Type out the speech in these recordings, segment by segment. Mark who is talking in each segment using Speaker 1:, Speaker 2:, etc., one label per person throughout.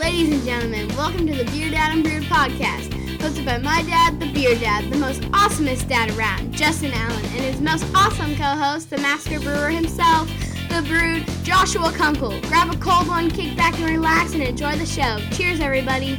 Speaker 1: Ladies and gentlemen, welcome to the Beer Dad and Brewed podcast, hosted by my dad, the Beer Dad, the most awesomest dad around, Justin Allen, and his most awesome co-host, the master brewer himself, the Brewed, Joshua Kunkel. Grab a cold one, kick back and relax, and enjoy the show. Cheers, everybody.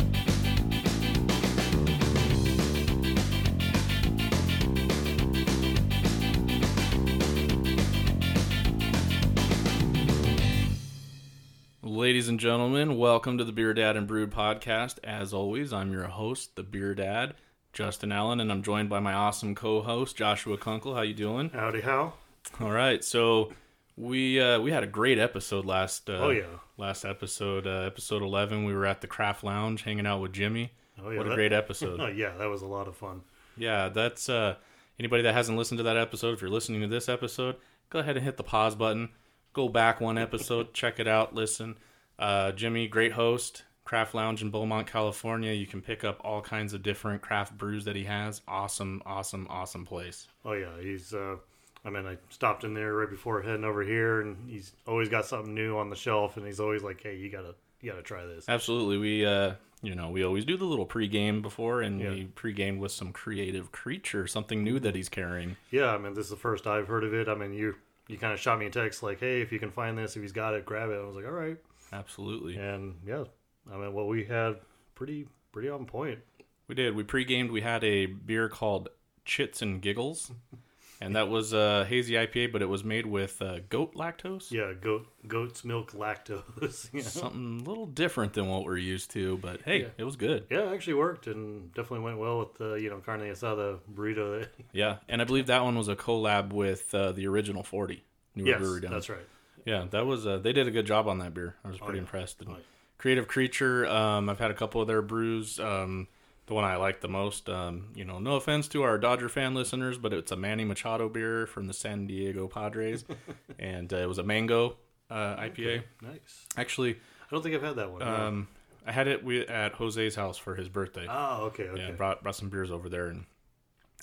Speaker 2: Ladies and gentlemen, welcome to the Beer Dad and Brewed podcast. As always, I'm your host, the Beer Dad, Justin Allen, and I'm joined by my awesome co-host, Joshua Kunkel. How you doing?
Speaker 3: Howdy, how?
Speaker 2: All right, so we uh, we had a great episode last. Uh,
Speaker 3: Oh, yeah.
Speaker 2: last episode, uh, episode eleven. We were at the Craft Lounge hanging out with Jimmy.
Speaker 3: Oh, yeah,
Speaker 2: what a
Speaker 3: that-
Speaker 2: great episode!
Speaker 3: Oh, yeah, that was a lot of fun.
Speaker 2: Yeah, that's uh, anybody that hasn't listened to that episode. If you're listening to this episode, go ahead and hit the pause button. Go back one episode, check it out, listen. Uh, Jimmy, great host, Craft Lounge in Beaumont, California. You can pick up all kinds of different craft brews that he has. Awesome, awesome, awesome place.
Speaker 3: Oh, yeah, he's, uh, I mean, I stopped in there right before heading over here, and he's always got something new on the shelf, and he's always like, hey, you gotta, you gotta try this.
Speaker 2: Absolutely, we uh, you know we always do the little pregame before, and
Speaker 3: Yeah.
Speaker 2: we pregame with some creative creature, something new that he's carrying.
Speaker 3: Yeah, I mean, this is the first I've heard of it. I mean, you, you kind of shot me a text like, hey, if you can find this, if he's got it, grab it. I was like, all right.
Speaker 2: Absolutely.
Speaker 3: And yeah, I mean, what we had pretty, pretty on point.
Speaker 2: We did. We pre-gamed. We had a beer called Chits and Giggles, and that was a hazy IPA, but it was made with uh, goat lactose.
Speaker 3: Yeah, goat, goat's milk lactose. you know?
Speaker 2: Something a little different than what we're used to, but hey,
Speaker 3: Yeah.
Speaker 2: it was good.
Speaker 3: Yeah, it actually worked and definitely went well with the, you know, carne asada burrito. That,
Speaker 2: Yeah, and I believe that one was a collab with uh, the original Forty New
Speaker 3: yes,
Speaker 2: Brewery down.
Speaker 3: that's right.
Speaker 2: Yeah, that was. Uh, they did a good job on that beer. I was pretty
Speaker 3: yeah.
Speaker 2: impressed.
Speaker 3: Oh, yeah.
Speaker 2: Creative Creature. Um, I've had a couple of their brews. Um, the one I like the most. Um, you know, no offense to our Dodger fan listeners, but it's a Manny Machado beer from the San Diego Padres, and uh, it was a mango uh, IPA.
Speaker 3: Nice.
Speaker 2: Actually,
Speaker 3: I don't think I've had that one.
Speaker 2: um, I had it wi- at Jose's house for his birthday.
Speaker 3: oh, okay, okay.
Speaker 2: Yeah, brought brought some beers over there, and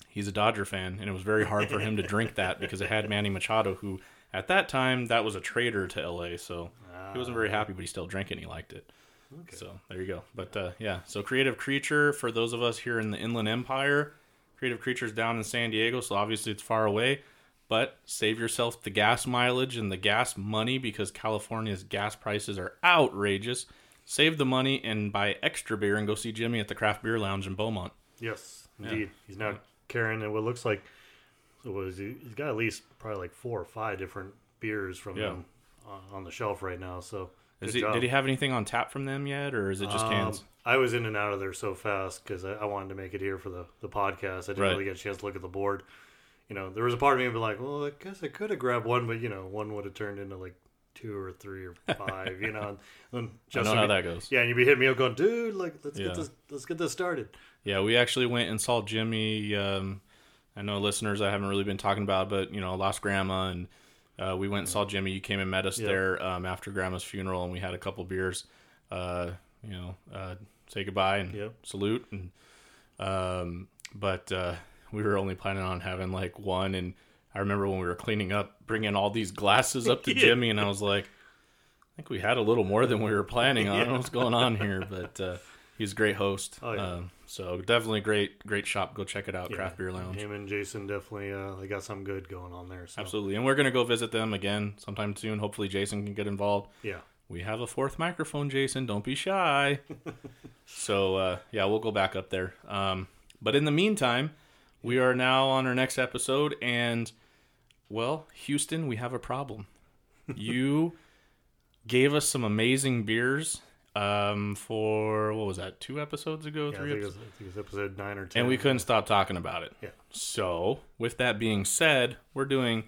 Speaker 2: he's a Dodger fan, and it was very hard for him to drink that because it had Manny Machado, who at that time that was a traitor to LA, so he wasn't very happy, but he still drank it and he liked it.
Speaker 3: Okay.
Speaker 2: So there you go. But uh, yeah, so Creative Creature for those of us here in the Inland Empire, Creative Creature's down in San Diego, so obviously it's far away. But save yourself the gas mileage and the gas money because California's gas prices are outrageous. Save the money and buy extra beer and go see Jimmy at the Craft Beer Lounge in Beaumont.
Speaker 3: Yes, indeed. He's now carrying what looks like. So what is he? He's got at least probably like four or five different beers from
Speaker 2: Yeah.
Speaker 3: them on, the shelf right now. So
Speaker 2: Is he, did he have anything on tap from them yet, or is it just
Speaker 3: Um,
Speaker 2: cans?
Speaker 3: I was in and out of there so fast because I, I wanted to make it here for the, the podcast. I didn't
Speaker 2: Right.
Speaker 3: really get a chance to look at the board. You know, there was a part of me be like, well, I guess I could have grabbed one, but you know, one would have turned into like two or three or five. you know, and then
Speaker 2: I know how
Speaker 3: be-
Speaker 2: that goes.
Speaker 3: Yeah, and you'd be hitting me up going, dude, like let's
Speaker 2: Yeah.
Speaker 3: get this let's get this started.
Speaker 2: Yeah, we actually went and saw Jimmy. Um, I know listeners I haven't really been talking about, but you know, lost grandma, and uh, we went and saw Jimmy. You came and met us
Speaker 3: Yeah.
Speaker 2: there um, after grandma's funeral, and we had a couple beers. Uh, you know, uh, say goodbye and
Speaker 3: Yep.
Speaker 2: salute, and um, but uh, we were only planning on having like one. And I remember when we were cleaning up, bringing all these glasses up to
Speaker 3: Yeah.
Speaker 2: Jimmy, and I was like, I think we had a little more than we were planning on. I don't know what's going on here, but uh, he's a great host.
Speaker 3: Oh, yeah.
Speaker 2: Um, so definitely great, great shop. Go check it out,
Speaker 3: Yeah.
Speaker 2: Craft Beer Lounge.
Speaker 3: Him and Jason definitely uh, they got some good going on there. So.
Speaker 2: Absolutely, and we're gonna go visit them again sometime soon. Hopefully, Jason can get involved.
Speaker 3: Yeah.
Speaker 2: We have a fourth microphone, Jason. Don't be shy. so uh, yeah, we'll go back up there. Um, but in the meantime, we are now on our next episode, and well, Houston, we have a problem. You gave us some amazing beers um, for what was that? Two episodes ago,
Speaker 3: Yeah, I
Speaker 2: three
Speaker 3: think, it
Speaker 2: episodes,
Speaker 3: was, I think it was episode nine or ten.
Speaker 2: and we couldn't stop talking about it.
Speaker 3: Yeah.
Speaker 2: So, with that being said, we're doing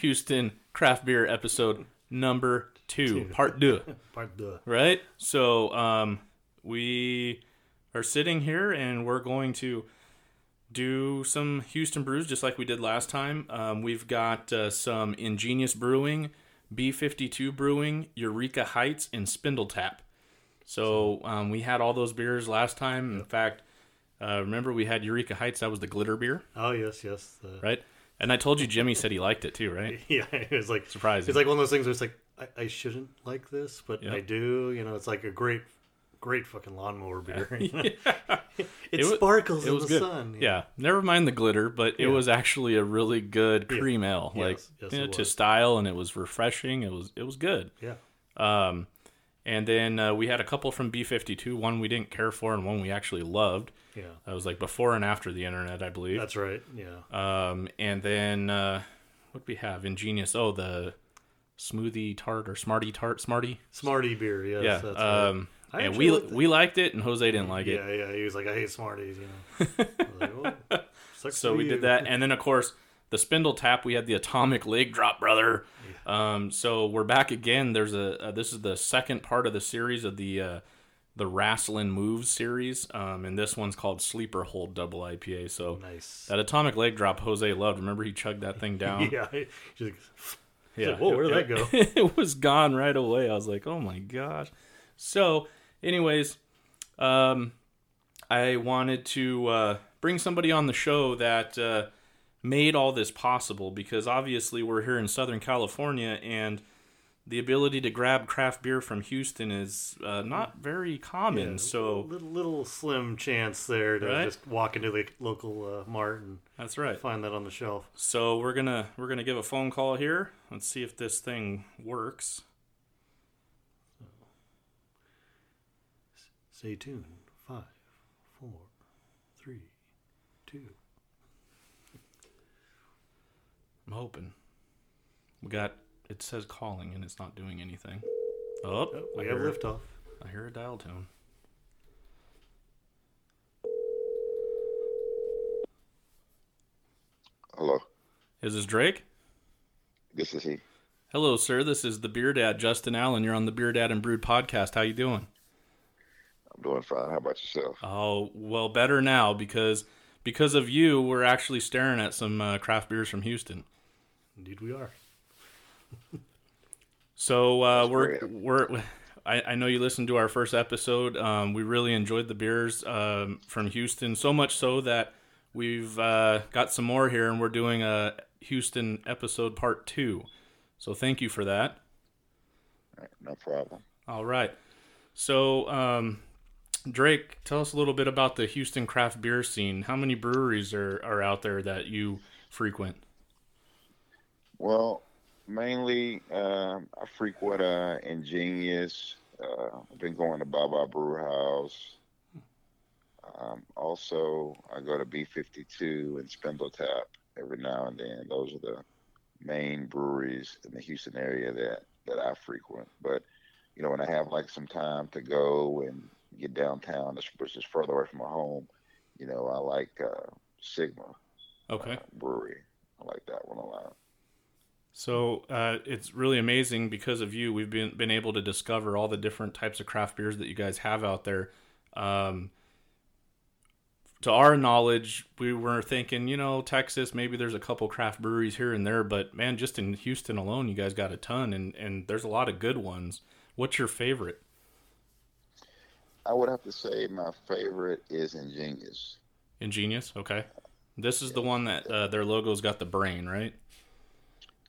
Speaker 2: Houston Craft Beer episode number two, part two,
Speaker 3: Part the
Speaker 2: right? So, um, we are sitting here and we're going to do some Houston brews just like we did last time. Um, we've got uh, some Ingenious Brewing, B52 Brewing, Eureka Heights, and Spindletap. So um, we had all those beers last time. In fact, uh, remember we had Eureka Heights. That was the glitter beer,
Speaker 3: Oh yes, yes. The,
Speaker 2: right? And I told you Jimmy said he liked it too, right?
Speaker 3: Yeah, it was like
Speaker 2: Surprising.
Speaker 3: It's like one of those things where it's like I, I shouldn't like this, but
Speaker 2: Yeah.
Speaker 3: I do. You know, it's like a great, great fucking lawnmower beer.
Speaker 2: yeah.
Speaker 3: it,
Speaker 2: It
Speaker 3: sparkles
Speaker 2: it
Speaker 3: in the
Speaker 2: good.
Speaker 3: sun.
Speaker 2: Yeah, never mind the glitter, but it
Speaker 3: Yeah.
Speaker 2: was actually a really good
Speaker 3: Yeah.
Speaker 2: cream ale, like
Speaker 3: yes,
Speaker 2: you know, to style, and it was refreshing. It was it was good.
Speaker 3: yeah.
Speaker 2: Um, and then uh, we had a couple from B52. One we didn't care for, and one we actually loved.
Speaker 3: Yeah.
Speaker 2: That was like before and after the internet, I believe.
Speaker 3: That's right. Yeah.
Speaker 2: Um, and then uh, what we have? Ingenious. Oh, the smoothie tart or smarty tart, smarty.
Speaker 3: Smarty beer. Yes.
Speaker 2: yeah.
Speaker 3: That's right.
Speaker 2: Um,
Speaker 3: I
Speaker 2: and we
Speaker 3: liked it.
Speaker 2: we liked it, and Jose didn't like it.
Speaker 3: Yeah, yeah. He was like, I hate Smarties. You know. I was like, well,
Speaker 2: So we
Speaker 3: you.
Speaker 2: did that, and then of course the Spindletap. We had the atomic leg drop, brother. Um, so we're back again. There's a uh, this is the second part of the series of the uh, the Wrestling Moves series, um, and this one's called Sleeper Hold Double IPA. So
Speaker 3: Nice.
Speaker 2: that atomic leg drop, Jose loved. Remember he chugged that thing down.
Speaker 3: yeah. He's like,
Speaker 2: Yeah.
Speaker 3: like, "Whoa, where'd that go?"
Speaker 2: it was gone right away. I was like, oh my gosh. So, anyways, um, I wanted to uh, bring somebody on the show that uh, made all this possible because obviously we're here in Southern California and the ability to grab craft beer from Houston is uh, not very common.
Speaker 3: Yeah,
Speaker 2: so
Speaker 3: little, little slim chance there to
Speaker 2: Right?
Speaker 3: just walk into the local uh, mart and
Speaker 2: that's right.
Speaker 3: find that on the shelf.
Speaker 2: So we're gonna we're gonna give a phone call here. Let's see if this thing works.
Speaker 3: Stay tuned. Five, four, three, two.
Speaker 2: I'm hoping. We got it says calling and it's not doing anything. Oh,
Speaker 3: Oh,
Speaker 2: I
Speaker 3: we have
Speaker 2: hear,
Speaker 3: liftoff.
Speaker 2: I hear a dial tone.
Speaker 4: Hello,
Speaker 2: Is this Drake?
Speaker 4: this is he.
Speaker 2: Hello, sir. This is the Beer Dad, Justin Allen. You're on the Beer Dad and Brewed podcast. How you doing?
Speaker 4: I'm doing fine. How about yourself?
Speaker 2: Oh, well, better now because because of you, we're actually staring at some uh, craft beers from Houston.
Speaker 3: Indeed, we are.
Speaker 2: So uh,
Speaker 4: That's
Speaker 2: we're
Speaker 4: great.
Speaker 2: we're. I, I know you listened to our first episode. Um, we really enjoyed the beers um, from Houston, so much so that we've uh, got some more here, and we're doing a Houston episode part two. So thank you for that.
Speaker 4: No problem.
Speaker 2: All right. So um, Drake, tell us a little bit about the Houston craft beer scene. How many breweries are, are out there that you frequent?
Speaker 4: Well, mainly um, I frequent uh, Ingenious. Uh, I've been going to Baa Baa Brewhouse. Um, also, I go to B52 and Spindletap every now and then. Those are the main breweries in the Houston area that, that I frequent. But, you know, when I have like some time to go and get downtown, which is further away from my home, you know, I like uh, Sigma
Speaker 2: Okay.
Speaker 4: uh, Brewery. I like that one a lot.
Speaker 2: So uh, it's really amazing because of you. We've been been able to discover all the different types of craft beers that you guys have out there. Um, to our knowledge, we were thinking, you know, Texas, maybe there's a couple craft breweries here and there, but man, just in Houston alone, you guys got a ton, and and there's a lot of good ones. What's your favorite?
Speaker 4: I would have to say my favorite is Ingenious.
Speaker 2: Ingenious. Okay, this is the one that uh, their logo's got the brain, right?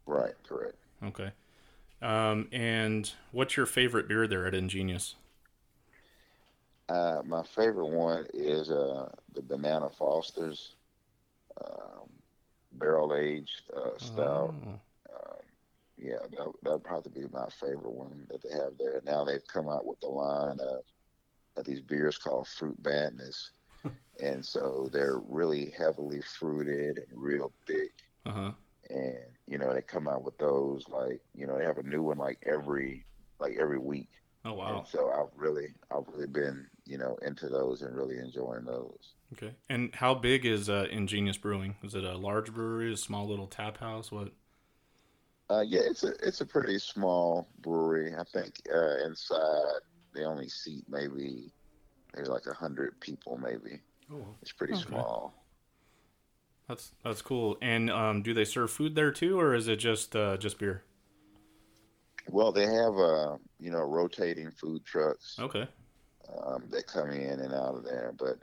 Speaker 4: Right, correct.
Speaker 2: Okay. Um, and what's your favorite beer there at Ingenious?
Speaker 4: Uh, my favorite one is uh, the Banana Foster's um, barrel aged uh, stout.
Speaker 2: Oh.
Speaker 4: Yeah, that that'd probably be my favorite one that they have there. Now they've come out with the line of, of these beers called Fruit Badness, and so they're really heavily fruited and real big.
Speaker 2: Uh huh.
Speaker 4: and you know they come out with those like you know they have a new one like every like every week
Speaker 2: Oh wow.
Speaker 4: and so i've really i've really been you know into those and really enjoying those
Speaker 2: Okay. And how big is uh, Ingenious Brewing? Is it a large brewery, a small little tap house? What?
Speaker 4: uh yeah it's a it's a pretty small brewery i think uh inside they only seat maybe maybe like a hundred people maybe
Speaker 3: Oh,
Speaker 4: it's pretty
Speaker 2: Okay.
Speaker 4: small
Speaker 2: That's that's cool. And um, do they serve food there too, or is it just uh, just beer?
Speaker 4: well they have uh you know rotating food trucks
Speaker 2: Okay.
Speaker 4: um, that come in and out of there. But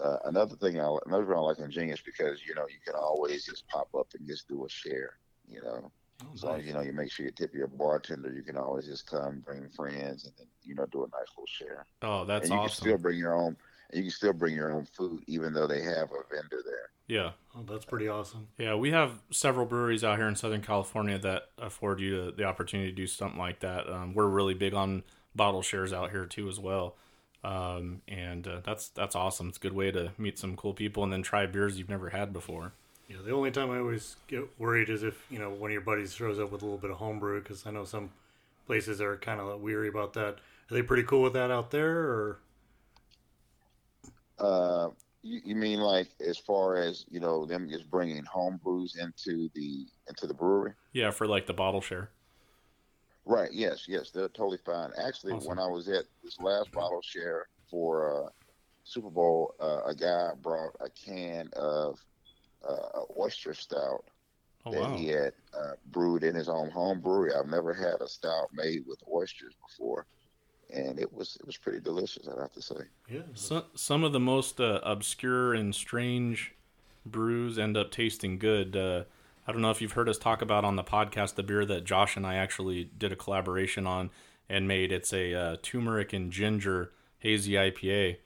Speaker 4: uh, another thing, I, another reason I like Ingenious because you know you can always just pop up and just do a share. You know,
Speaker 3: Oh,
Speaker 4: long as you know you make sure you tip your bartender, you can always just come, bring friends, and then you know do a nice little share.
Speaker 2: Oh, that's
Speaker 4: and you can still bring your own. And you can still bring your own food, even though they have a vendor there.
Speaker 2: Yeah.
Speaker 3: Oh, that's pretty awesome.
Speaker 2: Yeah, we have several breweries out here in Southern California that afford you the, the opportunity to do something like that. Um, we're really big on bottle shares out here too, as well. Um, and uh, that's that's awesome. It's a good way to meet some cool people and then try beers you've never had before.
Speaker 3: Yeah, the only time I always get worried is if you know one of your buddies shows up with a little bit of homebrew because I know some places are kind of weary about that. Are they pretty cool with that out there, or
Speaker 4: Uh, you, you mean like as far as you know them just bringing home brews into the into the brewery?
Speaker 2: Yeah, for like the bottle share.
Speaker 4: Right. Yes. Yes. They're totally fine. Actually,
Speaker 2: Awesome.
Speaker 4: when I was at this last bottle share for uh, Super Bowl, uh, a guy brought a can of uh, oyster stout
Speaker 2: Oh
Speaker 4: that
Speaker 2: wow.
Speaker 4: he had uh, brewed in his own home brewery. I've never had a stout made with oysters before, and it was it was pretty delicious. I'd have to say.
Speaker 3: yeah,
Speaker 2: So, some of the most uh, obscure and strange brews end up tasting good. Uh, I don't know if you've heard us talk about on the podcast the beer that Josh and I actually did a collaboration on and made. It's a uh, turmeric and ginger hazy IPA,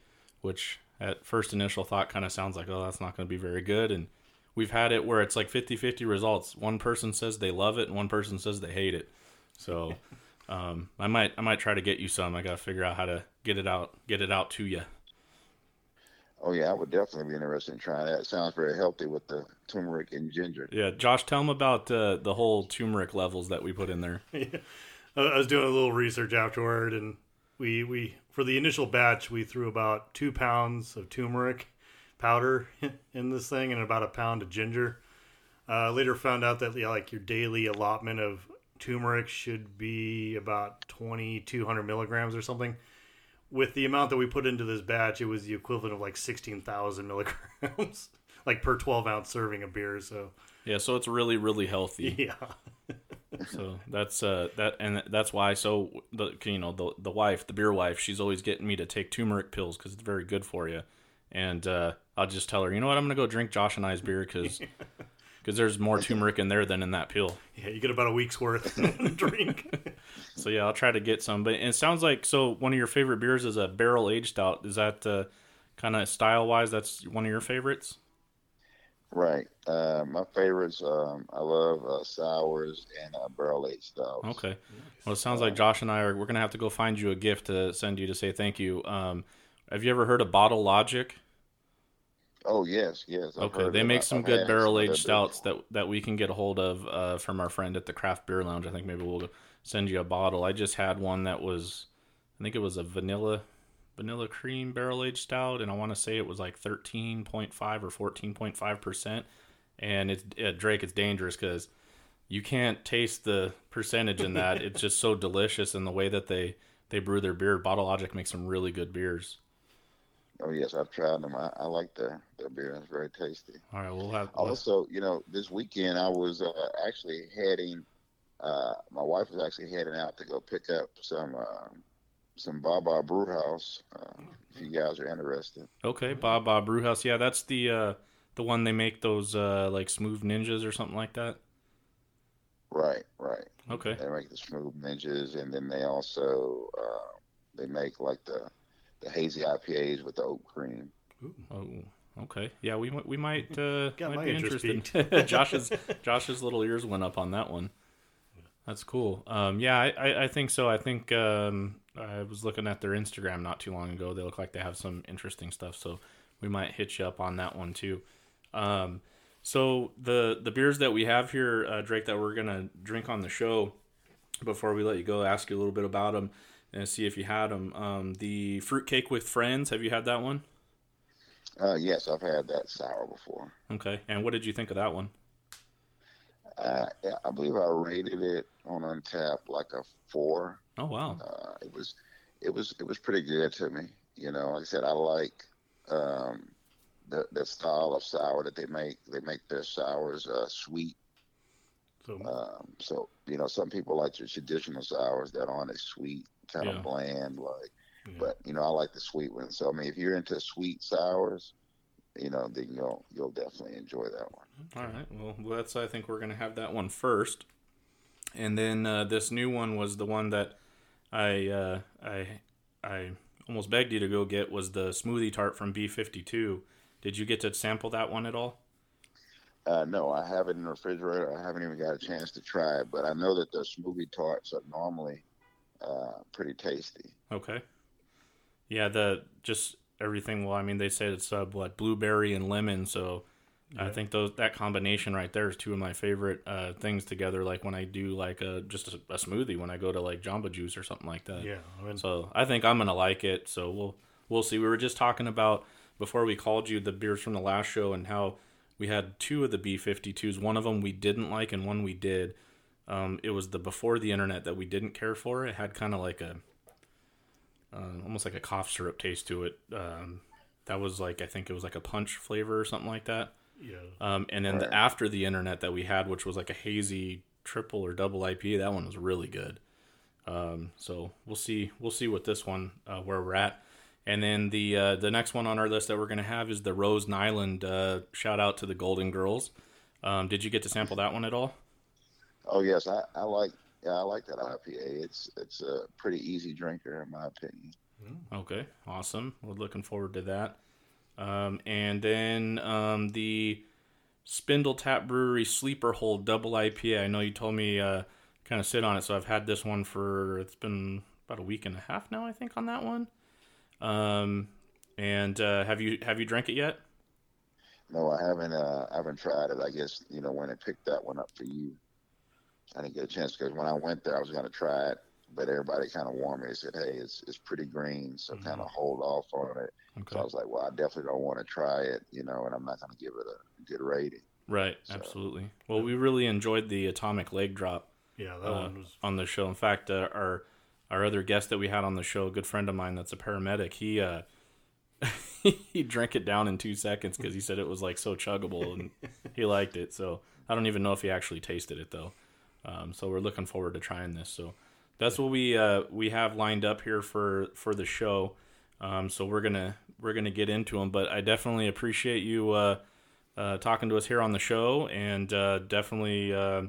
Speaker 2: which at first initial thought kind of sounds like, oh, that's not going to be very good. And we've had it where it's like 50 50 results. One person says they love it, and one person says they hate it. So. Um, I might I might try to get you some. I got to figure out how to get it out get it out to you.
Speaker 4: Oh yeah, I would definitely be interested in trying that. It sounds very healthy with the turmeric and ginger.
Speaker 2: Yeah, Josh, tell them about uh, the whole turmeric levels that we put in there.
Speaker 3: I I was doing a little research afterward, and we we for the initial batch we threw about two pounds of turmeric powder in this thing and about a pound of ginger. Uh, later found out that yeah, like your daily allotment of turmeric should be about twenty two hundred milligrams or something. With the amount that we put into this batch, it was the equivalent of like sixteen thousand milligrams, like per twelve ounce serving of beer. So
Speaker 2: Yeah, so it's really really healthy.
Speaker 3: yeah,
Speaker 2: So that's uh that and that's why. So the you know the the wife, the beer wife, she's always getting me to take turmeric pills because it's very good for you. And uh, I'll just tell her, you know what, I'm gonna go drink Josh and I's beer because there's more turmeric in there than in that pill.
Speaker 3: yeah, you get about a week's worth in drink.
Speaker 2: So yeah, I'll try to get some. But it sounds like so one of your favorite beers is a barrel aged stout. Is that uh, kind of style wise? That's one of your favorites.
Speaker 4: Right. Uh, my favorites. Um, I love uh, sours and uh, barrel aged stouts.
Speaker 2: Okay. Well, it sounds like Josh and I are. We're gonna have to go find you a gift to send you to say thank you. Um, have you ever heard of Bottle Logic?
Speaker 4: Oh yes, yes. I've
Speaker 2: Okay, they make some
Speaker 4: I've
Speaker 2: good barrel aged stouts that that we can get a hold of uh, from our friend at the Craft Beer Lounge. I think maybe we'll send you a bottle. I just had one that was, I think it was a vanilla vanilla cream barrel aged stout, and I want to say it was like thirteen point five or fourteen point five percent. And it's uh, Drake. It's dangerous because you can't taste the percentage in that. it's just so delicious, and the way that they they brew their beer. Bottle Logic makes some really good beers.
Speaker 4: Oh yes, I've tried them. I, I like their their beer. It's very tasty.
Speaker 2: All right, we'll have.
Speaker 4: Also, you know, this weekend I was uh, actually heading. Uh, my wife was actually heading out to go pick up some uh, some Baa Baa Brewhouse. Uh, if you guys are interested.
Speaker 2: Okay, Bob Brewhouse. Yeah, that's the uh the one they make those uh like smooth ninjas or something like that.
Speaker 4: Right, right.
Speaker 2: Okay.
Speaker 4: They make the smooth ninjas, and then they also uh, they make like the the hazy IPAs with the oat cream.
Speaker 2: Oh, okay. Yeah, we might we might uh
Speaker 3: Got
Speaker 2: might
Speaker 3: my
Speaker 2: be
Speaker 3: interest
Speaker 2: interested. Josh's Josh's little ears went up on that one. That's cool. Um yeah, I, I, I think so. I think um I was looking at their Instagram not too long ago. They look like they have some interesting stuff, so we might hit you up on that one too. Um so the the beers that we have here, uh, Drake, that we're gonna drink on the show, before we let you go, ask you a little bit about them and see if you had them. Um, the fruitcake with friends, have you had that one?
Speaker 4: Uh, yes, I've had that sour before.
Speaker 2: Okay, and what did you think of that one?
Speaker 4: Uh, I believe I rated it on Untappd like a four.
Speaker 2: Oh wow,
Speaker 4: Uh, it was, it was, it was pretty good to me. You know, like I said, I like um, the the style of sour that they make. They make their sours uh, sweet.
Speaker 3: So
Speaker 4: Um, so you know, some people like your traditional sours that aren't as sweet, kind
Speaker 2: Yeah.
Speaker 4: of bland. Like,
Speaker 3: Yeah.
Speaker 4: but you know, I like the sweet ones. So I mean, if you're into sweet sours, you know, then you'll you'll definitely enjoy that one.
Speaker 2: all right. Well, that's I think we're gonna have that one first. and then uh, this new one was the one that I uh, I I almost begged you to go get was the smoothie tart from B52. Did you get to sample that one at all?
Speaker 4: Uh, no, I have it in the refrigerator. I haven't even got a chance to try it, but I know that the smoothie tarts are normally uh, pretty tasty.
Speaker 2: Okay. Yeah, the just everything. Well, I mean, they said it's uh, what blueberry and lemon, so I think those that combination right there is two of my favorite uh, things together. Like when I do like a just a, a smoothie when I go to like Jamba Juice or something like that.
Speaker 3: Yeah, I mean,
Speaker 2: So I think I'm gonna like it. So we'll we'll see. We were just talking about before we called you the beers from the last show and how we had two of the B52s. One of them we didn't like and one we did. Um, it was the before the internet that we didn't care for. It had kind of like a uh, almost like a cough syrup taste to it. Um, that was like I think it was like a punch flavor or something like that.
Speaker 3: yeah,
Speaker 2: Um, and then the after the internet that we had, which was like a hazy triple or double IPA, that one was really good. Um, so we'll see. We'll see what this one uh, where we're at. And then the uh, the next one on our list that we're gonna have is the Rose Nylund. Uh, shout out to the Golden Girls. Um, did you get to sample that one at all?
Speaker 4: Oh yes, I, I like yeah, I like that IPA. It's it's a pretty easy drinker in my opinion.
Speaker 2: Okay, awesome. We're looking forward to that. Um, and then um, the Spindletap Brewery Sleeper Hold Double IPA. I know you told me uh, kind of sit on it, so I've had this one for it's been about a week and a half now, I think, on that one. Um, and uh, have you have you drank it yet?
Speaker 4: No, I haven't. Uh, I haven't tried it. I guess you know when I picked that one up for you, I didn't get a chance because when I went there, I was going to try it, but everybody kind of warned me. They said, "Hey, it's it's pretty green, so kind of hold off on it."
Speaker 2: Okay.
Speaker 4: So I was like, "Well, I definitely don't want to try it, you know, and I'm not going to give it a good rating."
Speaker 2: Right,
Speaker 4: So-
Speaker 2: absolutely. Well, we really enjoyed the Atomic Leg Drop.
Speaker 3: yeah, that
Speaker 2: uh,
Speaker 3: one was
Speaker 2: on the show. In fact, uh, our our other guest that we had on the show, a good friend of mine that's a paramedic, he uh, he drank it down in two seconds because he said it was like so chuggable and he liked it. So I don't even know if he actually tasted it though. Um, so we're looking forward to trying this. So that's what we uh, we have lined up here for for the show. Um, so we're gonna we're gonna get into them, but I definitely appreciate you uh, uh, talking to us here on the show, and uh, definitely uh,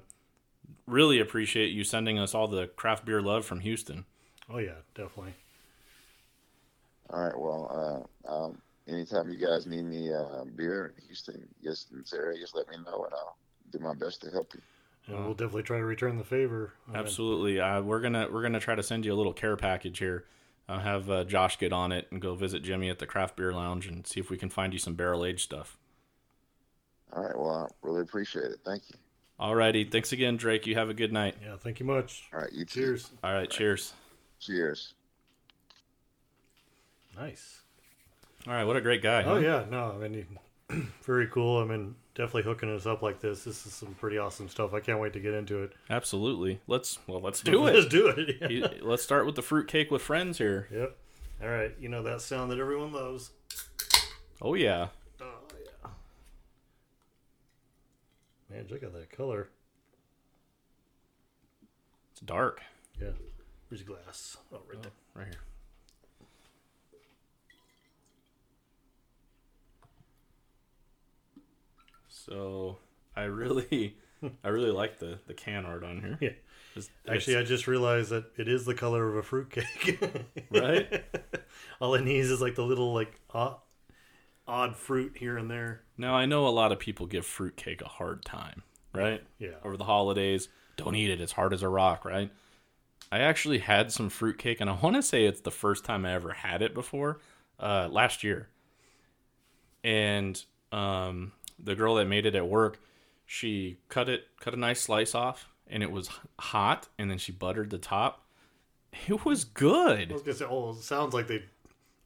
Speaker 2: really appreciate you sending us all the craft beer love from Houston.
Speaker 3: oh yeah, definitely.
Speaker 4: All right. Well, uh, um, anytime you guys need any uh, beer in Houston, just in this area, just let me know, and I'll do my best to help you.
Speaker 3: And we'll definitely try to return the favor. I
Speaker 2: Absolutely, uh, we're gonna we're gonna try to send you a little care package here. I'll have uh, Josh get on it and go visit Jimmy at the craft beer lounge and see if we can find you some barrel aged stuff.
Speaker 4: All right. Well, I really appreciate it. Thank you.
Speaker 2: All righty. thanks again, Drake. You have a good night.
Speaker 3: Yeah, thank you much.
Speaker 4: All right. You too.
Speaker 3: Cheers.
Speaker 2: All right, cheers.
Speaker 4: Cheers.
Speaker 3: Nice.
Speaker 2: All right, what a great guy.
Speaker 3: Oh
Speaker 2: huh?
Speaker 3: yeah, no, I mean, very cool. I mean, definitely hooking us up like this. This is some pretty awesome stuff. I can't wait to get into it.
Speaker 2: absolutely. Let's well, let's do it.
Speaker 3: Let's do it. Yeah.
Speaker 2: Let's start with the fruitcake with friends here.
Speaker 3: Yep. All right. You know that sound that everyone loves.
Speaker 2: Oh yeah,
Speaker 3: Oh yeah. Man, check out that color.
Speaker 2: it's dark.
Speaker 3: Yeah. Where's your glass? Oh, right oh, there.
Speaker 2: Right here. So I really, I really like the the can art on here.
Speaker 3: Yeah.
Speaker 2: Just-
Speaker 3: Actually, I just realized that it is the color of a fruitcake.
Speaker 2: Right?
Speaker 3: All it needs is like the little like odd, odd fruit here and there.
Speaker 2: now I know a lot of people give fruitcake a hard time, right?
Speaker 3: Yeah.
Speaker 2: Over the holidays, don't eat it; it's hard as a rock, right? I actually had some fruitcake, and I want to say it's the first time I ever had it before, uh, last year. And um, the girl that made it at work, she cut it, cut a nice slice off, and it was hot, and then she buttered the top. It was good.
Speaker 3: I was gonna say, oh, it sounds like they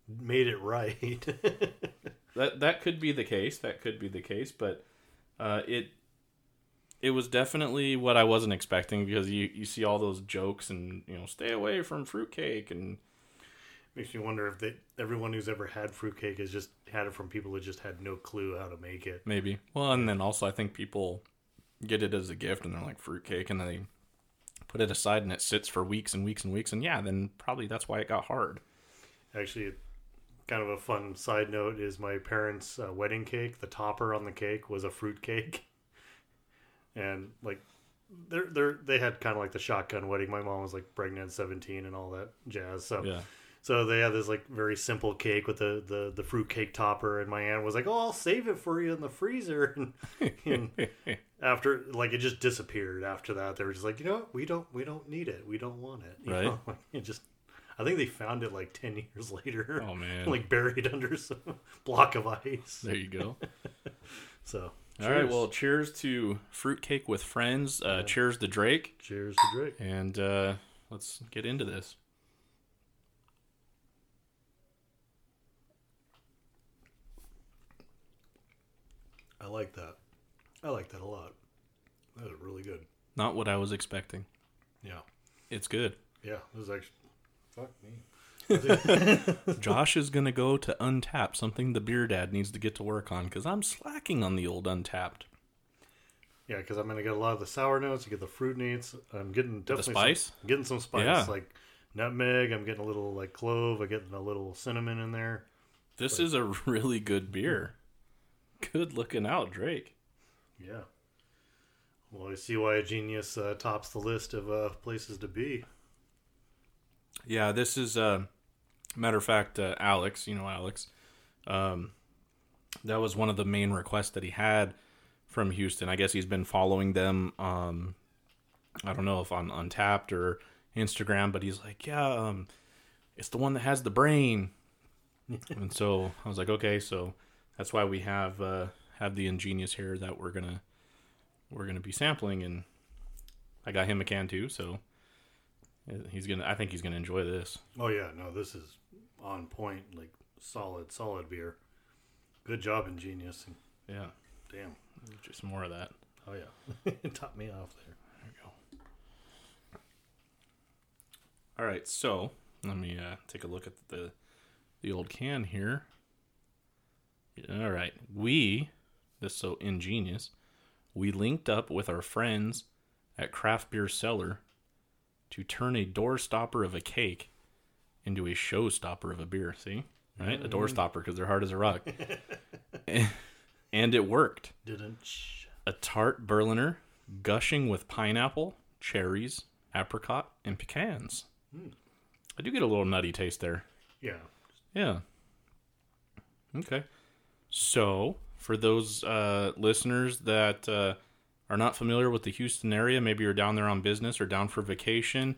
Speaker 3: made it right.
Speaker 2: That that could be the case. That could be the case, but uh, it it was definitely what I wasn't expecting because you you see all those jokes and you know stay away from fruitcake and
Speaker 3: Makes me wonder if they, everyone who's ever had fruitcake has just had it from people who just had no clue how to make it.
Speaker 2: maybe well and then also I think people get it as a gift and they're like fruitcake and they put it aside and it sits for weeks and weeks and weeks and yeah then probably that's why it got hard.
Speaker 3: Actually, kind of a fun side note is my parents' uh, wedding cake. The topper on the cake was a fruit cake, and like they're they're they had kind of like the shotgun wedding. My mom was like pregnant at seventeen and all that jazz. So
Speaker 2: Yeah.
Speaker 3: So they had this like very simple cake with the the the fruit cake topper, and my aunt was like, "Oh, I'll save it for you in the freezer." And, and after like it just disappeared. After that, they were just like, you know, what? we don't we don't need it. We don't want it. You
Speaker 2: Right.
Speaker 3: know? Like, it just. I think they found it like ten years later.
Speaker 2: Oh, man.
Speaker 3: like buried under some block of ice.
Speaker 2: There you go.
Speaker 3: So,
Speaker 2: All right.
Speaker 3: cheers.
Speaker 2: Well, cheers to fruitcake with friends. Uh, Cheers to Drake.
Speaker 3: cheers to Drake.
Speaker 2: And uh, let's get into this.
Speaker 3: I like that. I like that a lot. That is really good.
Speaker 2: Not what I was expecting.
Speaker 3: Yeah.
Speaker 2: It's good.
Speaker 3: Yeah. This is actually. Fuck me.
Speaker 2: Josh is going to go to Untap, something the beer dad needs to get to work on because I'm slacking on the old Untappd.
Speaker 3: Yeah, because I'm gonna get a lot of the sour notes. You get the fruit notes. I'm getting definitely
Speaker 2: spice?
Speaker 3: Some, getting some spice,
Speaker 2: Yeah.
Speaker 3: like nutmeg. I'm getting a little like clove. I'm getting a little cinnamon in there.
Speaker 2: This is a really good beer. Good looking out, Drake.
Speaker 3: Yeah. Well, I see why Ingenious uh, tops the list of uh, places to be.
Speaker 2: Yeah, this is uh matter of fact, uh, Alex, you know Alex. Um that was one of the main requests that he had from Houston. I guess he's been following them um I don't know if on Untappd or Instagram, but he's like, "Yeah, um it's the one that has the brain." and so I was like, "Okay, so that's why we have uh have the ingenious here that we're going to we're to be sampling and I got him a can too, so He's gonna. I think he's gonna enjoy this.
Speaker 3: Oh yeah, no, this is on point, like solid, solid beer. Good job, ingenious. And
Speaker 2: Yeah,
Speaker 3: damn.
Speaker 2: just more of that.
Speaker 3: Oh yeah, it topped me off there.
Speaker 2: There we go. All right, so let me uh, take a look at the the old can here. All right, we this is so ingenious. We linked up with our friends at Craft Beer Cellar to turn a doorstopper of a cake into a showstopper of a beer. See, right? A mm-hmm. doorstopper because they're hard as a rock, and it worked.
Speaker 3: Didn't.
Speaker 2: a tart Berliner gushing with pineapple, cherries, apricot, and pecans. Hmm. I do get a little nutty taste there.
Speaker 3: Yeah.
Speaker 2: Yeah. Okay. So, for those uh, listeners that uh, are not familiar with the Houston area, maybe you're down there on business or down for vacation,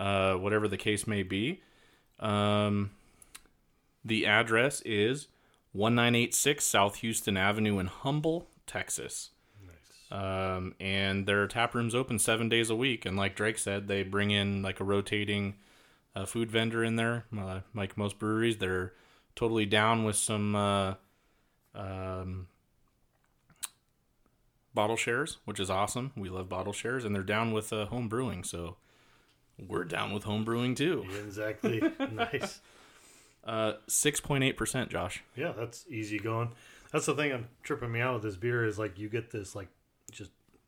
Speaker 2: uh, whatever the case may be, um, the address is 1986 South Houston Avenue in Humble, Texas.
Speaker 3: Nice.
Speaker 2: Um, and their tap room's open seven days a week. And like Drake said, they bring in like a rotating uh, food vendor in there. Uh, like most breweries, they're totally down with some uh, um, bottle shares, which is awesome. We love bottle shares, and they're down with uh, home brewing. So we're down with home brewing too.
Speaker 3: Yeah, exactly. nice.
Speaker 2: Uh, six point eight percent, Josh.
Speaker 3: Yeah, that's easy going. That's the thing I'm tripping me out with this beer is like you get this like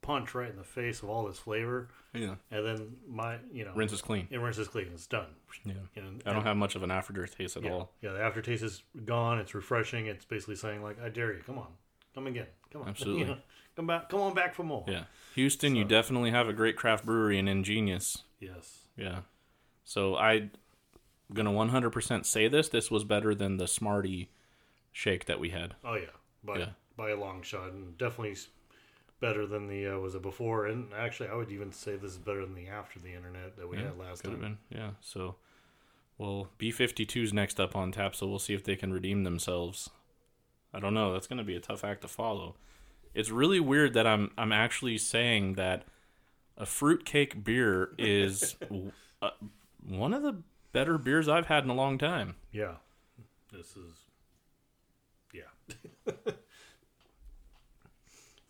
Speaker 3: punch right in the face of all this flavor,
Speaker 2: Yeah,
Speaker 3: and then my you know
Speaker 2: rinse is clean.
Speaker 3: it rinses clean. It's done.
Speaker 2: Yeah,
Speaker 3: And,
Speaker 2: I don't have much of an aftertaste at
Speaker 3: yeah,
Speaker 2: all.
Speaker 3: yeah. The aftertaste is gone. It's refreshing. It's basically saying like, I dare you. Come on, come again. Come on.
Speaker 2: Absolutely.
Speaker 3: You know, come back. Come on back for more.
Speaker 2: Yeah, Houston, you definitely have a great craft brewery and ingenious.
Speaker 3: Yes.
Speaker 2: Yeah. So I'm gonna 100% say this. This was better than the Smarty shake that we had.
Speaker 3: Oh yeah. By
Speaker 2: Yeah.
Speaker 3: by a long shot, and definitely better than the uh, was it before? And actually, I would even say this is better than the after the internet that we
Speaker 2: Yeah,
Speaker 3: had last
Speaker 2: Could have
Speaker 3: time.
Speaker 2: been. Yeah. So, well, B52's next up on tap, so we'll see if they can redeem themselves. I don't know. That's gonna be a tough act to follow. It's really weird that I'm I'm actually saying that a fruitcake beer is w- uh, one of the better beers I've had in a long time.
Speaker 3: Yeah. This is. Yeah.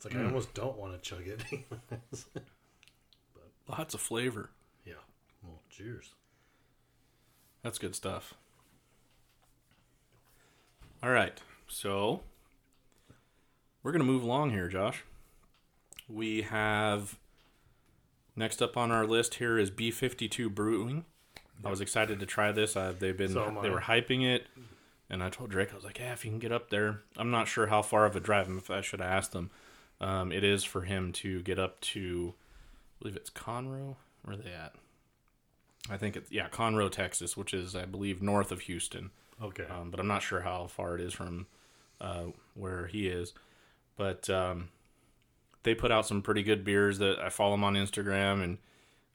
Speaker 3: it's like I almost don't want to chug it.
Speaker 2: but Lots of flavor.
Speaker 3: yeah. Well, cheers.
Speaker 2: That's good stuff. All right. So we're going to move along here, Josh. We have next up on our list here is B52 Brewing. I was excited to try this. Uh, they've been
Speaker 3: So
Speaker 2: they were hyping it, and I told Drake I was like, "Yeah, if you can get up there." I'm not sure how far of a drive. If I should have asked him, um, it is for him to get up to I believe it's Conroe. Where are they at? I think it's yeah, Conroe, Texas, which is I believe north of Houston.
Speaker 3: Okay.
Speaker 2: Um, but I'm not sure how far it is from uh, where he is. But um, they put out some pretty good beers that I follow them on Instagram, and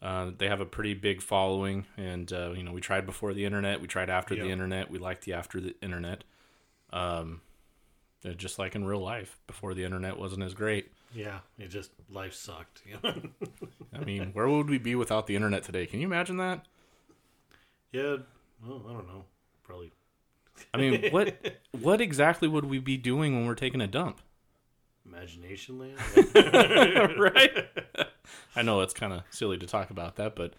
Speaker 2: uh, they have a pretty big following. And uh, you know, we tried before the internet, we tried after
Speaker 3: Yeah.
Speaker 2: the internet, we liked the after the internet. Um, just like in real life, before the internet wasn't as great.
Speaker 3: yeah. It just life sucked.
Speaker 2: I mean, where would we be without the internet today? Can you imagine that?
Speaker 3: yeah. Well, I don't know. Probably.
Speaker 2: I mean, what what exactly would we be doing when we're taking a dump?
Speaker 3: Imagination land.
Speaker 2: right? I know it's kind of silly to talk about that, but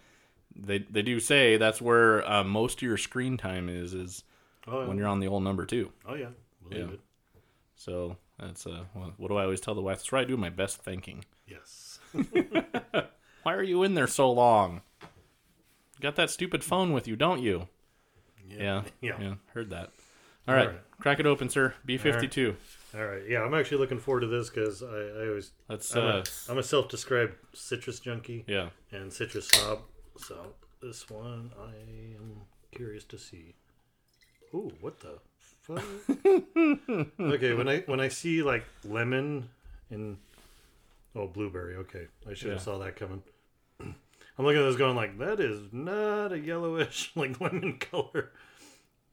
Speaker 2: they they do say that's where uh, most of your screen time is is
Speaker 3: oh, yeah.
Speaker 2: when you're on the old number two.
Speaker 3: oh yeah. Believe
Speaker 2: Yeah.
Speaker 3: it.
Speaker 2: So that's uh, what, do I always tell the wife? That's where I do my best thinking.
Speaker 3: Yes.
Speaker 2: Why are you in there so long? You got that stupid phone with you, don't you? Yeah,
Speaker 3: Yeah.
Speaker 2: yeah, heard that. All right,
Speaker 3: All right.
Speaker 2: crack it open, sir. B fifty two.
Speaker 3: All right. Yeah, I'm actually looking forward to this because I, I always
Speaker 2: Let's
Speaker 3: I'm,
Speaker 2: uh,
Speaker 3: a, I'm a self-described citrus junkie
Speaker 2: yeah.
Speaker 3: and citrus snob. So this one I am curious to see. Ooh, what the? Okay, when I when I see like lemon and oh blueberry, okay, I should have
Speaker 2: Yeah.
Speaker 3: saw that coming. I'm looking at this going like that is not a yellowish like lemon color.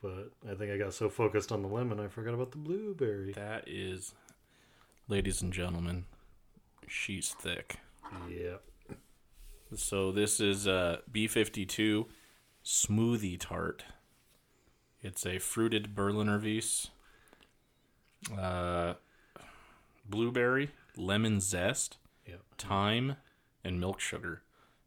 Speaker 3: But I think I got so focused on the lemon I forgot about the blueberry.
Speaker 2: That is, ladies and gentlemen, she's thick.
Speaker 3: Yeah.
Speaker 2: So this is a B52 smoothie tart. It's a fruited Berliner Weiss, uh, blueberry, lemon zest,
Speaker 3: Yeah.
Speaker 2: thyme, and milk sugar,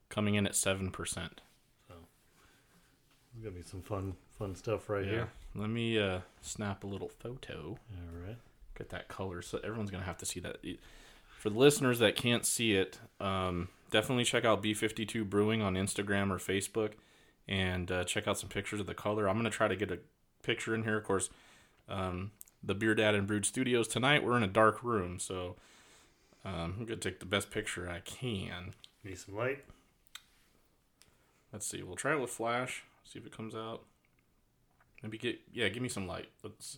Speaker 2: coming in at seven percent.
Speaker 3: There's gonna be some fun fun stuff right here.
Speaker 2: Let me uh, snap a little photo.
Speaker 3: All right.
Speaker 2: Get that color, so everyone's gonna have to see that. For the listeners that can't see it, um, definitely check out B52 Brewing on Instagram or Facebook, and uh, check out some pictures of the color. I'm gonna try to get a picture in here. Of course, um, the Beer Dad and Brewed Studios tonight. We're in a dark room, so um, I'm gonna take the best picture I can.
Speaker 3: Need some light.
Speaker 2: Let's see. We'll try it with flash. See if it comes out. Maybe get yeah. Give me some light. Let's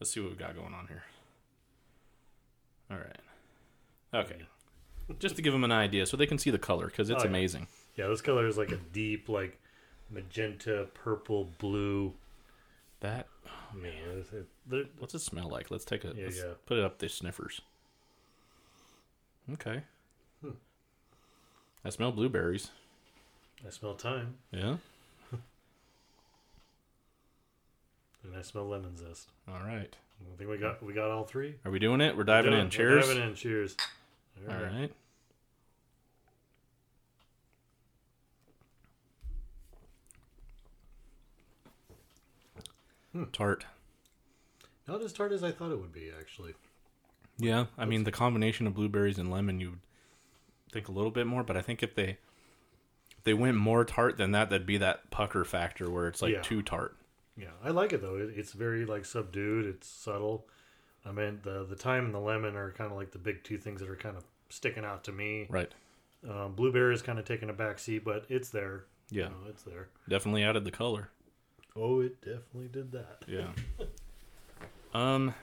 Speaker 2: let's see what we got going on here. All right. Okay. Just to give them an idea, so they can see the color, because it's
Speaker 3: Oh, yeah.
Speaker 2: amazing.
Speaker 3: Yeah, this color is like a deep, like magenta, purple, blue.
Speaker 2: That
Speaker 3: Man, it's- it- there-
Speaker 2: what's it smell like? Let's take a
Speaker 3: Yeah,
Speaker 2: let's
Speaker 3: yeah.
Speaker 2: put it up the sniffers. Okay.
Speaker 3: Hmm.
Speaker 2: I smell blueberries.
Speaker 3: I smell thyme
Speaker 2: Yeah.
Speaker 3: and I smell lemon zest.
Speaker 2: All right.
Speaker 3: I think we got we got all three.
Speaker 2: Are we doing it? We're diving in.
Speaker 3: we're
Speaker 2: Cheers.
Speaker 3: Diving in. Cheers.
Speaker 2: All right.
Speaker 3: Hmm.
Speaker 2: Tart.
Speaker 3: Not as tart as I thought it would be, actually.
Speaker 2: Yeah, I mean the combination of blueberries and lemon, you would think a little bit more, but I think if they if they went more tart than that, that'd be that pucker factor where it's like
Speaker 3: Yeah.
Speaker 2: too tart.
Speaker 3: Yeah, I like it though. It, it's very like subdued. It's subtle. I mean, the the thyme and the lemon are kind of like the big two things that are kind of sticking out to me.
Speaker 2: Right.
Speaker 3: Um, blueberry is kind of taking a back seat, but it's there.
Speaker 2: Yeah.
Speaker 3: You know, it's there.
Speaker 2: Definitely added the color.
Speaker 3: Oh, it definitely did that.
Speaker 2: Yeah. um,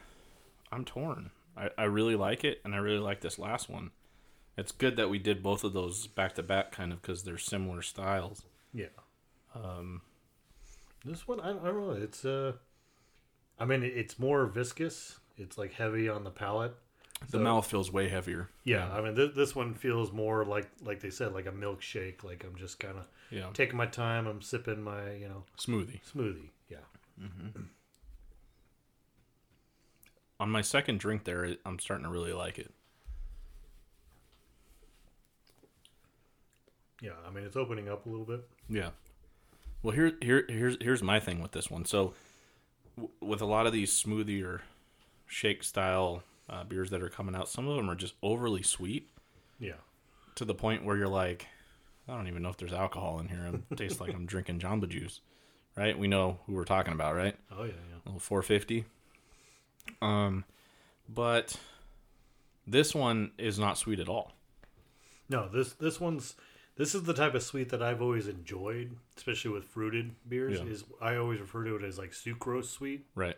Speaker 2: I'm torn. I, I really like it, and I really like this last one. It's good that we did both of those back to back, kind of, because they're similar styles.
Speaker 3: Yeah.
Speaker 2: Um,
Speaker 3: This one, I, I don't know. It's uh, I mean, it's more viscous. It's like heavy on the palate.
Speaker 2: The
Speaker 3: So-
Speaker 2: mouth feels way heavier.
Speaker 3: Yeah, I mean, th- this one feels more like like they said, like a milkshake. Like I'm just kind of
Speaker 2: Yeah.
Speaker 3: taking my time. I'm sipping my you know
Speaker 2: Smoothie.
Speaker 3: smoothie. Yeah. Mm-hmm.
Speaker 2: On my second drink there, I'm starting to really like it.
Speaker 3: Yeah, I mean it's opening up a little bit.
Speaker 2: Yeah. Well, here, here, here's here's my thing with this one. So, w- with a lot of these smoothie or shake style uh, beers that are coming out, some of them are just overly sweet
Speaker 3: Yeah.
Speaker 2: to the point where you're like, I don't even know if there's alcohol in here. It tastes like I'm drinking Jamba Juice, right? We know who we're talking about, right?
Speaker 3: Oh yeah, yeah.
Speaker 2: little 450. Um, but this one is not sweet at all.
Speaker 3: No, this this one's this is the type of sweet that I've always enjoyed, especially with fruited beers.
Speaker 2: Yeah.
Speaker 3: Is I always refer to it as like sucrose sweet,
Speaker 2: Right.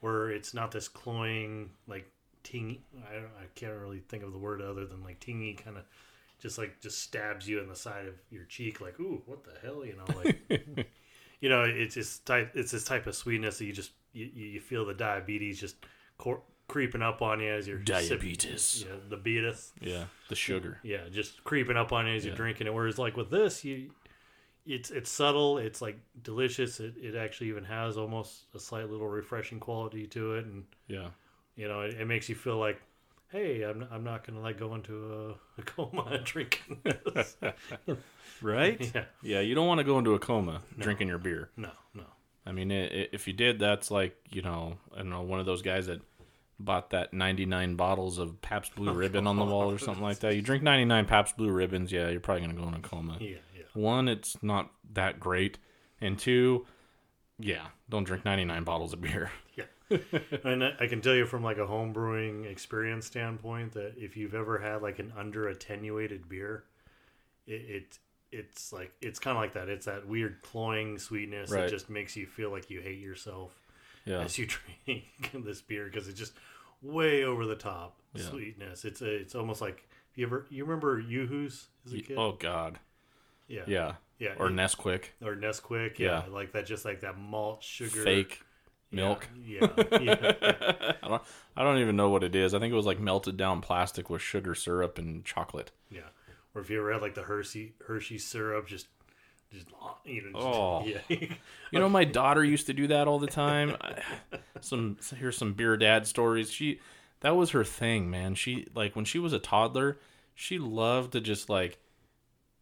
Speaker 3: where it's not this cloying like tingy. I don't, I can't really think of the word other than like tingy kind of. Just like just stabs you in the side of your cheek, like ooh, what the hell, you know, like you know, it's just type, it's this type of sweetness that you just you, you feel the diabetes just cor- creeping up on you as you're sipping-
Speaker 2: Diabetes.
Speaker 3: yeah, the beatus,
Speaker 2: Yeah. The sugar.
Speaker 3: yeah, just creeping up on you as you're drinking it. Whereas like with this, you, it's it's subtle, it's like delicious. It it actually even has almost a slight little refreshing quality to it, and
Speaker 2: Yeah.
Speaker 3: You know, it, it makes you feel like. Hey, I'm, I'm not gonna like go into a, a coma drinking this.
Speaker 2: Right?
Speaker 3: yeah,
Speaker 2: Yeah, you don't want to go into a coma drinking your beer.
Speaker 3: no, no.
Speaker 2: I mean, i i if you did, that's like you know, I don't know, one of those guys that bought that 99 bottles of Pabst Blue oh, Ribbon on the wall or something like that. You drink 99 Pabst Blue Ribbons, yeah, you're probably gonna go in a coma.
Speaker 3: Yeah, yeah.
Speaker 2: One, it's not that great, and two, yeah, don't drink 99 bottles of beer.
Speaker 3: and I I can tell you from like a home brewing experience standpoint that if you've ever had like an under attenuated beer, it, it it's like it's kind of like that. It's that weird cloying sweetness
Speaker 2: Right.
Speaker 3: that just makes you feel like you hate yourself
Speaker 2: Yeah,
Speaker 3: as you drink this beer because it's just way over the top
Speaker 2: Yeah.
Speaker 3: sweetness. It's a, it's almost like if you ever you remember Yoo-Hoo's as a kid?
Speaker 2: oh god,
Speaker 3: yeah,
Speaker 2: yeah,
Speaker 3: yeah,
Speaker 2: or
Speaker 3: it-
Speaker 2: Nesquik,
Speaker 3: or Nesquik, yeah,
Speaker 2: Yeah.
Speaker 3: like that, just like that malt sugar
Speaker 2: fake milk.
Speaker 3: yeah, yeah.
Speaker 2: I don't, I don't even know what it is. I think it was like melted down plastic with sugar syrup and chocolate.
Speaker 3: Yeah. Or if you ever had like the Hershey Hershey syrup, just just uh, you know, just,
Speaker 2: Oh.
Speaker 3: yeah,
Speaker 2: You know, my daughter used to do that all the time. Some here's some beer dad stories. She that was her thing, man. She like when she was a toddler, she loved to just like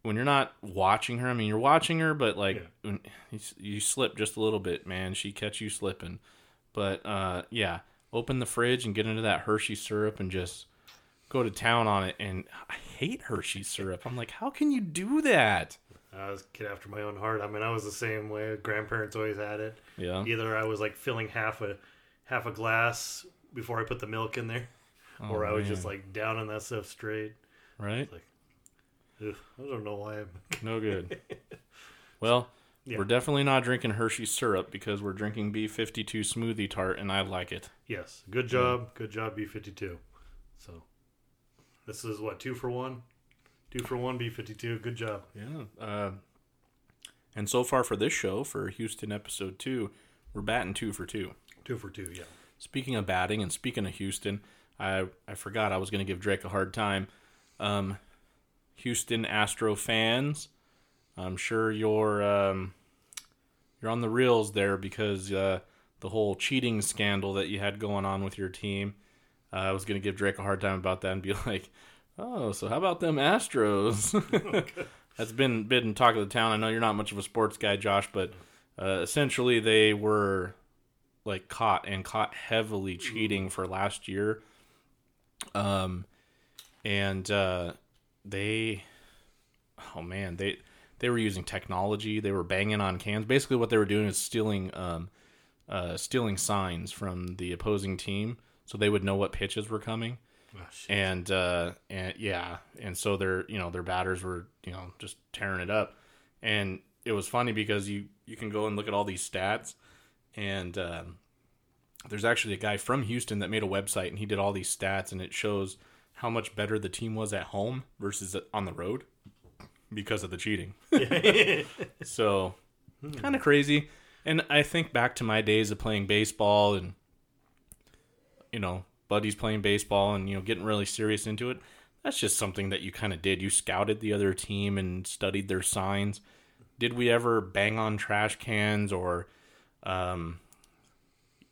Speaker 2: when you're not watching her. I mean, you're watching her, but like
Speaker 3: Yeah.
Speaker 2: when you, you slip just a little bit, man, she catch you slipping. But uh, yeah, open the fridge and get into that Hershey syrup and just go to town on it. And I hate Hershey syrup. I'm like, how can you do that?
Speaker 3: I was a kid after my own heart. I mean, I was the same way. Grandparents always had it.
Speaker 2: Yeah,
Speaker 3: Either I was like filling half a half a glass before I put the milk in there,
Speaker 2: Oh,
Speaker 3: or I was just like down on that stuff straight.
Speaker 2: right.
Speaker 3: Ugh, I don't know why. I'm...
Speaker 2: No good. well,
Speaker 3: Yeah.
Speaker 2: we're definitely not drinking Hershey syrup because we're drinking B52 smoothie tart, and I like it.
Speaker 3: Yes, good job, good job, B fifty two. So this is what two for one, two for one, B fifty two. Good job.
Speaker 2: Yeah. Uh, and so far for this show, for Houston episode two, we're batting two for two.
Speaker 3: Two for two. Yeah.
Speaker 2: Speaking of batting and speaking of Houston, I I forgot I was going to give Drake a hard time. Um, Houston Astro fans, I'm sure you're um, you're on the reels there because uh, the whole cheating scandal that you had going on with your team. Uh, I was going to give Drake a hard time about that and be like, "Oh, so how about them Astros?" That's been been talk of the town. I know you're not much of a sports guy, Josh, but uh, essentially they were like caught and caught heavily cheating for last year. Um, and uh, they, oh man, they they were using technology. They were banging on cans. Basically, what they were doing is stealing um, uh, stealing signs from the opposing team, so they would know what pitches were coming.
Speaker 3: Oh,
Speaker 2: and uh and yeah. And so their you know their batters were you know just tearing it up. And it was funny because you you can go and look at all these stats. And um, there's actually a guy from houston that made a website and he did all these stats and it shows how much better the team was at home versus on the road because of the cheating. So kind of crazy. And i think back to my days of playing baseball and you know buddies playing baseball and you know getting really serious into it that's just something that you kind of did. You scouted the other team and studied their signs. Did we ever bang on trash cans or um,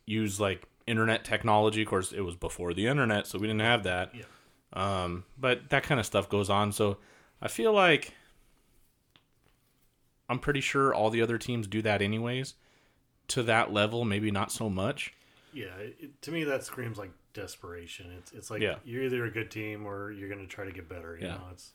Speaker 2: use like internet technology? Of course it was before the internet so we didn't have that.
Speaker 3: Yeah.
Speaker 2: Um, but that kind of stuff goes on so i feel like i'm pretty sure all the other teams do that anyways to that level maybe not so much
Speaker 3: Yeah, it, to me that screams like desperation. It's it's like
Speaker 2: Yeah.
Speaker 3: you're either a good team or you're going to try to get better. You
Speaker 2: Yeah.
Speaker 3: know, it's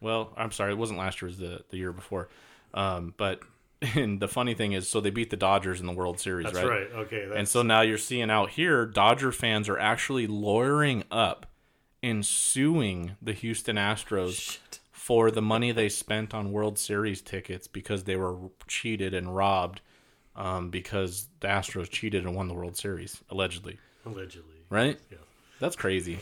Speaker 2: Well, I'm sorry, it wasn't last year; it was the the year before. Um, but and the funny thing is, so they beat the Dodgers in the World Series,
Speaker 3: that's
Speaker 2: right?
Speaker 3: right. Okay, that's,
Speaker 2: And so now you're seeing out here, Dodger fans are actually lawyering up and suing the Houston Astros
Speaker 3: shit.
Speaker 2: for the money they spent on World Series tickets because they were cheated and robbed um, because the Astros cheated and won the World Series allegedly.
Speaker 3: Allegedly.
Speaker 2: Right?
Speaker 3: Yeah.
Speaker 2: That's crazy.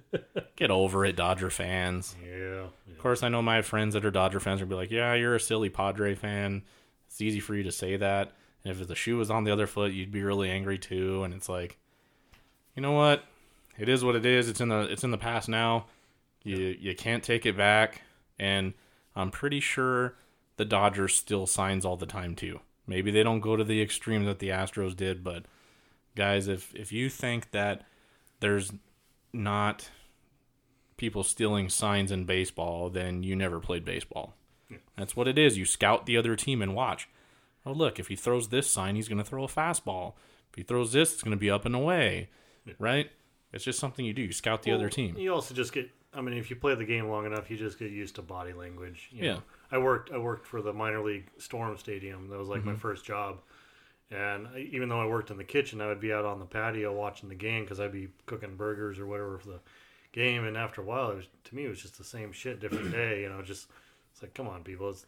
Speaker 2: Get over it, Dodger fans.
Speaker 3: Yeah. yeah.
Speaker 2: Of course, I know my friends that are Dodger fans are be like, "Yeah, you're a silly Padre fan. It's easy for you to say that. And if the shoe was on the other foot, you'd be really angry too." And it's like, you know what? It is what it is. It's in the it's in the past now. You you can't take it back. And I'm pretty sure the Dodgers still signs all the time too. Maybe they don't go to the extreme that the Astros did, but guys, if if you think that there's not people stealing signs in baseball, then you never played baseball. That's what it is. You scout the other team and watch. Oh, look, if he throws this sign, he's going to throw a fastball. If he throws this, it's going to be up and away, right? It's just something you do. You scout the other team.
Speaker 3: You also just get. I mean, if you play the game long enough, you just get used to body language. you
Speaker 2: Yeah.
Speaker 3: know. I worked. I worked for the minor league Storm Stadium. That was like
Speaker 2: Mm-hmm.
Speaker 3: my first job. And I, even though I worked in the kitchen, I would be out on the patio watching the game because I'd be cooking burgers or whatever for the game. And after a while, it was, to me, it was just the same shit, different day. You know, just it's like, come on, people, it's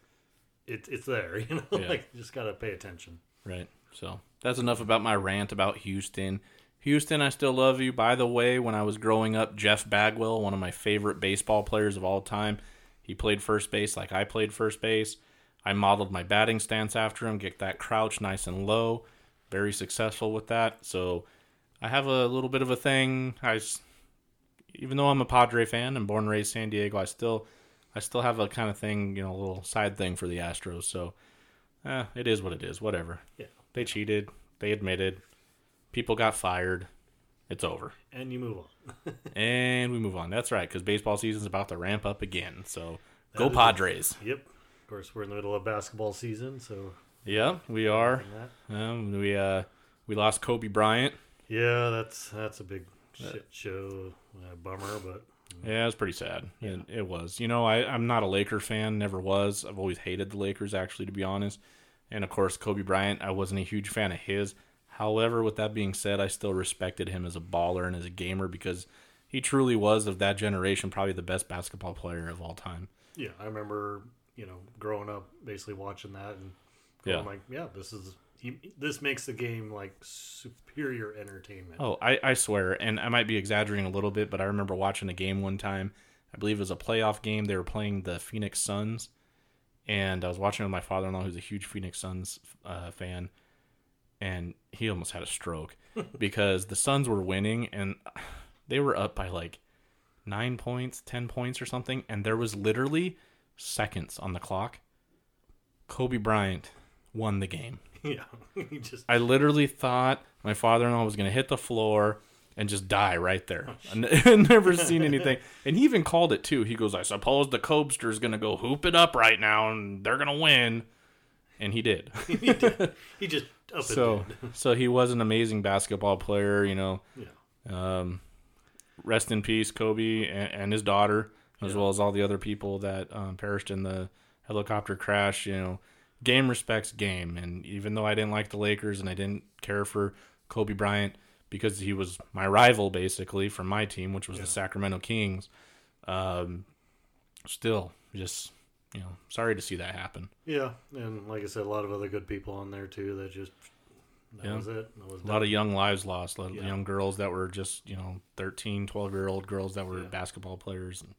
Speaker 3: it, it's there. You know,
Speaker 2: Yeah.
Speaker 3: like you just gotta pay attention.
Speaker 2: Right. So that's enough about my rant about Houston. Houston, I still love you. By the way, when I was growing up, Jeff Bagwell, one of my favorite baseball players of all time, he played first base like I played first base. I modeled my batting stance after him, get that crouch nice and low. Very successful with that. So I have a little bit of a thing. I, even though I'm a Padre fan and born and raised San Diego, I still, I still have a kind of thing, you know, a little side thing for the Astros. So, eh, it is what it is. Whatever.
Speaker 3: Yeah.
Speaker 2: They cheated. They admitted. People got fired. It's over.
Speaker 3: And you move on.
Speaker 2: And we move on. That's right, because baseball season's about to ramp up again. So go
Speaker 3: That is-
Speaker 2: Padres.
Speaker 3: Yep. Of course, we're in the middle of basketball season, so
Speaker 2: Yeah, we are. Um, we uh, we lost Kobe Bryant.
Speaker 3: Yeah, that's that's a big shit show uh, bummer, but
Speaker 2: Yeah, it was pretty sad. It, it was. You know, I, I'm not a Laker fan, never was. I've always hated the Lakers, actually, to be honest. And of course, Kobe Bryant, I wasn't a huge fan of his. However, with that being said, I still respected him as a baller and as a gamer because he truly was, of that generation, probably the best basketball player of all time.
Speaker 3: yeah, I remember you know growing up basically watching that and going
Speaker 2: Yeah.
Speaker 3: like, yeah, this is he, this makes the game like superior entertainment.
Speaker 2: Oh, I, I swear, and I might be exaggerating a little bit, but I remember watching a game one time. I believe it was a playoff game. They were playing the Phoenix Suns, and I was watching with my father-in-law, who's a huge Phoenix Suns uh, fan, and he almost had a stroke because the Suns were winning, and they were up by like nine points, ten points, or something, and there was literally seconds on the clock. Kobe Bryant won the game.
Speaker 3: yeah, he just
Speaker 2: I literally thought my father-in-law was going to hit the floor and just die right there. Oh, I've never seen anything. And he even called it too. He goes, "I suppose the Cobster's going to go hoop it up right now and they're going to win." And he did.
Speaker 3: he just up
Speaker 2: so so he was an amazing basketball player, you know.
Speaker 3: Yeah.
Speaker 2: Um rest in peace Kobe and, and his daughter as
Speaker 3: Yeah.
Speaker 2: well as all the other people that um, perished in the helicopter crash, you know. Game respects game and even though I didn't like the Lakers and I didn't care for Kobe Bryant because he was my rival basically from my team, which was
Speaker 3: Yeah.
Speaker 2: the Sacramento Kings, um still just you know, sorry to see that happen.
Speaker 3: Yeah, and like I said, a lot of other good people on there too. That just that
Speaker 2: Yeah.
Speaker 3: was it. That was
Speaker 2: a lot of young lives lost a lot of
Speaker 3: Yeah.
Speaker 2: young girls that were just you know 13 12 year old girls that were
Speaker 3: Yeah.
Speaker 2: basketball players and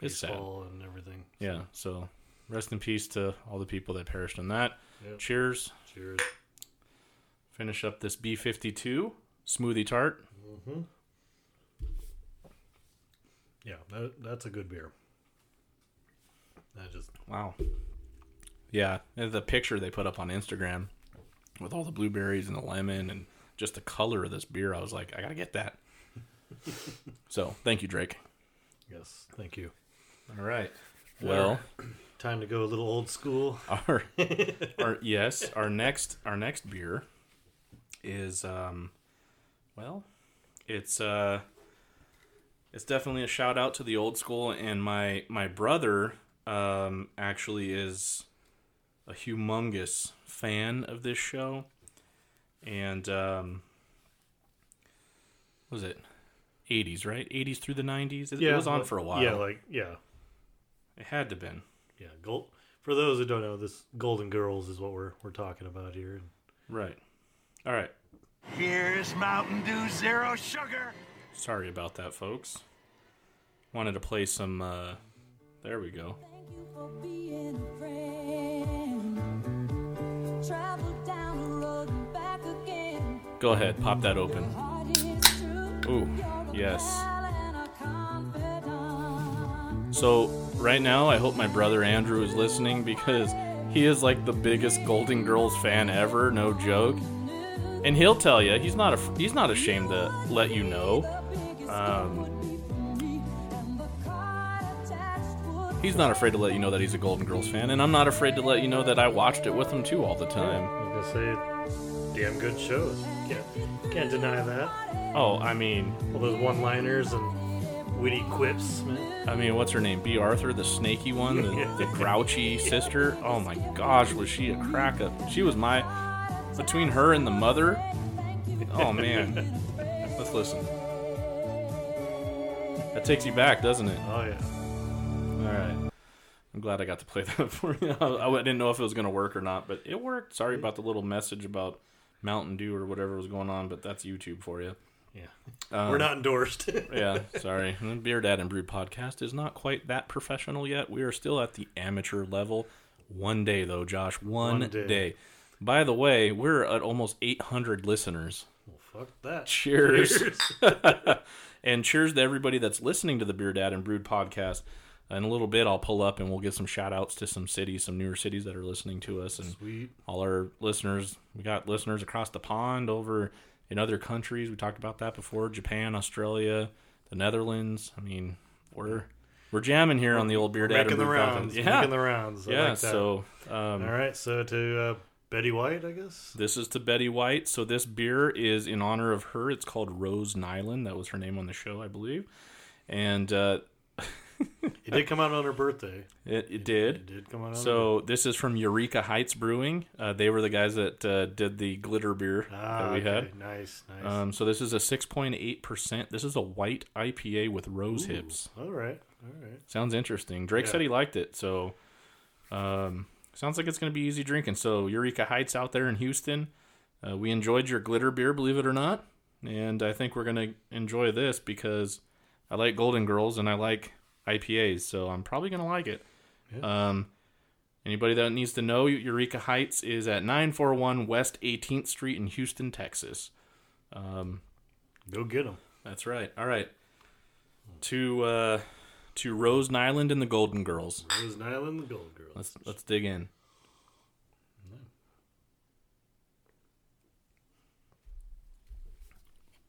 Speaker 2: it's sad
Speaker 3: baseball and everything.
Speaker 2: yeah so rest in peace to all the people that perished in that
Speaker 3: Yep.
Speaker 2: cheers
Speaker 3: Cheers.
Speaker 2: finish up this b52 smoothie tart mm-hmm.
Speaker 3: Yeah, that, that's a good beer. That just
Speaker 2: wow yeah the picture they put up on instagram with all the blueberries and the lemon and just the color of this beer i was like i gotta get that so thank you drake
Speaker 3: yes, thank you.
Speaker 2: all right well
Speaker 3: Time to go a little old school.
Speaker 2: our, our yes, our next our next beer is um well, it's uh it's definitely a shout out to the old school and my my brother um actually is a humongous fan of this show and um what was it 80s right 80s through the 90s it, it was on
Speaker 3: like-
Speaker 2: for a while
Speaker 3: Yeah, like yeah,
Speaker 2: It had to been.
Speaker 3: Yeah, gold. For those who don't know, this Golden Girls is what we're we're talking about here.
Speaker 2: Right. All right.
Speaker 5: Here's Mountain Dew Zero Sugar.
Speaker 2: Sorry about that, folks. Wanted to play some. uh There we go.
Speaker 6: Thank you for being a friend. Travel down the road and back again.
Speaker 2: Go ahead, pop that open. Ooh, yes.
Speaker 6: pal and a confidant.
Speaker 2: So right now, I hope my brother Andrew is listening because he is like the biggest Golden Girls fan ever. No joke. And he'll tell you he's not a, he's not ashamed to let you know. Um, he's not afraid to let you know that he's a Golden Girls fan, and I'm not afraid to let you know that I watched it with him too all the time.
Speaker 3: I was gonna say, damn good shows. Can't can't deny that.
Speaker 2: Oh, I mean,
Speaker 3: All those one-liners and witty quips. Man.
Speaker 2: I mean, what's her name? Bea Arthur, the snaky one, the, the grouchy sister. Oh my gosh, was she a crack up? She was my between her and the mother. Oh man, let's listen. That takes you back, doesn't it?
Speaker 3: Oh yeah.
Speaker 2: All right. I'm glad I got to play that for you. I didn't know if it was going to work or not, but it worked. Sorry about the little message about Mountain Dew or whatever was going on, but that's YouTube for you.
Speaker 3: Yeah.
Speaker 2: Um,
Speaker 3: We're not endorsed.
Speaker 2: yeah, sorry. The Beer Dad and Brewed podcast is not quite that professional yet. We are still at the amateur level. One day, though, Josh. One,
Speaker 3: One day.
Speaker 2: day. By the way, we're at almost 800 listeners.
Speaker 3: well, fuck that.
Speaker 2: Cheers. and cheers to everybody that's listening to the Beer Dad and Brewed podcast. In a little bit, I'll pull up and we'll give some shout outs to some cities, some newer cities that are listening to us. And
Speaker 3: Sweet.
Speaker 2: all our listeners. We got listeners across the pond over in other countries. We talked about that before: Japan, Australia, the Netherlands. I mean, we're we're jamming here on the old beer dad
Speaker 3: Making the rounds.
Speaker 2: Yeah,
Speaker 3: Making the rounds. I
Speaker 2: yeah.
Speaker 3: like
Speaker 2: so um,
Speaker 3: All right. So to uh, Betty White, I guess.
Speaker 2: this is to Betty White. So this beer is in honor of her. It's called Rose Nylund. That was her name on the show, I believe. And uh,
Speaker 3: It did come out on her birthday.
Speaker 2: it, it
Speaker 3: It
Speaker 2: did.
Speaker 3: did come out. on her
Speaker 2: So this is from Eureka Heights Brewing. Uh, they were the guys that uh, did the glitter beer
Speaker 3: Ah,
Speaker 2: that we
Speaker 3: okay.
Speaker 2: had.
Speaker 3: Nice, nice.
Speaker 2: Um, so this is a 6.8%. This is a white IPA with rose
Speaker 3: Ooh,
Speaker 2: hips.
Speaker 3: All right, all right.
Speaker 2: Sounds interesting. Drake
Speaker 3: Yeah.
Speaker 2: said he liked it, so um, sounds like it's going to be easy drinking. So Eureka Heights out there in Houston, uh, we enjoyed your glitter beer, believe it or not, and I think we're going to enjoy this because I like Golden Girls and I like IPAs, so I'm probably going to like it. Um, anybody that needs to know, Eureka Heights is at 941 West 18th Street in Houston, Texas. Um,
Speaker 3: Go get them.
Speaker 2: that's right. All right. To uh to Rose Nylund and the Golden Girls.
Speaker 3: Rose Nylund, the Gold Girl.
Speaker 2: Let's let's dig in.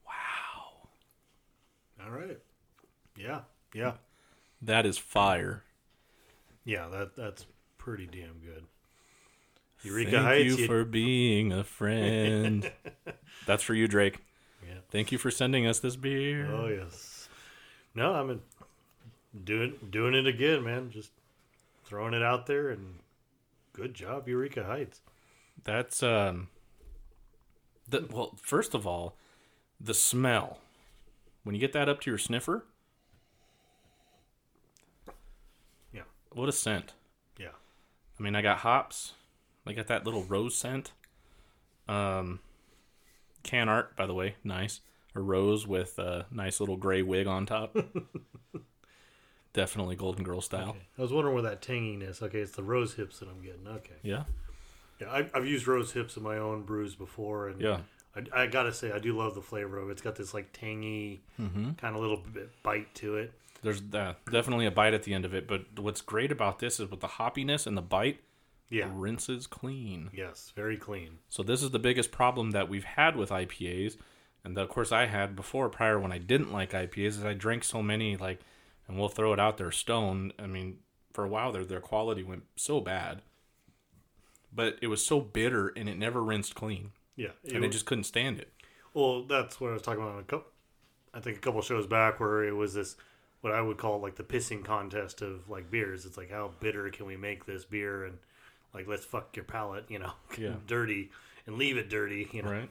Speaker 2: Wow.
Speaker 3: All right. Yeah, yeah,
Speaker 2: That is fire.
Speaker 3: yeah. That that's pretty damn good. Eureka
Speaker 2: Thank
Speaker 3: Heights.
Speaker 2: you
Speaker 3: you-
Speaker 2: for being a friend. That's for you, Drake.
Speaker 3: Yeah.
Speaker 2: Thank you for sending us this beer.
Speaker 3: Oh yes. No, I'm in, doing doing it again, man. Just throwing it out there, and good job, Eureka Heights.
Speaker 2: That's um the well, first of all, the smell. When you get that up to your sniffer,
Speaker 3: Yeah,
Speaker 2: what a scent.
Speaker 3: yeah.
Speaker 2: I mean, I got hops. I got that little rose scent. Um, can art, by the way, nice. A rose with a nice little gray wig on top. Definitely Golden Girl style.
Speaker 3: I was wondering where that tanginess. Okay, it's the rose hips that I'm getting. Okay.
Speaker 2: Yeah,
Speaker 3: Yeah, I, I've used rose hips in my own brews before, and
Speaker 2: yeah,
Speaker 3: I, I gotta say I do love the flavor of it. It's got this like tangy
Speaker 2: Mm-hmm.
Speaker 3: kind of little bit bite to it.
Speaker 2: There's uh, definitely a bite at the end of it, but what's great about this is with the hoppiness and the bite,
Speaker 3: Yeah.
Speaker 2: it rinses clean.
Speaker 3: Yes, very clean.
Speaker 2: So this is the biggest problem that we've had with IPAs, and of course I had before prior when I didn't like IPAs is I drank so many like, and we'll throw it out there stone. I mean, for a while there, their quality went so bad, but it was so bitter and it never rinsed clean,
Speaker 3: Yeah, it
Speaker 2: and I
Speaker 3: was-
Speaker 2: just couldn't stand it.
Speaker 3: Well, that's what I was talking about. On a couple, I think a couple shows back, where it was this, what I would call like the pissing contest of like beers. It's like how bitter can we make this beer, and like let's fuck your palate, you know,
Speaker 2: Yeah.
Speaker 3: dirty, and leave it dirty, you know.
Speaker 2: Right?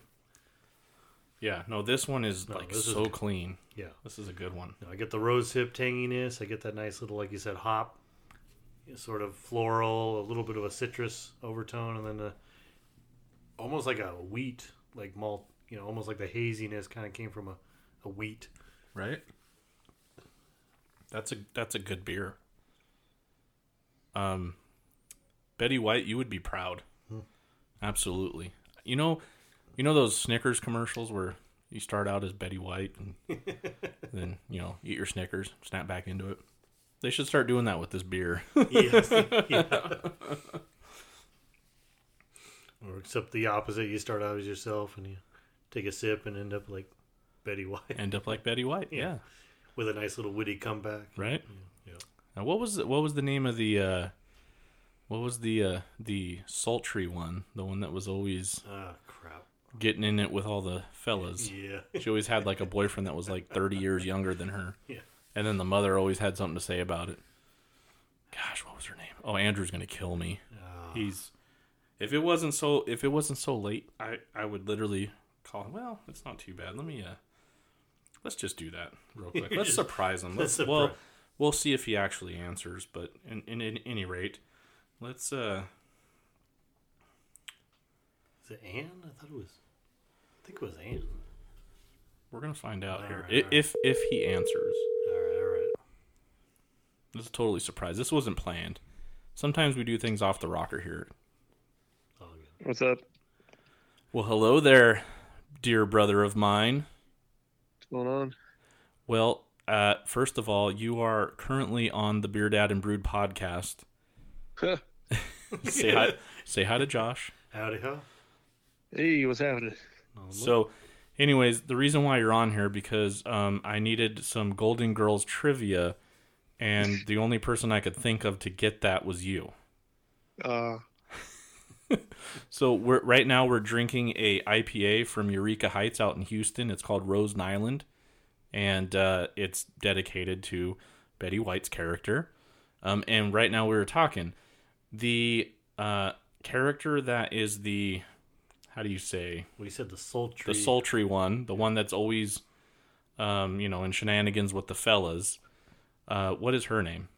Speaker 2: Yeah. No, this one is
Speaker 3: No,
Speaker 2: like
Speaker 3: this is
Speaker 2: so clean.
Speaker 3: Yeah,
Speaker 2: This is a good one.
Speaker 3: I get the rose hip tanginess. I get that nice little, like you said, hop sort of floral, a little bit of a citrus overtone, and then the almost like a wheat, like malt. You know, almost like the haziness kind of came from a, a wheat.
Speaker 2: right? That's a that's a good beer. Um, Betty White, you would be proud. Absolutely. You know, you know those Snickers commercials where you start out as Betty White and then you know eat your Snickers, snap back into it. They should start doing that with this beer.
Speaker 3: Yes. yeah. Or except the opposite, you start out as yourself and you take a sip and end up like Betty White
Speaker 2: End up like Betty White. Yeah.
Speaker 3: With a nice little witty comeback.
Speaker 2: Right.
Speaker 3: Yeah.
Speaker 2: Now, what was the, what was the name of the uh, what was the uh, the sultry one? The one that was always
Speaker 3: Ah, crap.
Speaker 2: getting in it with all the fellas.
Speaker 3: Yeah.
Speaker 2: She always had like a boyfriend that was like 30 years younger than her.
Speaker 3: Yeah.
Speaker 2: And then the mother always had something to say about it. Gosh, what was her name? Oh, Andrew's going to kill me. He's if it wasn't so if it wasn't so late, I I would literally call him. Well, it's not too bad. Let me uh let's just do that real quick. Let's surprise him. Let's
Speaker 3: let's
Speaker 2: well,
Speaker 3: surprise-
Speaker 2: we'll see if he actually answers, but in in, in any rate, let's uh
Speaker 3: Is it Anne? I thought it was. I think it was Anne.
Speaker 2: we're going to find out here
Speaker 3: Alright,
Speaker 2: I
Speaker 3: alright.
Speaker 2: if if he answers.
Speaker 3: All right, all right.
Speaker 2: This is totally surprised. This wasn't planned. Sometimes we do things off the rocker here.
Speaker 3: All good.
Speaker 7: What's up?
Speaker 2: Well, hello there, dear brother of mine.
Speaker 7: What's going on?
Speaker 2: Well, uh, first of all, you are currently on the Beer Dad and Brewed podcast. Say hi, say hi to Josh.
Speaker 3: Howdy ho.
Speaker 7: Hey, what's happening?
Speaker 2: So, anyways, the reason why you're on here because um, I needed some Golden Girls trivia, and the only person I could think of to get that was you.
Speaker 7: Uh,
Speaker 2: So we're right now we're drinking a IPA from Eureka Heights out in Houston. It's called Rose Nylund, and uh, it's dedicated to Betty White's character. Um, and right now we were talking the uh, character that is the how do you say
Speaker 3: We said the sultry.
Speaker 2: the sultry one, the one that's always um, you know in shenanigans with the fellas. Uh, what is her name?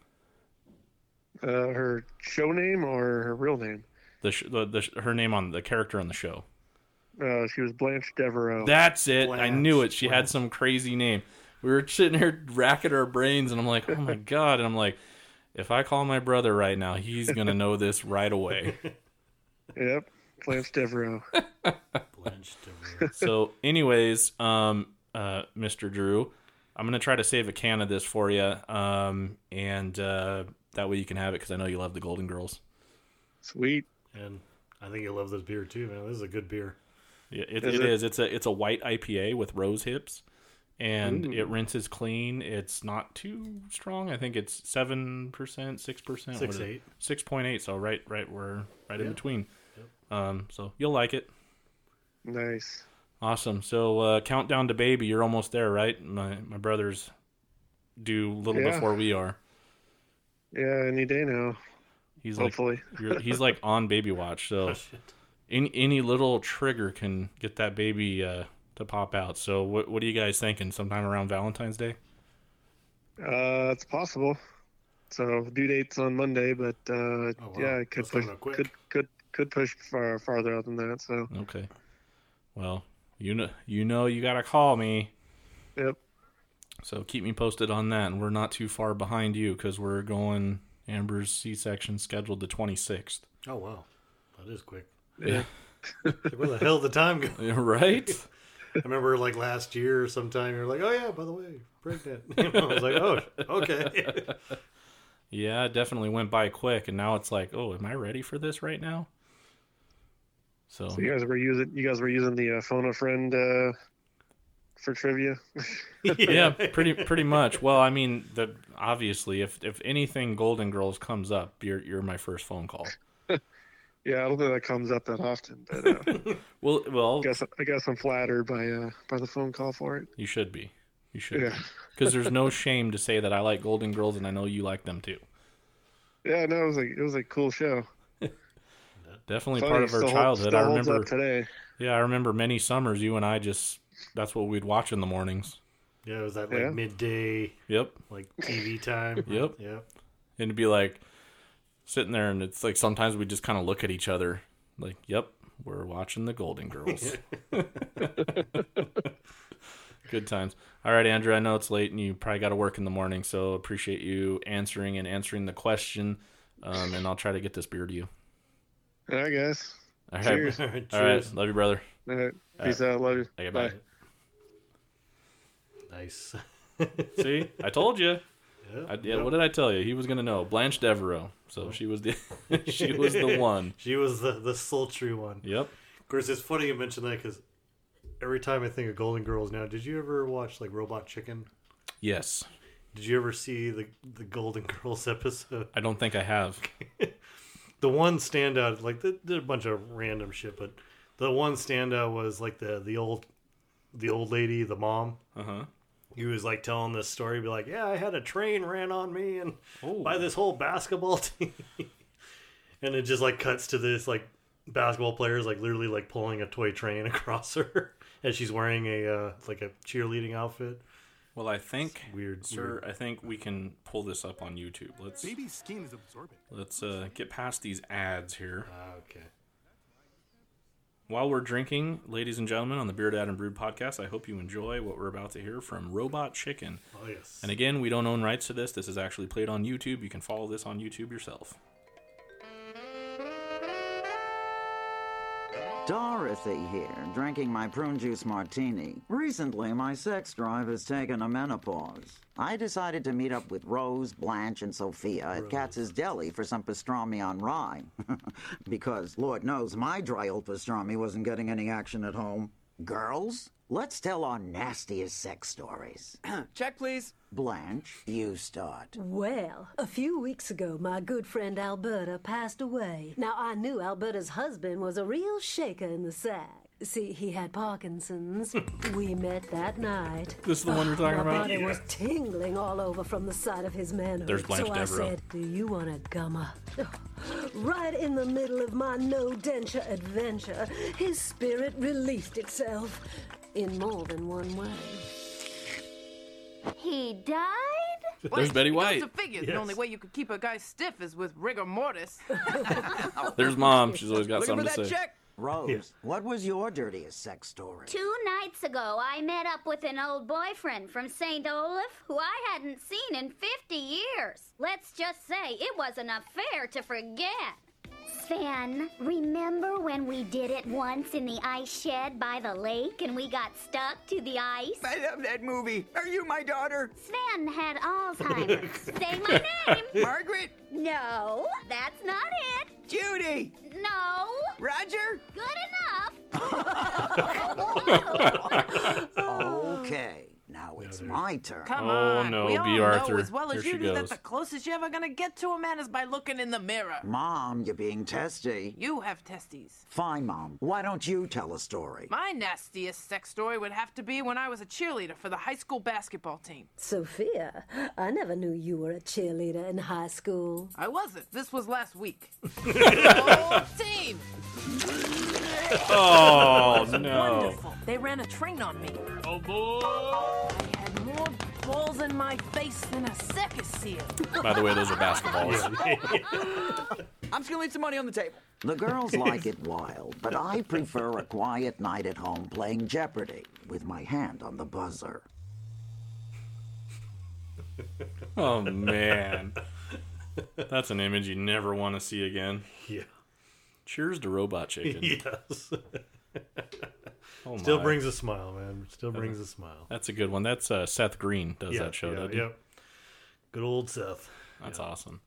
Speaker 7: uh, her show name or her real name?
Speaker 2: The, sh- the, the her name on the character on the show.
Speaker 7: Uh, she was Blanche Devereaux.
Speaker 2: That's it. I knew it.
Speaker 3: Blanche,
Speaker 2: She had some crazy name. We were sitting here racking our brains, and I'm like, oh my god! And I'm like, if I call my brother right now, he's gonna know this right away.
Speaker 7: Yep, Blanche Devereaux.
Speaker 3: Blanche Devereaux.
Speaker 2: so, anyways, um, uh, Mr. Drew, I'm gonna try to save a can of this for you, um, and uh, that way you can have it because I know you love the Golden Girls.
Speaker 7: Sweet.
Speaker 3: And I think you'll love this beer too, man. This is a good beer.
Speaker 2: Yeah, it,
Speaker 7: Is
Speaker 2: it
Speaker 7: it?
Speaker 2: is. It's a it's a white IPA with rose hips, and
Speaker 7: Ooh.
Speaker 2: it rinses clean. It's not too strong. I think it's seven percent, six percent,
Speaker 3: Six eight.
Speaker 2: six point eight. So right, right, we're right in
Speaker 3: Yeah.
Speaker 2: between. Um, so you'll like it.
Speaker 7: Nice.
Speaker 2: Awesome. So uh, countdown to baby. You're almost there, right? My my brothers do a little
Speaker 7: Yeah.
Speaker 2: before we are.
Speaker 7: Yeah, any day now.
Speaker 2: He's like
Speaker 7: Hopefully.
Speaker 2: you're, he's like on baby watch. So
Speaker 3: Oh,
Speaker 2: any any little trigger can get that baby uh, to pop out. So what what are you guys thinking? Sometime around Valentine's Day?
Speaker 7: Uh, it's possible. So due date's on Monday, but uh,
Speaker 3: wow.
Speaker 7: yeah, it could push,
Speaker 3: quick.
Speaker 7: could could could push far farther out than that. So
Speaker 2: Okay. Well, you know you know you gotta call me.
Speaker 7: yep.
Speaker 2: So keep me posted on that, and we're not too far behind you because we're going Amber's C-section scheduled the 26th.
Speaker 3: Oh wow, that is quick.
Speaker 7: Yeah.
Speaker 3: Like, where the hell did the time go?
Speaker 2: right?
Speaker 3: I remember like last year or sometime you're like, oh yeah, by the way, pregnant. You know, I was like, oh, okay.
Speaker 2: yeah, it definitely went by quick, and now it's like, oh, am I ready for this right now? So,
Speaker 7: So you guys were using you guys were using the uh, phone a friend uh, for trivia.
Speaker 2: yeah, pretty pretty much. Well, I mean, the obviously, if if anything Golden Girls comes up, you're you're my first phone call.
Speaker 7: yeah, I don't think that comes up that often, but uh,
Speaker 2: Well, well,
Speaker 7: I guess I guess I'm flattered by uh, by the phone call for it.
Speaker 2: you should be. You should
Speaker 7: Yeah.
Speaker 2: because there's no shame to say that I like Golden Girls, and I know you like them too.
Speaker 7: Yeah, no, it was like it was a cool show.
Speaker 2: Definitely
Speaker 7: Funny,
Speaker 2: part of our
Speaker 7: still
Speaker 2: childhood.
Speaker 7: still
Speaker 2: I remember.
Speaker 7: today.
Speaker 2: Yeah, I remember many summers. You and I just that's what we'd watch in the mornings.
Speaker 3: Yeah, it was that like
Speaker 7: Yeah.
Speaker 3: midday
Speaker 2: Yep.
Speaker 3: like TV time.
Speaker 2: Yep.
Speaker 3: Yep.
Speaker 2: And it'd be like sitting there, and it's like sometimes we just kind of look at each other, like, "Yep, we're watching the Golden Girls." Good times. All right, Andrew. I know it's late, and you probably got to work in the morning, so appreciate you answering and answering the question. Um, and I'll try to get this beer to you.
Speaker 7: All right, guys.
Speaker 2: All right.
Speaker 7: Cheers.
Speaker 2: All right.
Speaker 3: Cheers.
Speaker 2: Love you, brother.
Speaker 7: All right. Peace out. Love you.
Speaker 2: Okay,
Speaker 7: Bye.
Speaker 2: bye.
Speaker 3: Nice.
Speaker 2: See, I told you.
Speaker 3: Yeah,
Speaker 2: I, yeah,
Speaker 3: yep.
Speaker 2: what did I tell you? He was gonna know. Blanche Devereaux. So she was the she was the one.
Speaker 3: She was the, the sultry one.
Speaker 2: Yep.
Speaker 3: Of course, it's funny you mention that because every time I think of Golden Girls now, did you ever watch like Robot Chicken?
Speaker 2: Yes.
Speaker 3: Did you ever see the the Golden Girls episode?
Speaker 2: I don't think I have.
Speaker 3: The one standout, like they did a bunch of random shit, but the one standout was like the the old the old lady, the mom.
Speaker 2: Uh huh.
Speaker 3: He was like telling this story, be like, "Yeah, I had a train ran on me, and
Speaker 2: Oh.
Speaker 3: by this whole basketball team." and it just like cuts to this like basketball players like literally like pulling a toy train across her as she's wearing a uh, like a cheerleading outfit.
Speaker 2: Well, I think
Speaker 3: weird,
Speaker 2: sir. I think we can pull this up on YouTube. Let's
Speaker 5: Baby's skin is absorbent.
Speaker 2: let's uh, get past these ads here.
Speaker 3: Ah, okay.
Speaker 2: While we're drinking, ladies and gentlemen, on the Beer Dad and Brewed podcast, I hope you enjoy what we're about to hear from Robot Chicken.
Speaker 3: Oh yes.
Speaker 2: And again, we don't own rights to this. This is actually played on YouTube. You can follow this on YouTube yourself.
Speaker 8: Dorothy here, drinking my prune juice martini. Recently, my sex drive has taken a menopause. I decided to meet up with Rose, Blanche, and Sophia at Katz's Deli for some pastrami on rye. because, Lord knows, my dry old pastrami wasn't getting any action at home. Girls, let's tell our nastiest sex stories.
Speaker 9: Check, please.
Speaker 8: Blanche, you start.
Speaker 10: Well, a few weeks ago, my good friend Alberta passed away. Now, I knew Alberta's husband was a real shaker in the sack. See, he had Parkinson's. we met that night.
Speaker 2: This is the one you're talking about?
Speaker 10: my
Speaker 2: about?
Speaker 10: body was tingling all over from the sight of his manhood.
Speaker 2: There's Blanche
Speaker 10: so I said, Do you want a gummer? Right in the middle of my no denture adventure, his spirit released itself in more than one way.
Speaker 11: He died?
Speaker 2: There's Betty White.
Speaker 9: To figure, the only way you could keep a guy stiff is with rigor mortis.
Speaker 2: There's mom. She's always got
Speaker 9: Looking for
Speaker 2: something
Speaker 9: that
Speaker 2: to say.
Speaker 9: check?
Speaker 8: Rose, what was your dirtiest sex story?
Speaker 11: Two nights ago, I met up with an old boyfriend from St. Olaf who I hadn't seen in 50 years. Let's just say it was an affair to forget. Sven, remember when we did it once in the ice shed by the lake and we got stuck to the ice?
Speaker 9: I love that movie. Are you my daughter?
Speaker 11: Sven had Alzheimer's. Say my name.
Speaker 9: Margaret?
Speaker 11: No, that's not it.
Speaker 9: Judy?
Speaker 11: No.
Speaker 9: Roger?
Speaker 11: Good enough.
Speaker 8: Okay, now it's my turn.
Speaker 9: Come
Speaker 2: Oh,
Speaker 9: on.
Speaker 2: no,
Speaker 9: we all
Speaker 2: B.
Speaker 9: know as well as
Speaker 2: Here
Speaker 9: you
Speaker 2: she
Speaker 9: do that the closest you're ever gonna get to a man is by looking in the mirror.
Speaker 8: Mom, you're being testy.
Speaker 9: You have testes.
Speaker 8: Fine, Mom. Why don't you tell a story?
Speaker 9: My nastiest sex story would have to be when I was a cheerleader for the high school basketball team.
Speaker 10: Sophia, I never knew you were a cheerleader in high school.
Speaker 9: I wasn't. This was last week. oh, team!
Speaker 2: Oh no!
Speaker 9: Wonderful. They ran a train on me.
Speaker 2: Oh boy!
Speaker 9: I had more balls in my face than a circus seal.
Speaker 2: By the way, those are basketballs.
Speaker 9: I'm just gonna leave some money on the table.
Speaker 8: The girls like it wild, but I prefer a quiet night at home playing Jeopardy with my hand on the buzzer.
Speaker 2: Oh man, that's an image you never want to see again.
Speaker 3: Yeah.
Speaker 2: Cheers to Robot Chicken.
Speaker 3: yes.
Speaker 2: Oh,
Speaker 3: Still brings a smile, man. Still brings a smile.
Speaker 2: That's a good one. That's uh, Seth Green does
Speaker 3: yeah,
Speaker 2: that show,
Speaker 3: yeah. Yep. Good old Seth.
Speaker 2: That's awesome.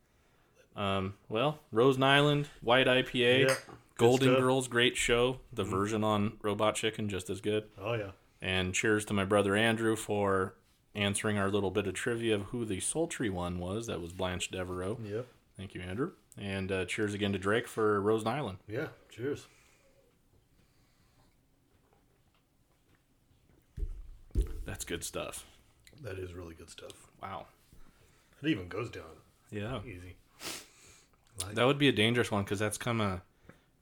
Speaker 2: Um, well, Rose Nylund, White IPA,
Speaker 3: Yeah,
Speaker 2: Golden
Speaker 3: stuff. Mm-hmm.
Speaker 2: Girls, great show. The version on Robot Chicken, just as good.
Speaker 3: Oh yeah.
Speaker 2: And cheers to my brother Andrew for answering our little bit of trivia of who the sultry one was. That was Blanche Devereaux.
Speaker 3: Yep.
Speaker 2: Thank you, Andrew. And uh, cheers again to Drake for Rose Nylund.
Speaker 3: Yeah. Cheers.
Speaker 2: That's good stuff.
Speaker 3: That is really good stuff.
Speaker 2: Wow.
Speaker 3: It even goes down
Speaker 2: Yeah.
Speaker 3: easy.
Speaker 2: That would be a dangerous one because that's kind of,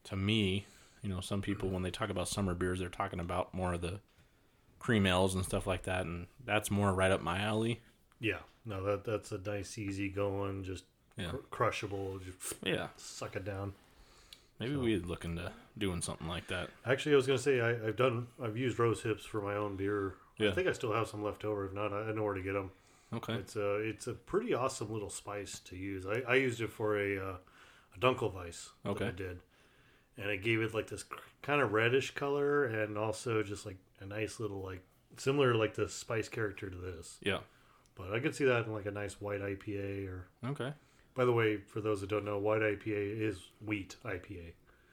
Speaker 2: to me, you know, some people when they talk about summer beers, they're talking about more of the cream ales and stuff like that, and that's more right up my alley.
Speaker 3: Yeah. No, that that's a nice, easy going, just
Speaker 2: Yeah.
Speaker 3: cr- crushable. Just
Speaker 2: Yeah.
Speaker 3: suck it down.
Speaker 2: Maybe we'd look into doing something like that.
Speaker 3: Actually, I was gonna say I, I've done I've used rose hips for my own beer.
Speaker 2: Yeah.
Speaker 3: I think I still have some left over. If not, I know where to get them.
Speaker 2: Okay.
Speaker 3: It's a it's a pretty awesome little spice to use. I, I used it for a uh, a Dunkelweiss. that
Speaker 2: Okay.
Speaker 3: I did, and it gave it like this kind of reddish color, and also just like a nice little like similar like the spice character to this.
Speaker 2: Yeah.
Speaker 3: But I could see that in like a nice white IPA or.
Speaker 2: Okay.
Speaker 3: By the way, for those that don't know, white IPA is wheat IPA.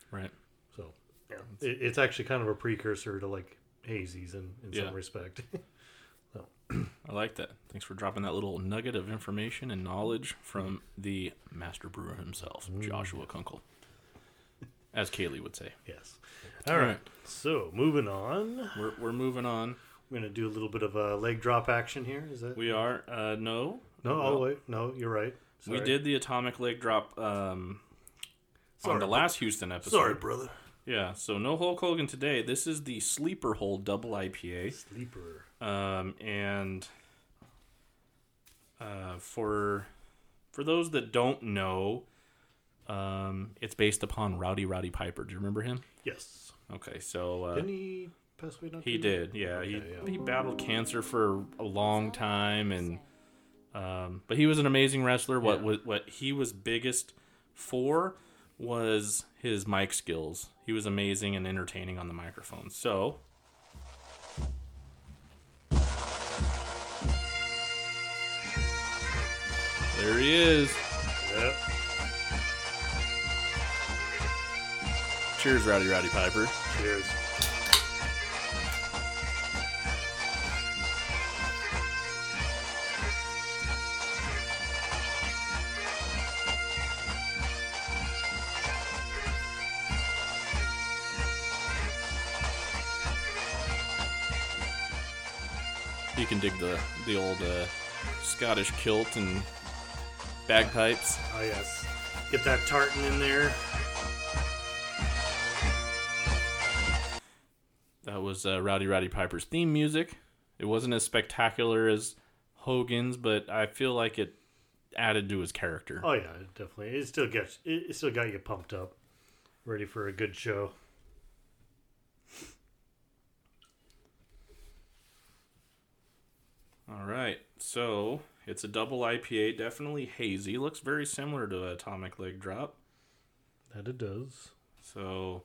Speaker 2: Right.
Speaker 3: So yeah, it, it's actually kind of a precursor to like hazies in, in
Speaker 2: Yeah.
Speaker 3: some respect. so.
Speaker 2: I like that. Thanks for dropping that little nugget of information and knowledge from the master brewer himself, Joshua Kunkel. As Kaylee would say.
Speaker 3: Yes. All right. So moving on.
Speaker 2: We're, we're moving on.
Speaker 3: We're gonna do a little bit of a leg drop action here. Is that
Speaker 2: We are. Uh, no.
Speaker 3: No,
Speaker 2: Well,
Speaker 3: oh wait, no, you're right.
Speaker 2: We did the atomic leg drop um, on the last Houston episode.
Speaker 3: Sorry, brother.
Speaker 2: Yeah, so no Hulk Hogan today. This is the Sleeper Hold Double IPA.
Speaker 3: Sleeper.
Speaker 2: Um, and uh, for for those that don't know, um, it's based upon Rowdy Roddy Piper. Do you remember him?
Speaker 3: Yes.
Speaker 2: Okay, so uh,
Speaker 3: Didn't he pass away? Not
Speaker 2: he did, yeah. he
Speaker 3: yeah.
Speaker 2: he battled cancer for a long time, and um, but he was an amazing wrestler. What
Speaker 3: Yeah.
Speaker 2: what what he was biggest for was his mic skills. He was amazing and entertaining on the microphone. So. There he is.
Speaker 3: Yep.
Speaker 2: Cheers, Rowdy Roddy Piper.
Speaker 3: Cheers.
Speaker 2: Can dig the the old uh, Scottish kilt and bagpipes.
Speaker 3: Oh yes. Get that tartan in there.
Speaker 2: That was uh, Rowdy Roddy Piper's theme music. It wasn't as spectacular as Hogan's, but I feel like it added to his character.
Speaker 3: Oh yeah, definitely. It still gets. It, it still got you pumped up, ready for a good show.
Speaker 2: All right, so it's a double IPA, definitely hazy. Looks very similar to Atomic Leg Drop.
Speaker 3: That it does.
Speaker 2: So,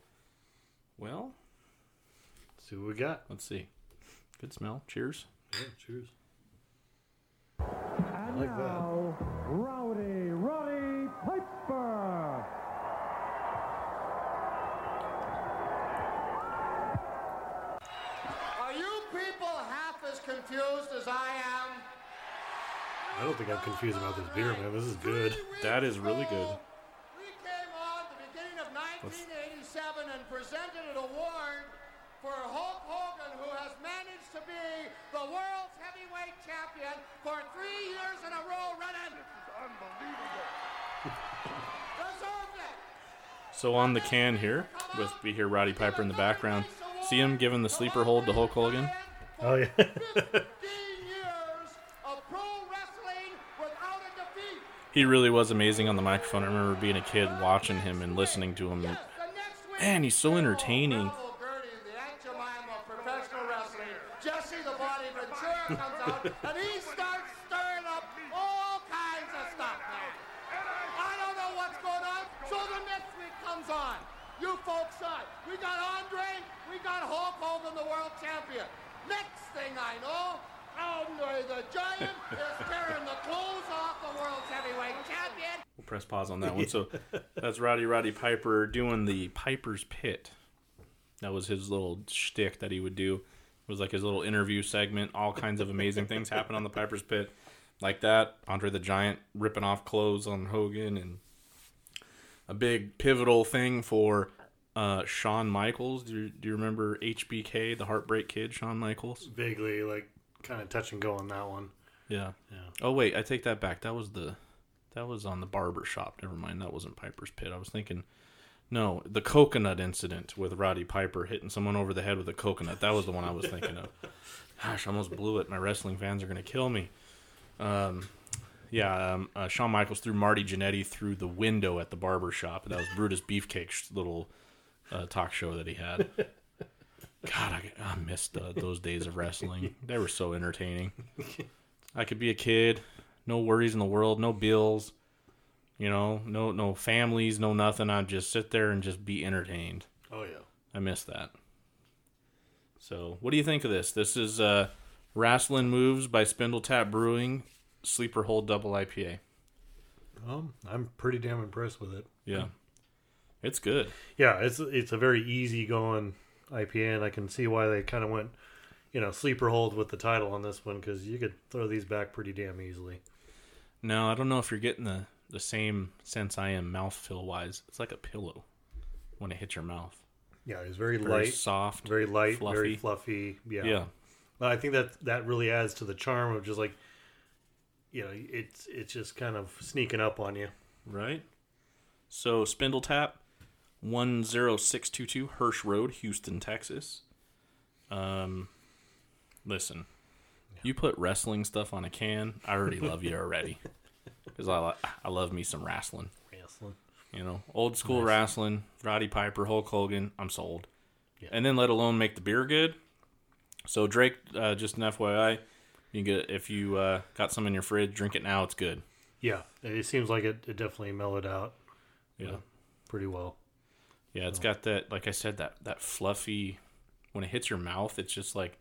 Speaker 2: well, let's
Speaker 3: see what we got.
Speaker 2: Let's see. Good smell. Cheers.
Speaker 3: Yeah, cheers.
Speaker 12: And
Speaker 3: like that.
Speaker 12: now, Rowdy Roddy Piper.
Speaker 13: Are you people half as confused as I am?
Speaker 3: I don't think I'm confused about this beer, man. This is good.
Speaker 2: That is really good.
Speaker 13: We came on the beginning of 1987 and presented an award for Hulk Hogan, who has managed to be the world's heavyweight champion for three years in a row running. This is unbelievable. Deserved it.
Speaker 2: So on the can here, with we hear Roddy Piper in the background. See him giving the sleeper hold to Hulk Hogan.
Speaker 3: Oh yeah.
Speaker 13: years of pro wrestling without a defeat.
Speaker 2: He really was amazing on the microphone. I remember being a kid watching him and listening to him. Man, he's so entertaining.
Speaker 13: Gertie, the Aunt Jemima of professional wrestling. Jesse the Body Ventura comes out and he starts stirring up all kinds of stuff, man. I don't know what's going on, so the next week comes on. You folks saw it. We got Andre, we got Hulk Hogan, the world champion. Next thing I know, Andre the Giant is tearing the clothes off the world's heavyweight champion.
Speaker 2: We'll press pause on that one. So that's Rowdy Roddy Piper doing the Piper's Pit. That was his little shtick that he would do. It was like his little interview segment. All kinds of amazing things happen on the Piper's Pit, like that. Andre the Giant ripping off clothes on Hogan, and a big pivotal thing for uh, Shawn Michaels. Do you, do you remember HBK, the Heartbreak Kid, Shawn Michaels?
Speaker 3: Vaguely, like kind of touch and go on that one.
Speaker 2: Yeah.
Speaker 3: Yeah.
Speaker 2: Oh wait, I take that back. That was the that was on the barber shop. Never mind. That wasn't Piper's Pit. I was thinking no, the coconut incident with Roddy Piper hitting someone over the head with a coconut. That was the one I was thinking of. Gosh, I almost blew it. My wrestling fans are going to kill me. Um Yeah, um, uh, Shawn Michaels threw Marty Jannetty through the window at the barber shop. That was Brutus Beefcake's little uh, talk show that he had. God, I, I missed uh, those days of wrestling. They were so entertaining. I could be a kid, no worries in the world, no bills, you know, no no families, no nothing. I'd just sit there and just be entertained.
Speaker 3: Oh yeah.
Speaker 2: I miss that. So, what do you think of this? This is uh, Wrestling Moves by Spindletap Brewing, Sleeper Hold Double IPA.
Speaker 3: Um, I'm pretty damn impressed with it.
Speaker 2: Yeah, it's good.
Speaker 3: Yeah, it's it's a very easy going IPA, and I can see why they kind of went, you know, sleeper hold with the title on this one because you could throw these back pretty damn easily.
Speaker 2: No, I don't know if you're getting the the same sense I am mouthfeel wise. It's like a pillow when it hits your mouth.
Speaker 3: Yeah, it's very,
Speaker 2: Very
Speaker 3: light,
Speaker 2: soft,
Speaker 3: very light,
Speaker 2: fluffy.
Speaker 3: very fluffy. Yeah,
Speaker 2: Yeah.
Speaker 3: I think that that really adds to the charm of just like, you know, it's it's just kind of sneaking up on you.
Speaker 2: Right. So Spindletap, one zero six two two Hirsch Road, Houston, Texas. Um, listen, you put wrestling stuff on a can, I already love you already, because I I love me some wrestling.
Speaker 3: Wrestling.
Speaker 2: You know, old school
Speaker 3: Nice.
Speaker 2: wrestling, Roddy Piper, Hulk Hogan. I'm sold. And then let alone make the beer good. So Drake, uh, just an FYI, you can get if you uh, got some in your fridge, drink it now. It's good.
Speaker 3: Yeah, it seems like it, it definitely mellowed out.
Speaker 2: Yeah.
Speaker 3: uh, pretty well.
Speaker 2: Yeah, it's got that, like I said, that that fluffy. When it hits your mouth, it's just like,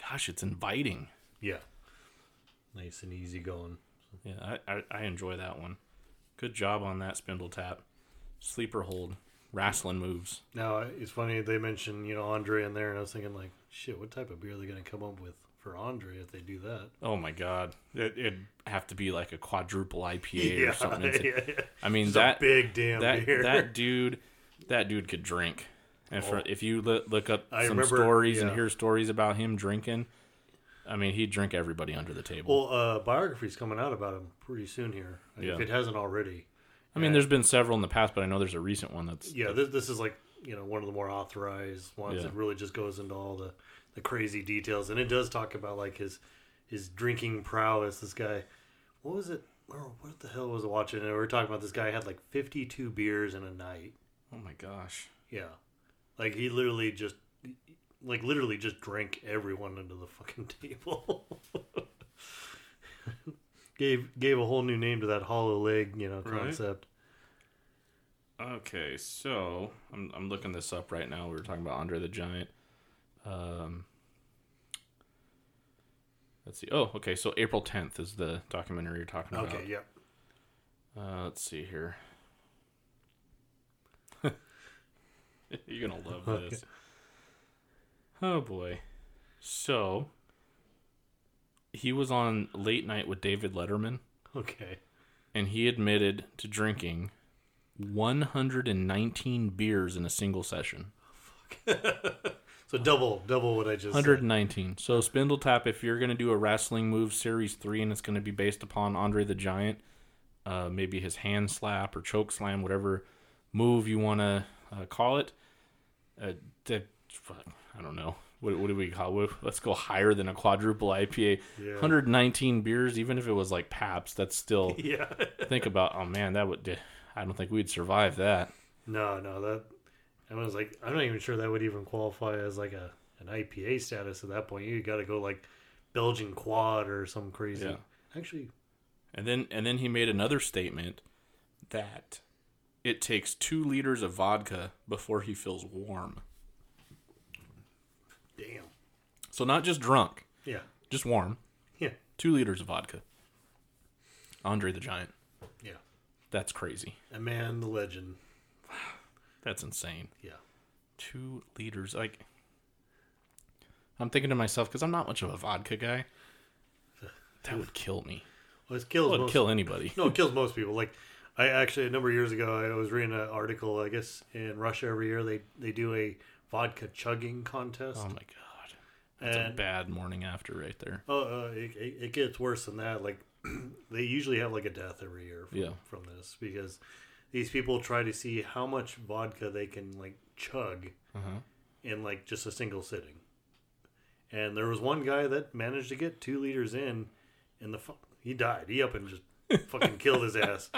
Speaker 2: gosh, it's inviting.
Speaker 3: Yeah, nice and easy going.
Speaker 2: Yeah, I, I, I enjoy that one. Good job on that Spindletap, sleeper hold, wrestling moves.
Speaker 3: Now it's funny they mentioned you know Andre in there, and I was thinking like, shit, what type of beer are they going to come up with for Andre if they do that?
Speaker 2: Oh my god, it, it'd have to be like a quadruple IPA
Speaker 3: Yeah,
Speaker 2: or something.
Speaker 3: Yeah, yeah.
Speaker 2: I mean
Speaker 3: Just
Speaker 2: that
Speaker 3: big damn
Speaker 2: that,
Speaker 3: beer.
Speaker 2: That dude, that dude could drink. And for,
Speaker 3: Oh.
Speaker 2: if you look, look up
Speaker 3: I
Speaker 2: some
Speaker 3: remember-
Speaker 2: stories and hear stories about him drinking, I mean he'd drink everybody under the table.
Speaker 3: Well, a uh, biography's coming out about him pretty soon here. If
Speaker 2: Yeah.
Speaker 3: it hasn't already.
Speaker 2: I mean, there's been several in the past, but I know there's a recent one that's
Speaker 3: Yeah, this, this is like you know one of the more authorized ones
Speaker 2: Yeah.
Speaker 3: that really just goes into all the the crazy details, and it does talk about like his his drinking prowess. This guy, what was it? What the hell was I watching? And we were talking about this guy had like 52 beers in a night.
Speaker 2: Oh my gosh.
Speaker 3: Yeah, like he literally just like literally just drank everyone into the fucking table. gave gave a whole new name to that hollow leg, you know,
Speaker 2: Right.
Speaker 3: concept.
Speaker 2: Okay, so I'm I'm looking this up right now. We were talking about Andre the Giant. Um, let's see. Oh, okay. So April 10th is the documentary you're talking about.
Speaker 3: Okay, yep.
Speaker 2: Uh, let's see here. you're gonna love
Speaker 3: Okay.
Speaker 2: this. Oh boy. So he was on late night with David Letterman.
Speaker 3: Okay.
Speaker 2: And he admitted to drinking 119 beers in a single session.
Speaker 3: So double double what I just said.
Speaker 2: 119. So Spindletap, if you're going to do a wrestling move series three, and it's going to be based upon Andre the Giant, uh, maybe his hand slap or choke slam, whatever move you want to uh, call it. Uh, I don't know. What, what do we call it? Let's go higher than a quadruple IPA.
Speaker 3: Yeah.
Speaker 2: 119 beers, even if it was like Paps, that's still.
Speaker 3: Yeah.
Speaker 2: think about, oh man, that would. I don't think we'd survive that.
Speaker 3: No, no, that I was like, I'm not even sure that would even qualify as like a an IPA status at that point. You got to go like Belgian quad or some crazy.
Speaker 2: Yeah.
Speaker 3: Actually,
Speaker 2: And then and then he made another statement that it takes two liters of vodka before he feels warm.
Speaker 3: damn.
Speaker 2: So not just drunk.
Speaker 3: Yeah.
Speaker 2: Just warm.
Speaker 3: Yeah.
Speaker 2: Two liters of vodka. Andre the Giant.
Speaker 3: Yeah.
Speaker 2: That's crazy.
Speaker 3: A man, the legend.
Speaker 2: That's insane.
Speaker 3: Yeah.
Speaker 2: Two liters. Like I'm thinking to myself, because I'm not much of a vodka guy. That would kill me.
Speaker 3: Well, it kills
Speaker 2: Well, it'd
Speaker 3: most,
Speaker 2: kill anybody.
Speaker 3: No, it kills most people. Like I actually a number of years ago, I was reading an article. I guess in Russia every year they they do a vodka chugging contest.
Speaker 2: Oh my god. That's a bad morning after right there.
Speaker 3: Oh, uh, it, it, it gets worse than that. Like they usually have like a death every year from,
Speaker 2: Yeah.
Speaker 3: from this because these people try to see how much vodka they can like chug
Speaker 2: Uh-huh.
Speaker 3: in like just a single sitting. And there was one guy that managed to get two liters in and the he died. He up and just fucking killed his ass.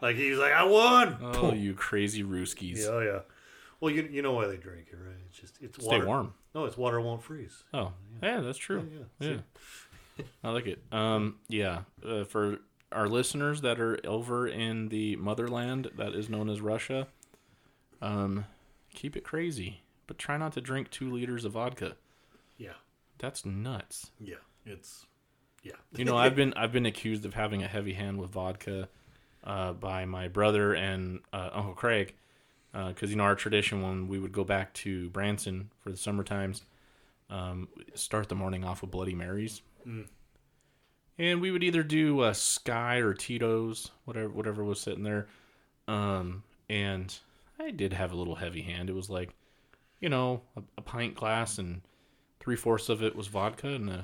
Speaker 3: Like he was like, I won.
Speaker 2: Oh, you crazy Rooskies.
Speaker 3: Yeah, oh, yeah. Well, you you know why they drink it, right? It's just it's
Speaker 2: Stay
Speaker 3: water.
Speaker 2: warm.
Speaker 3: No, it's water won't freeze.
Speaker 2: Oh, yeah, that's true.
Speaker 3: Yeah,
Speaker 2: Yeah,
Speaker 3: yeah.
Speaker 2: I like it. Um, yeah, uh, for our listeners that are over in the motherland that is known as Russia, um, keep it crazy, but try not to drink two liters of vodka.
Speaker 3: Yeah.
Speaker 2: That's nuts.
Speaker 3: Yeah, it's yeah.
Speaker 2: You know, I've been I've been accused of having a heavy hand with vodka uh, by my brother and uh, Uncle Craig, because you know our tradition when we would go back to Branson for the summer times, um, start the morning off with Bloody Marys,
Speaker 3: Mm.
Speaker 2: and we would either do uh, Skyy or Tito's, whatever whatever was sitting there, um, and I did have a little heavy hand. It was like, you know, a, a pint glass and three fourths of it was vodka and
Speaker 3: Yeah.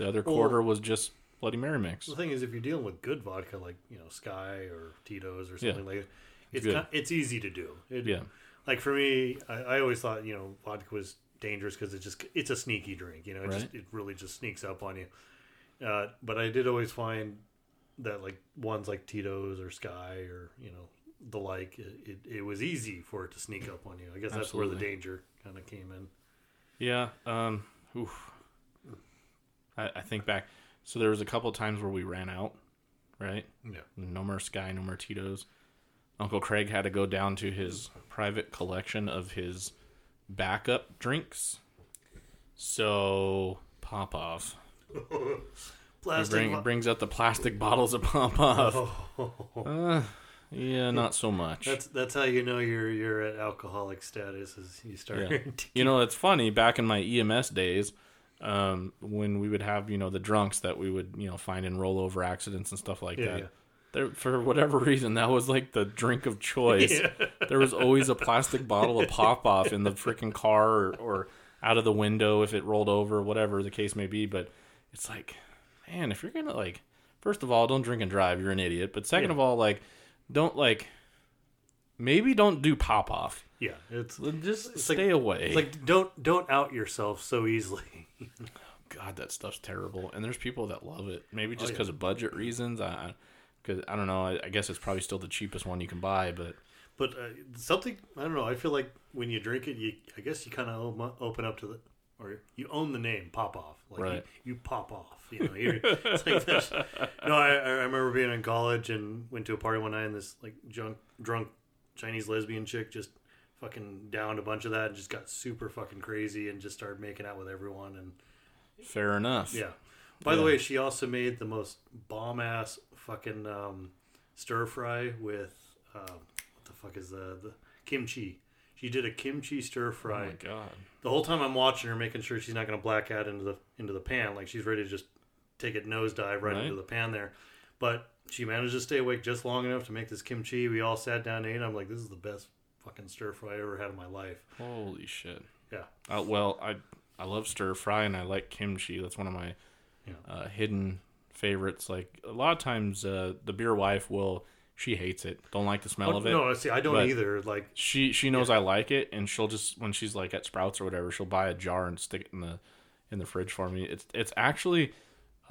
Speaker 2: The other
Speaker 3: Well-
Speaker 2: quarter was just Bloody Mary mix.
Speaker 3: The thing is, if you're dealing with good vodka, like you know Skyy or Tito's or
Speaker 2: Yeah.
Speaker 3: something like that, it's kind it's easy to do. It,
Speaker 2: Yeah.
Speaker 3: Like for me, I, I always thought you know vodka was dangerous because it just it's a sneaky drink. You know, it, just, it really just sneaks up on you. Uh, but I did always find that like ones like Tito's or Skyy or you know the like, it, it, it was easy for it to sneak up on you. I guess that's where the danger kind of came in.
Speaker 2: Yeah. Um. Oof. I, I think back. So there was a couple times where we ran out, right?
Speaker 3: Yeah.
Speaker 2: No more Skyy, no more Tito's. Uncle Craig had to go down to his private collection of his backup drinks. So Popov.
Speaker 3: Plastic
Speaker 2: He bring,
Speaker 3: bo-
Speaker 2: brings out the plastic bottles of Popov.
Speaker 3: Oh.
Speaker 2: Uh, yeah, not so much.
Speaker 3: That's that's how you know you're you're at alcoholic status is you start.
Speaker 2: Yeah. you know, it's funny. Back in my EMS days, um, when we would have you know the drunks that we would you know find in rollover accidents and stuff like
Speaker 3: Yeah,
Speaker 2: that.
Speaker 3: yeah.
Speaker 2: There, for whatever reason, that was like the drink of choice.
Speaker 3: Yeah.
Speaker 2: There was always a plastic bottle of Popov in the freaking car or, or out of the window if it rolled over, whatever the case may be. But it's like, man, if you're gonna like, first of all, don't drink and drive. You're an idiot. But second of all, like, don't like, maybe don't do Popov.
Speaker 3: Yeah, it's
Speaker 2: just
Speaker 3: it's
Speaker 2: stay
Speaker 3: like,
Speaker 2: away.
Speaker 3: It's like don't don't out yourself so easily.
Speaker 2: God, that stuff's terrible. And there's people that love it. Maybe
Speaker 3: Oh,
Speaker 2: just
Speaker 3: yeah.
Speaker 2: because of budget reasons. I, because I don't know. I, I guess it's probably still the cheapest one you can buy. But
Speaker 3: But uh, something I don't know. I feel like when you drink it, you I guess you kind of open up to the or you own the name Popov. Like
Speaker 2: Right.
Speaker 3: you, you pop off. You know, you're, it's like this. No, I, I remember being in college and went to a party one night and this like drunk drunk Chinese lesbian chick just fucking downed a bunch of that and just got super fucking crazy and just started making out with everyone and
Speaker 2: fair enough.
Speaker 3: Yeah. By the way, she also made the most bomb ass fucking um, stir fry with uh, what the fuck is the the kimchi. She did a kimchi stir fry.
Speaker 2: Oh my God.
Speaker 3: The whole time I'm watching her, making sure she's not going to black out into the into the pan, like she's ready to just take it nosedive right,
Speaker 2: Right.
Speaker 3: into the pan there. But she managed to stay awake just long enough to make this kimchi. We all sat down and ate. I'm like, this is the best fucking stir fry I ever had in my life.
Speaker 2: Holy shit.
Speaker 3: Yeah.
Speaker 2: Uh, well, I I love stir fry and I like kimchi. That's one of my uh, hidden favorites. Like a lot of times, uh, the beer wife will. She hates it. Don't like the smell
Speaker 3: Oh,
Speaker 2: of it.
Speaker 3: no, I see, I don't either, like-
Speaker 2: she she knows I like it, and she'll just when she's like at Sprouts or whatever, she'll buy a jar and stick it in the in the fridge for me. It's it's actually,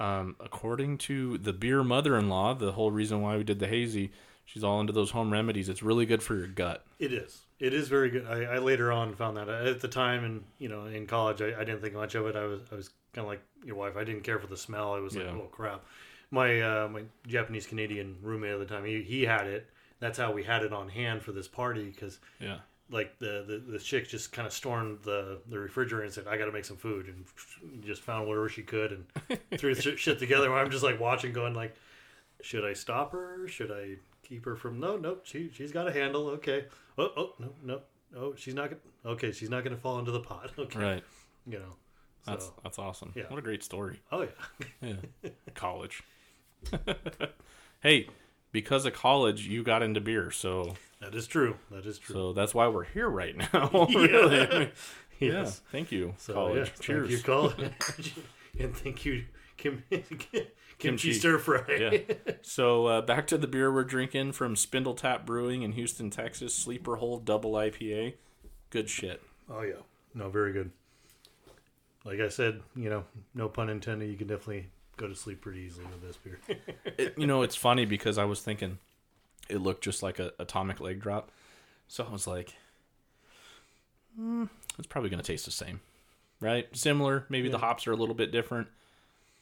Speaker 2: um, according to the beer mother in law, the whole reason why we did the hazy. She's all into those home remedies. It's really good for your gut.
Speaker 3: It is. It is very good. I, I later on found that at the time, and you know, in college, I, I didn't think much of it. I was I was kind of like your wife. I didn't care for the smell. I was like,
Speaker 2: Yeah.
Speaker 3: oh crap. My uh, my Japanese Canadian roommate at the time, he, he had it. That's how we had it on hand for this party because
Speaker 2: Yeah.
Speaker 3: like the, the the chick just kind of stormed the the refrigerator and said, "I got to make some food," and just found whatever she could and threw shit together. I'm just like watching, going like, should I stop her? Should I keep her from? No, no, she she's got a handle. Okay. Oh, oh, no, no, no, oh, she's not gonna. Okay, she's not gonna fall into the pot. Okay.
Speaker 2: Right.
Speaker 3: You know.
Speaker 2: That's
Speaker 3: so-
Speaker 2: that's awesome.
Speaker 3: Yeah.
Speaker 2: What a great story.
Speaker 3: Oh yeah.
Speaker 2: yeah. College. hey, because of college, you got into beer, so
Speaker 3: That is true. That is true.
Speaker 2: So that's why we're here right now. really.
Speaker 3: Yeah.
Speaker 2: Yeah.
Speaker 3: Yes.
Speaker 2: Thank you,
Speaker 3: So,
Speaker 2: college.
Speaker 3: yeah,
Speaker 2: Cheers.
Speaker 3: Thank you, college. and thank you, Kim, kimchi, stir fry.
Speaker 2: yeah. So uh, back to the beer we're drinking from Spindletap Brewing in Houston, Texas. Sleeper Hold Double IPA. Good shit.
Speaker 3: Oh yeah, no, very good. Like I said, you know, no pun intended. You can definitely go to sleep pretty easily with this beer.
Speaker 2: It, you know, it's funny because I was thinking it looked just like a atomic leg drop, so I was like, mm, it's probably going to taste the same, right? Similar. Maybe the hops are a little bit different,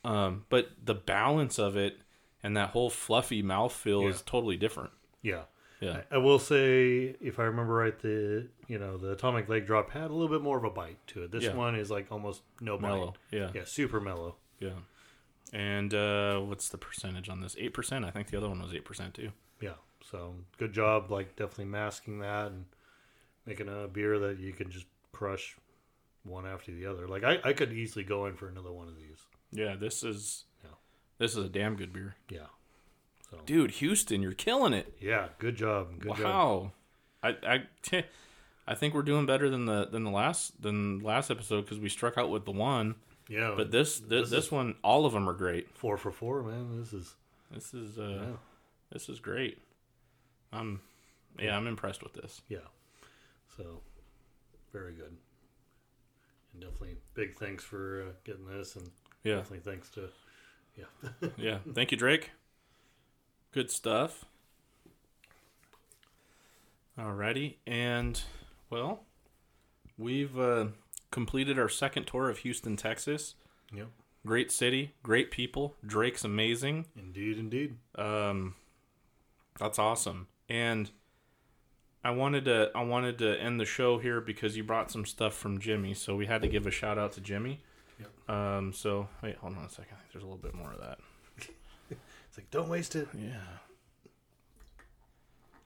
Speaker 2: um, but the balance of it and that whole fluffy mouthfeel
Speaker 3: Yeah.
Speaker 2: is totally different.
Speaker 3: Yeah.
Speaker 2: Yeah.
Speaker 3: I, I will say, if I remember right, the you know the atomic leg drop had a little bit more of a bite to it. This
Speaker 2: Yeah.
Speaker 3: one is like almost no
Speaker 2: Mellow,
Speaker 3: bite.
Speaker 2: yeah.
Speaker 3: yeah, super mellow.
Speaker 2: Yeah. And uh, what's the percentage on this? Eight percent. I think the other one was eight percent too.
Speaker 3: Yeah, so good job, like definitely masking that and making a beer that you can just crush one after the other. Like I, I could easily go in for another one of these.
Speaker 2: Yeah, this is
Speaker 3: Yeah.
Speaker 2: this is a damn good beer.
Speaker 3: Yeah. So
Speaker 2: Dude, Houston, you're killing it.
Speaker 3: yeah, good job. Good job.
Speaker 2: wow. I I I think we're doing better than the than the last than last episode because we struck out with the one.
Speaker 3: Yeah,
Speaker 2: But this this,
Speaker 3: this
Speaker 2: this one, all of them are great.
Speaker 3: Four for four, man. This is
Speaker 2: This is uh,
Speaker 3: Yeah.
Speaker 2: this is great. I'm yeah, I'm impressed with this.
Speaker 3: yeah. So very good. And definitely big thanks for uh, getting this, and
Speaker 2: Yeah.
Speaker 3: definitely thanks to yeah.
Speaker 2: yeah, thank you, Drake. Good stuff. Alrighty, and well, we've uh, completed our second tour of Houston, Texas.
Speaker 3: Yep.
Speaker 2: Great city, great people. Drake's amazing.
Speaker 3: Indeed, indeed.
Speaker 2: Um, that's awesome. And I wanted to I wanted to end the show here because you brought some stuff from Jimmy, so we had to give a shout out to Jimmy.
Speaker 3: Yep.
Speaker 2: Um, so wait, hold on a second. I think there's a little bit more of that.
Speaker 3: It's like don't waste it.
Speaker 2: Yeah.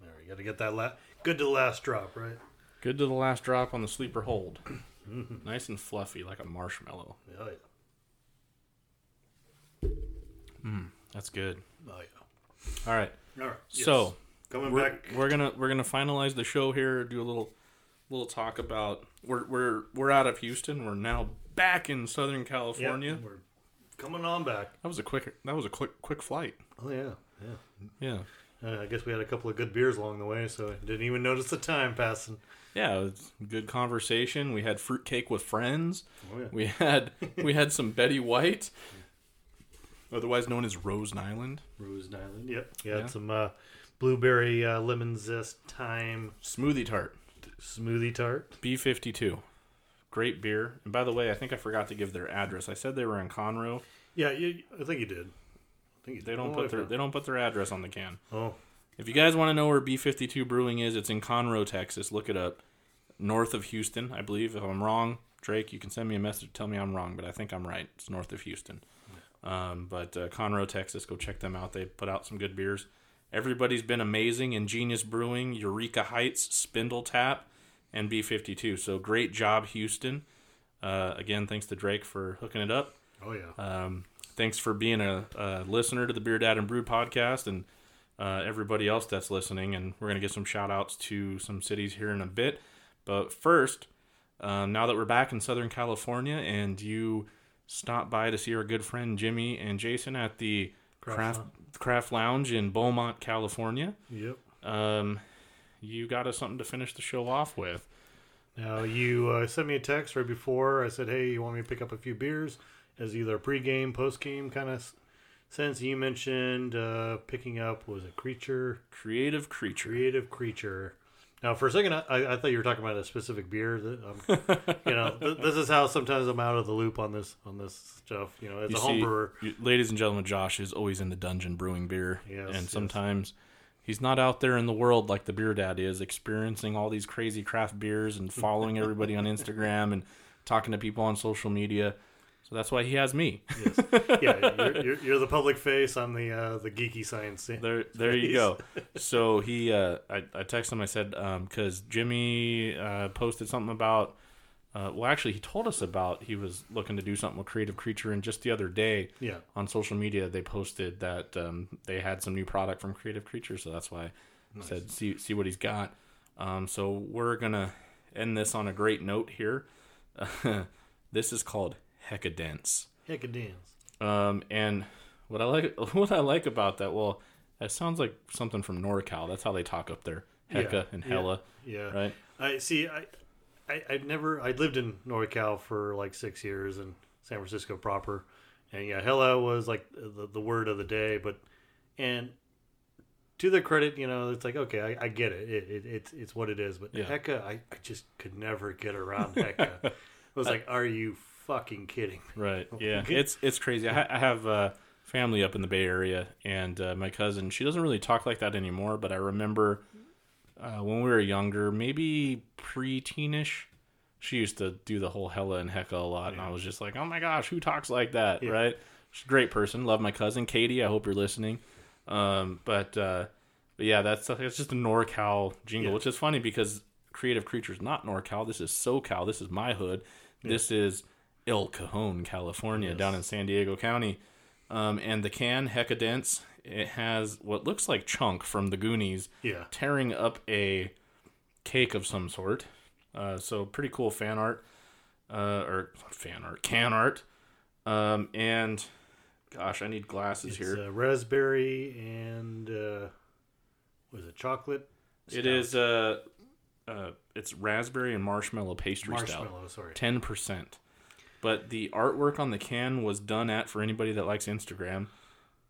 Speaker 3: There, you got to get that la- good to the last drop, right?
Speaker 2: Good to the last drop on the sleeper hold. nice and fluffy, like a marshmallow.
Speaker 3: Oh yeah.
Speaker 2: Mm, that's good.
Speaker 3: Oh yeah.
Speaker 2: All right.
Speaker 3: All right. Yes.
Speaker 2: So
Speaker 3: Coming
Speaker 2: we're,
Speaker 3: back-
Speaker 2: we're gonna we're gonna finalize the show here. Do a little little talk about we're we're we're out of Houston. We're now back in Southern California.
Speaker 3: we're coming on back.
Speaker 2: That was a quick that was a quick quick flight.
Speaker 3: Oh yeah, yeah,
Speaker 2: Yeah.
Speaker 3: Uh, I guess we had a couple of good beers along the way, so I didn't even notice the time passing.
Speaker 2: Yeah, good conversation. We had fruitcake with friends.
Speaker 3: Oh, yeah.
Speaker 2: We had we had some Betty White, otherwise known as Rose Nylund.
Speaker 3: Rose Nylund. Yep.
Speaker 2: Yeah.
Speaker 3: had some uh, blueberry uh, lemon zest thyme
Speaker 2: smoothie tart.
Speaker 3: Smoothie tart.
Speaker 2: B fifty two, great beer. And by the way, I think I forgot to give their address. I said they were in Conroe.
Speaker 3: Yeah, you, I think you did. I think you
Speaker 2: They
Speaker 3: did.
Speaker 2: don't
Speaker 3: Oh,
Speaker 2: put their they don't put their address on the can.
Speaker 3: Oh.
Speaker 2: If you guys want to know where B fifty two Brewing is, it's in Conroe, Texas. Look it up. North of Houston, I believe. If I'm wrong, Drake, you can send me a message. Tell me I'm wrong, but I think I'm right. It's north of Houston. Um, but uh, Conroe, Texas, go check them out. They put out some good beers. Everybody's been amazing. Ingenious Brewing, Eureka Heights, Spindletap, and B52. So great job, Houston. Uh, again, thanks to Drake for hooking it up.
Speaker 3: Oh yeah.
Speaker 2: Um, thanks for being a, a listener to the Beer Dad and Brewed podcast and uh, everybody else that's listening. And we're going to get some shout outs to some cities here in a bit. But first, um, now that we're back in Southern California and you stopped by to see our good friend Jimmy and Jason at the
Speaker 3: Craft.
Speaker 2: Craft
Speaker 3: Lounge
Speaker 2: in Beaumont, California.
Speaker 3: Yep.
Speaker 2: Um, you got us something to finish the show off with.
Speaker 3: Now you uh, sent me a text right before. I said, "Hey, you want me to pick up a few beers as either a pregame, postgame kind of sense?" You mentioned uh, picking up was it creature,
Speaker 2: creative creature,
Speaker 3: creative creature. Now, for a second, I, I thought you were talking about a specific beer. That um, you know, th- this is how sometimes I'm out of the loop on this on this stuff. You know, as
Speaker 2: You
Speaker 3: a
Speaker 2: see,
Speaker 3: home brewer,
Speaker 2: you- ladies and gentlemen, Josh is always in the dungeon brewing beer,
Speaker 3: Yes,
Speaker 2: and
Speaker 3: yes.
Speaker 2: He's not out there in the world like the beer dad is, experiencing all these crazy craft beers and following everybody on Instagram and talking to people on social media. So that's why he has me.
Speaker 3: yes. yeah, you're, you're, you're the public face. I'm the uh, the geeky science.
Speaker 2: There, there you go. So he, uh, I, I texted him. I said, because Jimmy uh, posted something about. Uh, well, actually, he told us about he was looking to do something with Creative Creature, and just the other day,
Speaker 3: Yeah.
Speaker 2: on social media, they posted that um, they had some new product from Creative Creature, so that's why I said see see what he's got. Um, so we're gonna end this on a great note here. this is called
Speaker 3: Hecka Dense. Dance.
Speaker 2: Um, and what I like, what I like about that, well, that sounds like something from NorCal. That's how they talk up there, Hecka
Speaker 3: Yeah,
Speaker 2: and
Speaker 3: yeah,
Speaker 2: Hella.
Speaker 3: Yeah.
Speaker 2: right.
Speaker 3: I see. I, I I've never. I lived in NorCal for like six years in San Francisco proper, And yeah, Hella was like the, the word of the day, but and to their credit, you know, it's like okay, I, I get it. It, it. It's it's what it is. But
Speaker 2: Yeah.
Speaker 3: Hecka, I, I just could never get around Hecka. I was like, are you fucking kidding? me?
Speaker 2: Right. Yeah. It's it's crazy. I, I have uh, family up in the Bay Area, and uh, my cousin. She doesn't really talk like that anymore. But I remember uh, when we were younger, maybe pre-teenish, she used to do the whole hella and hecka a lot, and I was just like, oh my gosh, who talks like that?
Speaker 3: Yeah.
Speaker 2: Right. She's a great person. Love my cousin Katie. I hope you're listening. Um, but uh, but yeah, that's it's just a NorCal jingle,
Speaker 3: Yeah.
Speaker 2: which is funny because Creative Creatures not NorCal. This is SoCal. This is my hood. This is El Cajon, California,
Speaker 3: Yes.
Speaker 2: down in San Diego County. Um, and the can, Hecka Dense, it has what looks like Chunk from the Goonies
Speaker 3: Yeah.
Speaker 2: tearing up a cake of some sort. Uh, so pretty cool fan art, uh, or fan art, can art. Um, and gosh, I need glasses
Speaker 3: It's
Speaker 2: here.
Speaker 3: raspberry and uh, was it chocolate?
Speaker 2: It is uh, uh, it's raspberry and marshmallow pastry
Speaker 3: Marshmallow,
Speaker 2: stout.
Speaker 3: sorry.
Speaker 2: ten percent. But the artwork on the can was done at for anybody that likes Instagram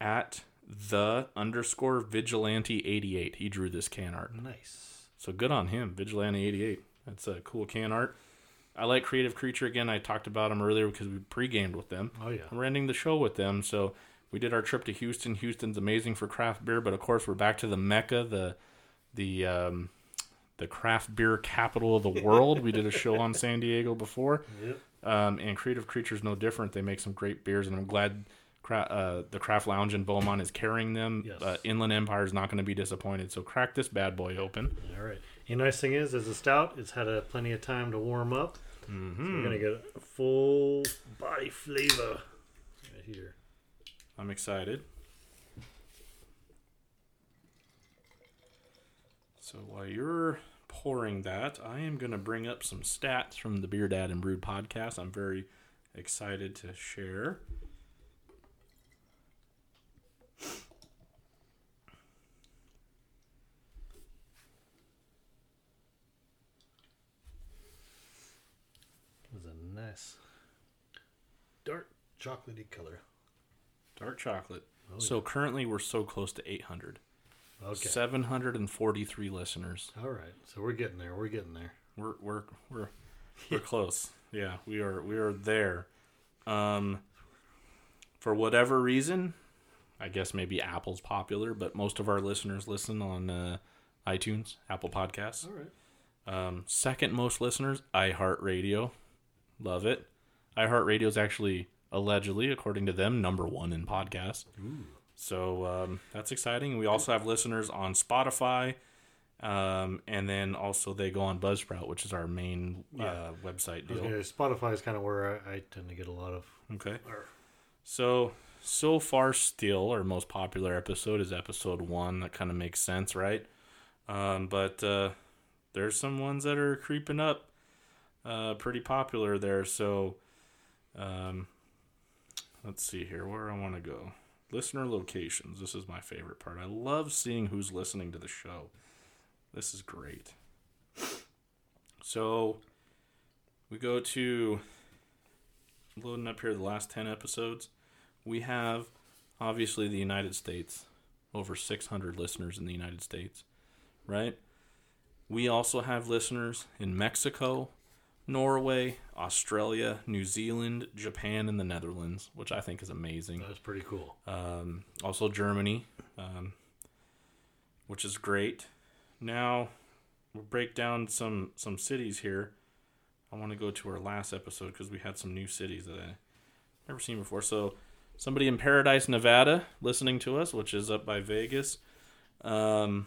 Speaker 2: at the underscore vigilante eighty eight. He drew this can art.
Speaker 3: Nice.
Speaker 2: So good on him, vigilante eighty eight. That's a cool can art. I like Creative Creature again. I talked about them earlier because we pre-gamed with them.
Speaker 3: Oh, yeah.
Speaker 2: We're ending the show with them. So we did our trip to Houston. Houston's amazing for craft beer, but of course we're back to the mecca, the the um, the craft beer capital of the world. we did a show on San Diego before,
Speaker 3: Yep.
Speaker 2: um, and Creative Creature's no different. They make some great beers, and I'm glad uh, the Craft Lounge in Beaumont is carrying them.
Speaker 3: Yes.
Speaker 2: Uh, Inland Empire is not going to be disappointed. So crack this bad boy open.
Speaker 3: All right. The nice thing is, as a stout, it's had a plenty of time to warm up.
Speaker 2: Mhm.
Speaker 3: So we're gonna get a full body flavor right here.
Speaker 2: I'm excited. So while you're pouring that, I am going to bring up some stats from the Beer Dad and Brewed podcast. I'm very excited to share.
Speaker 3: It nice dark chocolatey color.
Speaker 2: Dark chocolate.
Speaker 3: Oh,
Speaker 2: so
Speaker 3: yeah.
Speaker 2: currently we're so close to 800.
Speaker 3: Okay.
Speaker 2: 743 listeners.
Speaker 3: All right, so we're getting there. We're getting there.
Speaker 2: We're we're we're we're close. Yeah, we are we are there. Um for whatever reason, I guess maybe Apple's popular, but most of our listeners listen on uh, iTunes, Apple Podcasts.
Speaker 3: All right.
Speaker 2: Um, second most listeners, iHeartRadio. Love it. iHeartRadio is actually allegedly, according to them, number one in podcasts. So um, that's exciting. We also have listeners on Spotify, um, and then also they go on Buzzsprout, which is our main uh, website deal.
Speaker 3: gonna- Spotify is kind of where I, I tend to get a lot of.
Speaker 2: Okay.
Speaker 3: or-
Speaker 2: So so far, still our most popular episode is episode one. That kind of makes sense, right? Um, but uh, there's some ones that are creeping up, uh, pretty popular there. So, um, let's see here where I want to go. Listener locations. This is my favorite part. I love seeing who's listening to the show. This is great. So, we go to loading up here the last 10 episodes. We have obviously the United States, over 600 listeners in the United States, right? We also have listeners in Mexico, Norway, Australia, New Zealand, Japan, and the Netherlands, which I think is amazing.
Speaker 3: That's pretty cool.
Speaker 2: Um, also Germany, um, which is great. Now we'll break down some some cities here. I want to go to our last episode because we had some new cities that I never seen before. So somebody in Paradise, Nevada, listening to us, which is up by Vegas. Um,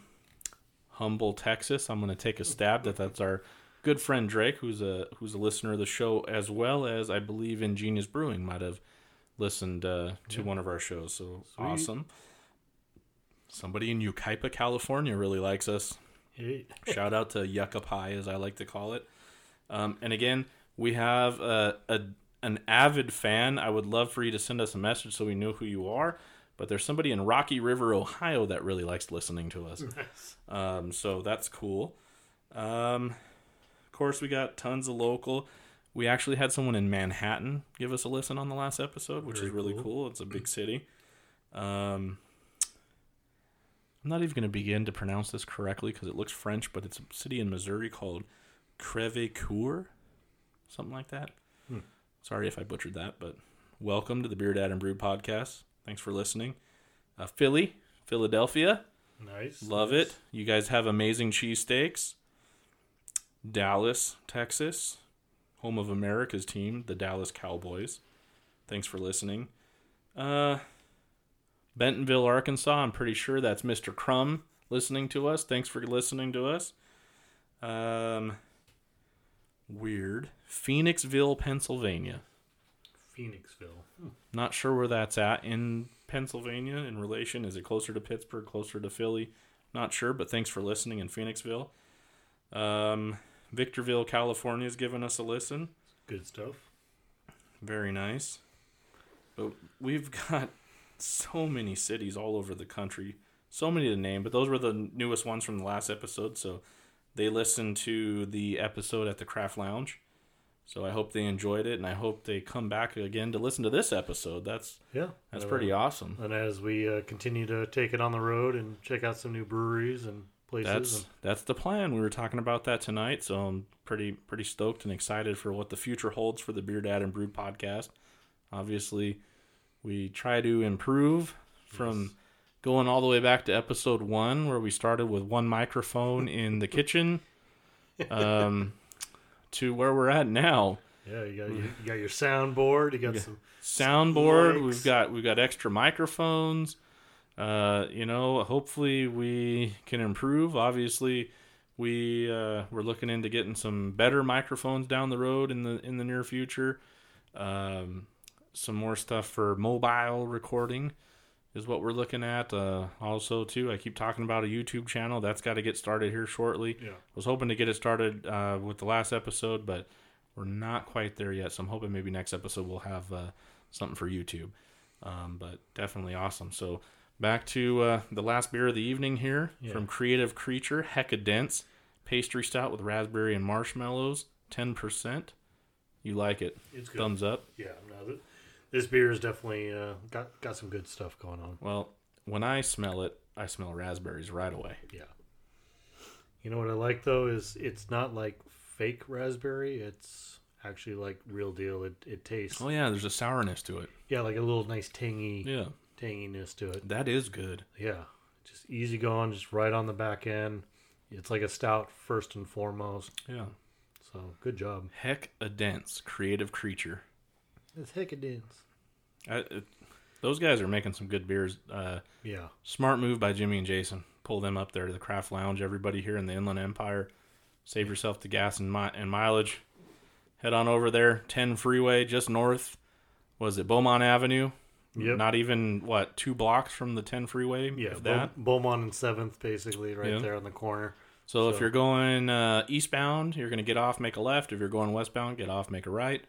Speaker 2: Humble, Texas. I'm going to take a stab that that's our good friend Drake, who's a who's a listener of the show, as well as I believe Ingenious Brewing might have listened uh, to
Speaker 3: Yeah.
Speaker 2: one of our shows. So
Speaker 3: Sweet.
Speaker 2: awesome. Somebody in Yucaipa, California, really likes us.
Speaker 3: Hey.
Speaker 2: Shout out to Yucca Pie, as I like to call it. Um, and again, we have a, a an avid fan. I would love for you to send us a message so we know who you are. But there's somebody in Rocky River, Ohio, that really likes listening to us.
Speaker 3: Nice.
Speaker 2: Um, so that's cool. Um, course, we got tons of local. we actually had someone in Manhattan give us a listen on the last episode, which
Speaker 3: Very
Speaker 2: is really
Speaker 3: cool.
Speaker 2: cool. It's a big city. Um, I'm not even going to begin to pronounce this correctly because it looks French, but it's a city in Missouri called Crevecoeur, something like that.
Speaker 3: Hmm.
Speaker 2: Sorry if I butchered that, but welcome to the Beer Dad and Brewed podcast. Thanks for listening. Uh, Philly, Philadelphia.
Speaker 3: Nice.
Speaker 2: Love
Speaker 3: nice.
Speaker 2: it. You guys have amazing cheesesteaks. Dallas, Texas, home of America's team, the Dallas Cowboys. Thanks for listening. Uh, Bentonville, Arkansas. I'm pretty sure that's Mr. Crumb listening to us. Thanks for listening to us. Um, weird. Phoenixville, Pennsylvania.
Speaker 3: Phoenixville. Hmm.
Speaker 2: Not sure where that's at in Pennsylvania in relation. Is it closer to Pittsburgh, closer to Philly? Not sure, but thanks for listening in Phoenixville. Um, Victorville, California has given us a listen.
Speaker 3: Good stuff.
Speaker 2: Very nice. But we've got so many cities all over the country. So many to name, but those were the newest ones from the last episode. So they listened to the episode at the Craft Lounge. So I hope they enjoyed it, and I hope they come back again to listen to this episode. That's
Speaker 3: Yeah.
Speaker 2: that's pretty
Speaker 3: uh,
Speaker 2: awesome.
Speaker 3: And as we uh, continue to take it on the road and check out some new breweries and places,
Speaker 2: That's that's the plan. We were talking about that tonight, so I'm pretty pretty stoked and excited for what the future holds for the Beer Dad and Brewed podcast. Obviously, we try to improve from going all the way back to episode one, where we started with one microphone in the kitchen, um, to where we're at now.
Speaker 3: yeah, you got your, you got your soundboard, you got
Speaker 2: Yeah.
Speaker 3: some
Speaker 2: soundboard.
Speaker 3: mics.
Speaker 2: We've got we've got extra microphones. Uh, you know, hopefully we can improve. Obviously, we uh, we're looking into getting some better microphones down the road in the in the near future. Um, some more stuff for mobile recording is what we're looking at. Uh, also, too, I keep talking about a YouTube channel that's got to get started here shortly.
Speaker 3: Yeah.
Speaker 2: I was hoping to get it started uh, with the last episode, but we're not quite there yet. So I'm hoping maybe next episode we'll have uh, something for YouTube. Um, but definitely awesome. So back to uh, the last beer of the evening here
Speaker 3: Yeah.
Speaker 2: from Creative Creature, Hecka Dense pastry stout with raspberry and marshmallows, ten percent. You like it?
Speaker 3: It's good.
Speaker 2: Thumbs up.
Speaker 3: Yeah, no, th- this beer is definitely uh, got got some good stuff going on.
Speaker 2: Well, when I smell it, I smell raspberries right away.
Speaker 3: Yeah. You know what I like though is it's not like fake raspberry. It's actually like real deal. It it tastes.
Speaker 2: Oh yeah, there's a sourness to it.
Speaker 3: Yeah, like a little nice tangy.
Speaker 2: Yeah.
Speaker 3: Tanginess to it.
Speaker 2: That is good.
Speaker 3: Yeah, just easy going, just right on the back end. It's like a stout first and foremost.
Speaker 2: Yeah.
Speaker 3: So good job.
Speaker 2: Heck, a dense creative creature.
Speaker 3: It's heck it is.
Speaker 2: I, it, those guys are making some good beers. Uh,
Speaker 3: Yeah.
Speaker 2: Smart move by Jimmy and Jason. Pull them up there to the craft lounge. Everybody here in the Inland Empire, save yourself the gas and, mi- and mileage. Head on over there. Ten freeway, just north. Was it Beaumont Avenue?
Speaker 3: Yep.
Speaker 2: Not even what two blocks from the ten freeway.
Speaker 3: Yeah,
Speaker 2: if
Speaker 3: Beau-
Speaker 2: that.
Speaker 3: Beaumont and Seventh, basically, right
Speaker 2: Yeah.
Speaker 3: there on the corner.
Speaker 2: So, if you're going uh, eastbound, you're going to get off, make a left. If you're going westbound, get off, make a right.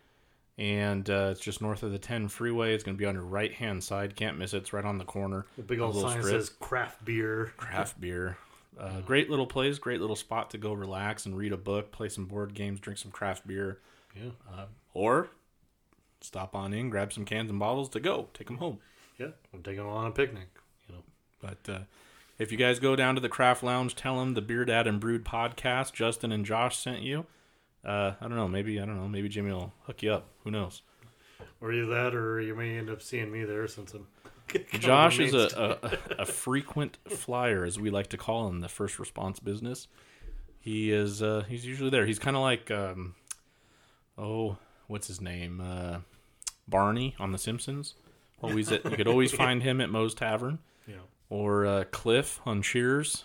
Speaker 2: And uh, it's just north of the 10 freeway. It's going to be on your right hand side. Can't miss it. It's right on the corner.
Speaker 3: The big old sign
Speaker 2: strip.
Speaker 3: says craft beer.
Speaker 2: craft beer. Uh, great little place, great little spot to go relax and read a book, play some board games, drink some craft beer.
Speaker 3: Yeah.
Speaker 2: Uh, or stop on in, grab some cans and bottles to go, take them home.
Speaker 3: Yeah, I'm taking them on a picnic. You know,
Speaker 2: But uh, if you guys go down to the craft lounge, tell them the Beer Dad and Brewed podcast, Justin and Josh sent you. Uh, I don't know. Maybe I don't know. Maybe Jimmy will hook you up. Who knows?
Speaker 3: or either that, or you may end up seeing me there since I'm.
Speaker 2: Josh is a, a, a frequent flyer, as we like to call him, the first response business. He is uh, he's usually there. He's kind of like um, oh, what's his name? Uh, Barney on The Simpsons. Always at, you could always find him at Moe's Tavern.
Speaker 3: Yeah.
Speaker 2: Or uh, Cliff on Cheers,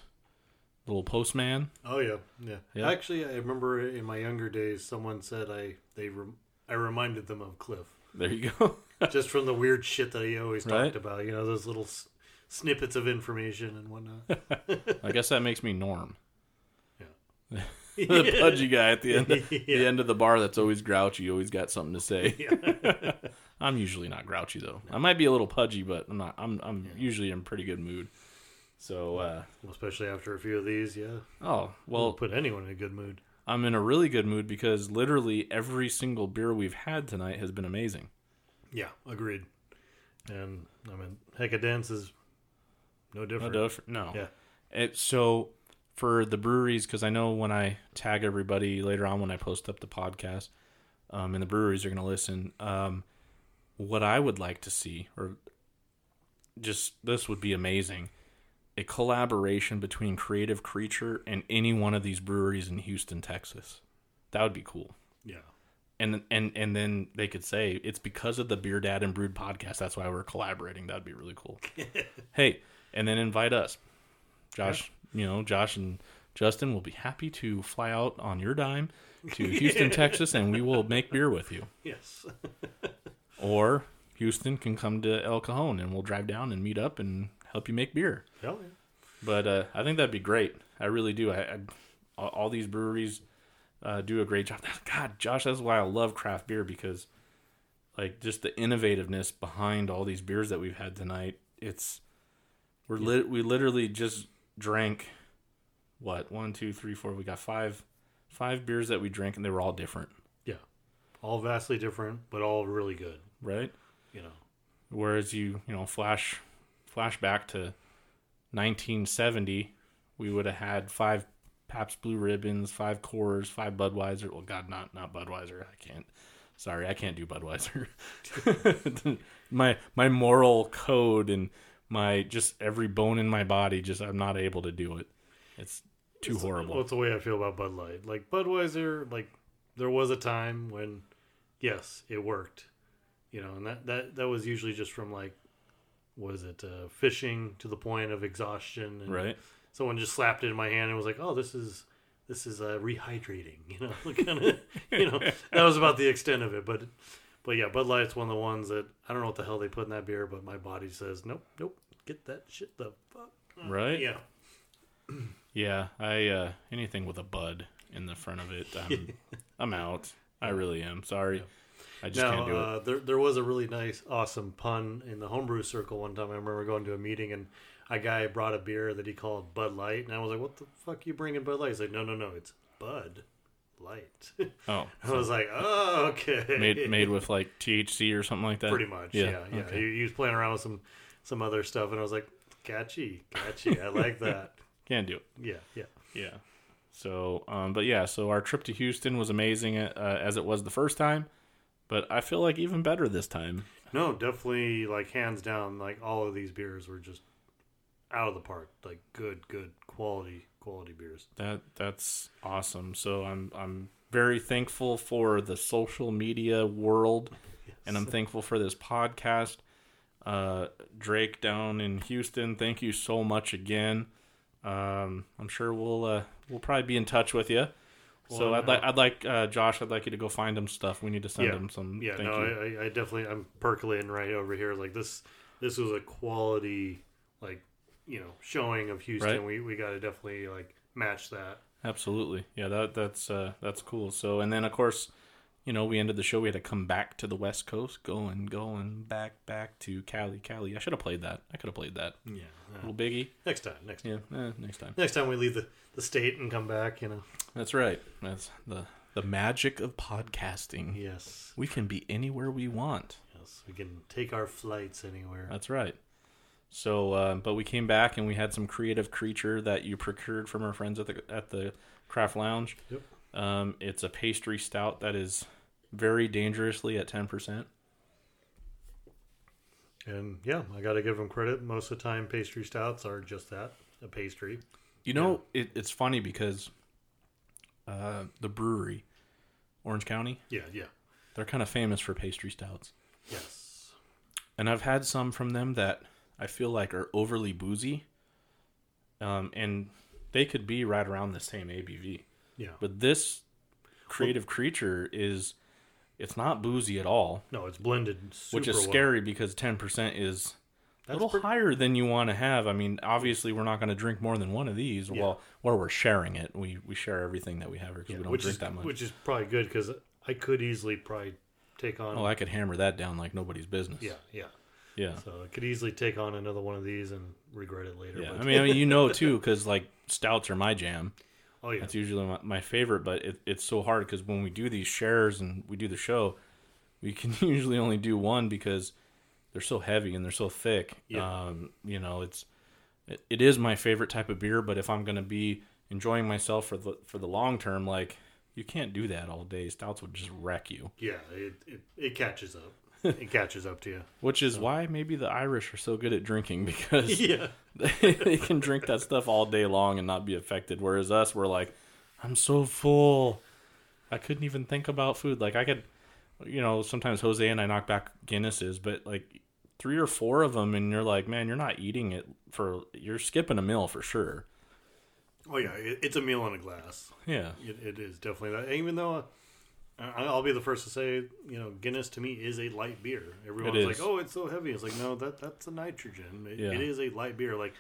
Speaker 2: little postman.
Speaker 3: Oh yeah, yeah,
Speaker 2: Yeah.
Speaker 3: Actually, I remember in my younger days, someone said I they rem- I reminded them of Cliff.
Speaker 2: There you go.
Speaker 3: Just from the weird shit that he always
Speaker 2: Right.
Speaker 3: talked about. You know, those little s- snippets of information and whatnot.
Speaker 2: I guess that makes me Norm.
Speaker 3: Yeah.
Speaker 2: the pudgy guy at the end, the
Speaker 3: Yeah.
Speaker 2: end of the bar that's always grouchy, always got something to say. I'm usually not grouchy though. I might be a little pudgy, but I'm not. I'm I'm usually in pretty good mood. So, uh,
Speaker 3: Especially after a few of these, yeah.
Speaker 2: oh well,
Speaker 3: put anyone in a good mood.
Speaker 2: I'm in a really good mood because literally every single beer we've had tonight has been amazing.
Speaker 3: Yeah, agreed. And I mean, Hecka Dense is no different.
Speaker 2: No different. No.
Speaker 3: Yeah.
Speaker 2: It, so for the breweries, because I know when I tag everybody later on when I post up the podcast, um, and the breweries are going to listen. Um, what I would like to see, or just this would be amazing, a collaboration between Creative Creature and any one of these breweries in Houston, Texas. That would be cool.
Speaker 3: Yeah.
Speaker 2: And and and then they could say it's because of the Beer Dad and Brewed podcast. That's why we're collaborating. That'd be really cool. hey, and then invite us, Josh. You know, Josh and Justin will be happy to fly out on your dime to Houston, Texas, and we will make beer with you.
Speaker 3: Yes.
Speaker 2: Or Houston can come to El Cajon and we'll drive down and meet up and help you make beer.
Speaker 3: Hell yeah.
Speaker 2: But uh, I think that'd be great. I really do. I, I all- these breweries uh, do a great job. God, Josh, that's why I love craft beer because, like, just the innovativeness behind all these beers that we've had tonight. It's we're lit. We literally just drank what one, two, three, four. We got five, five beers that we drank, and they were all different.
Speaker 3: Yeah. All vastly different, but all really good.
Speaker 2: right?
Speaker 3: You know.
Speaker 2: Whereas you, you know, flash flash back to 1970, we would have had five Pabst Blue Ribbons, five Coors, five Budweiser. Well, God, not not Budweiser. I can't. Sorry, I can't do Budweiser. my my moral code and my just every bone in my body, just I'm not able to do it. It's too
Speaker 3: It's-
Speaker 2: horrible.
Speaker 3: Well, it's the way I feel about Bud Light. Like Budweiser, like there was a time when, yes, it worked. You know, and that that that was usually just from like, was it uh, fishing to the point of exhaustion? And
Speaker 2: Right.
Speaker 3: Someone just slapped it in my hand and was like, "Oh, this is this is uh, rehydrating." You know, kind of. you know, that was about the extent of it. But but yeah, Bud Light's one of the ones that I don't know what the hell they put in that beer, but my body says, "Nope, nope, get that shit the fuck."
Speaker 2: Right?
Speaker 3: Yeah.
Speaker 2: Yeah, I uh anything with a bud in the front of it, I'm I'm out. I really am. Sorry. I just
Speaker 3: now,
Speaker 2: can't do it.
Speaker 3: uh, There, there was a really nice, awesome pun in the homebrew circle one time. I remember going to a meeting and a guy brought a beer that he called Bud Light, and I was like, "What the fuck you bringing Bud Light?" He's like, "No, no, no, it's Bud Light."
Speaker 2: Oh,
Speaker 3: I was like, "Oh, okay."
Speaker 2: made made with like THC or something like that.
Speaker 3: Pretty much, yeah, yeah.
Speaker 2: okay.
Speaker 3: He, he was playing around with some some other stuff, and I was like, "Catchy, catchy. I like that."
Speaker 2: Can't do it.
Speaker 3: Yeah, yeah.
Speaker 2: Yeah. So, um, but yeah, so our trip to Houston was amazing uh, as it was the first time, but I feel like even better this time.
Speaker 3: No, definitely, like hands down, like all of these beers were just out of the park. Like good, good quality, quality beers.
Speaker 2: That that's awesome. So I'm I'm very thankful for the social media world, and I'm thankful for this podcast. Uh, Drake down in Houston, thank you so much again. Um, I'm sure we'll uh, we'll probably be in touch with you. so
Speaker 3: Well,
Speaker 2: I'd like I'd like uh, Josh. I'd like you to go find him stuff. We need to send
Speaker 3: yeah.
Speaker 2: him some.
Speaker 3: Yeah,
Speaker 2: thank
Speaker 3: no,
Speaker 2: you.
Speaker 3: I, I definitely I'm percolating right over here. Like this, this was a quality, like you know, showing of Houston.
Speaker 2: Right.
Speaker 3: We we got to definitely like match that.
Speaker 2: Absolutely. Yeah, that that's uh that's cool. So and then of course, you know, we ended the show, we had to come back to the West Coast, going, going back back to Cali, Cali. I should have played that. I could have played that.
Speaker 3: Yeah.
Speaker 2: Little biggie.
Speaker 3: Next time, next
Speaker 2: Yeah,
Speaker 3: time.
Speaker 2: eh, next time.
Speaker 3: Next time we leave the, the state and come back, you know.
Speaker 2: That's right. That's the the magic of podcasting.
Speaker 3: Yes.
Speaker 2: We can be anywhere we want.
Speaker 3: Yes, we can take our flights anywhere.
Speaker 2: That's right. So, uh, but we came back and we had some creative creature that you procured from our friends at the at the Craft Lounge.
Speaker 3: Yep.
Speaker 2: Um, it's a pastry stout that is very dangerously at ten percent.
Speaker 3: And yeah, I got to give them credit. Most of the time, pastry stouts are just that a pastry.
Speaker 2: You know, it, it's funny because uh, the Bruery, Orange County,
Speaker 3: Yeah, yeah.
Speaker 2: they're kind of famous for pastry stouts.
Speaker 3: Yes.
Speaker 2: And I've had some from them that I feel like are overly boozy. Um, and they could be right around the same ABV.
Speaker 3: Yeah.
Speaker 2: But this creative creature is it's not boozy at all.
Speaker 3: No, it's blended
Speaker 2: which is
Speaker 3: well.
Speaker 2: scary because 10% is a little
Speaker 3: pretty-
Speaker 2: higher than you want to have. I mean, obviously we're not going to drink more than one of these
Speaker 3: Yeah.
Speaker 2: while while we're sharing it. We we share everything that we have because
Speaker 3: Yeah,
Speaker 2: we don't drink
Speaker 3: is
Speaker 2: that much.
Speaker 3: which is probably good because I could easily probably take on.
Speaker 2: oh, I could hammer that down like nobody's business.
Speaker 3: Yeah, yeah,
Speaker 2: Yeah.
Speaker 3: So I could easily take on another one of these and regret it later.
Speaker 2: Yeah,
Speaker 3: but-
Speaker 2: I mean, I mean, you know too, because like stouts are my jam.
Speaker 3: Oh, yeah.
Speaker 2: That's usually my, my favorite, but it, it's so hard because when we do these shares and we do the show, we can usually only do one because they're so heavy and they're so thick.
Speaker 3: Yeah.
Speaker 2: Um, you know, it's it, it is my favorite type of beer, but if I'm gonna be enjoying myself for the for the long term, like you can't do that all day. Stouts would just wreck you.
Speaker 3: Yeah, it, it, it catches up. It catches up to you.
Speaker 2: Which is why maybe the Irish are so good at drinking because
Speaker 3: Yeah.
Speaker 2: they, they can drink that stuff all day long and not be affected. Whereas us, we're like, I'm so full. I couldn't even think about food. Like I could, you know, sometimes Jose and I knock back Guinnesses, but like three or four of them, and you're like, man, you're not eating it for. You're skipping a meal for sure.
Speaker 3: Oh yeah, it's a meal in a glass.
Speaker 2: Yeah.
Speaker 3: it, it is definitely that. Even though I, I'll be the first to say, you know, Guinness to me is a light beer. Everyone's like, "Oh, it's so heavy." It's like, no, that that's a nitrogen. It,
Speaker 2: Yeah.
Speaker 3: it is a light beer. Like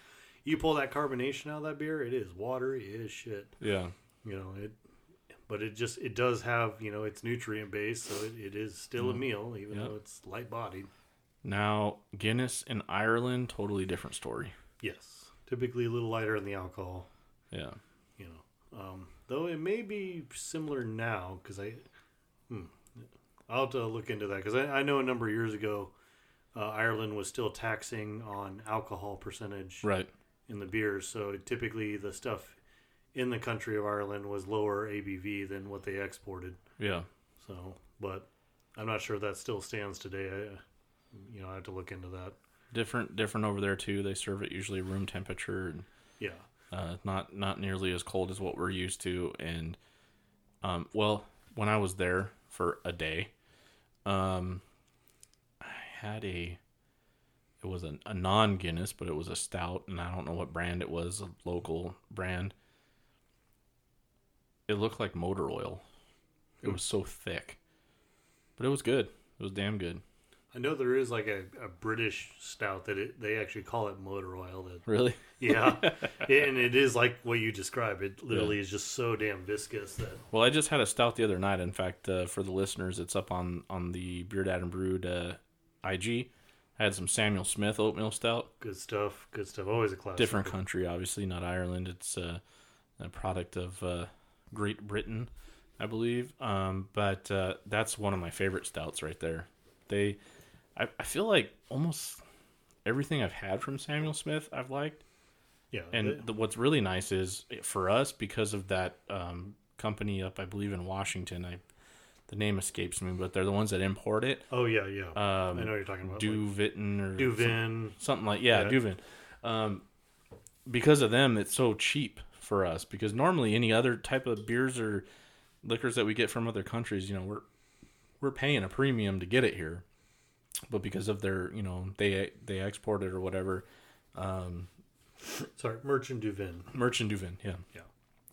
Speaker 3: you pull that carbonation out of that beer, it is watery as shit.
Speaker 2: Yeah.
Speaker 3: You know it, but it just it does have you know it's nutrient base, so it, it is still a
Speaker 2: Mm.
Speaker 3: meal, even
Speaker 2: Yep.
Speaker 3: though it's light bodied.
Speaker 2: Now Guinness in Ireland, totally different story.
Speaker 3: Yes, typically a little lighter in the alcohol.
Speaker 2: Yeah.
Speaker 3: you know. Um, though it may be similar now because I, hmm, I'll have to look into that because I, I know a number of years ago, uh, Ireland was still taxing on alcohol percentage
Speaker 2: Right.
Speaker 3: in the beers. So typically the stuff in the country of Ireland was lower ABV than what they exported.
Speaker 2: Yeah.
Speaker 3: So, but I'm not sure that still stands today. I, you know, I have to look into that.
Speaker 2: Different, different over there too. They serve it usually room temperature. And,
Speaker 3: Yeah.
Speaker 2: uh, not not nearly as cold as what we're used to. And um, well, when I was there for a day, um, I had a it was a, a non Guinness, but it was a stout, and I don't know what brand it was, a local brand. It looked like motor oil. It was so thick, but it was good. It was damn good.
Speaker 3: I know there is like a, a British stout that it, they actually call it motor oil. That
Speaker 2: Really?
Speaker 3: yeah, and it is like what you describe. It literally is just so damn viscous that
Speaker 2: Well, I just had a stout the other night. In fact, uh, for the listeners, it's up on on the Beer Dad and Brewed uh, IG. I had some Samuel Smith oatmeal stout.
Speaker 3: good stuff. Good stuff. Always a classic.
Speaker 2: Different country, obviously, not Ireland. It's uh, a product of uh, Great Britain, I believe. Um, but uh, that's one of my favorite stouts right there. They, I, I feel like almost everything I've had from Samuel Smith, I've liked.
Speaker 3: Yeah,
Speaker 2: And
Speaker 3: they-
Speaker 2: the, what's really nice is for us because of that um, company up, I believe in Washington. I the name escapes me, but they're the ones that import it.
Speaker 3: Oh, yeah, yeah.
Speaker 2: Um,
Speaker 3: I know you're talking about, like-
Speaker 2: or
Speaker 3: du Vin.
Speaker 2: some- something like yeah,
Speaker 3: Yeah.
Speaker 2: du Vin. Um, because of them, it's so cheap for us. Because normally, any other type of beers or liquors that we get from other countries, you know, we're we're paying a premium to get it here. But because of their, you know, they they export it or whatever. Um,
Speaker 3: Sorry, Merchant du Vin.
Speaker 2: Merchant du Vin, yeah.
Speaker 3: Yeah.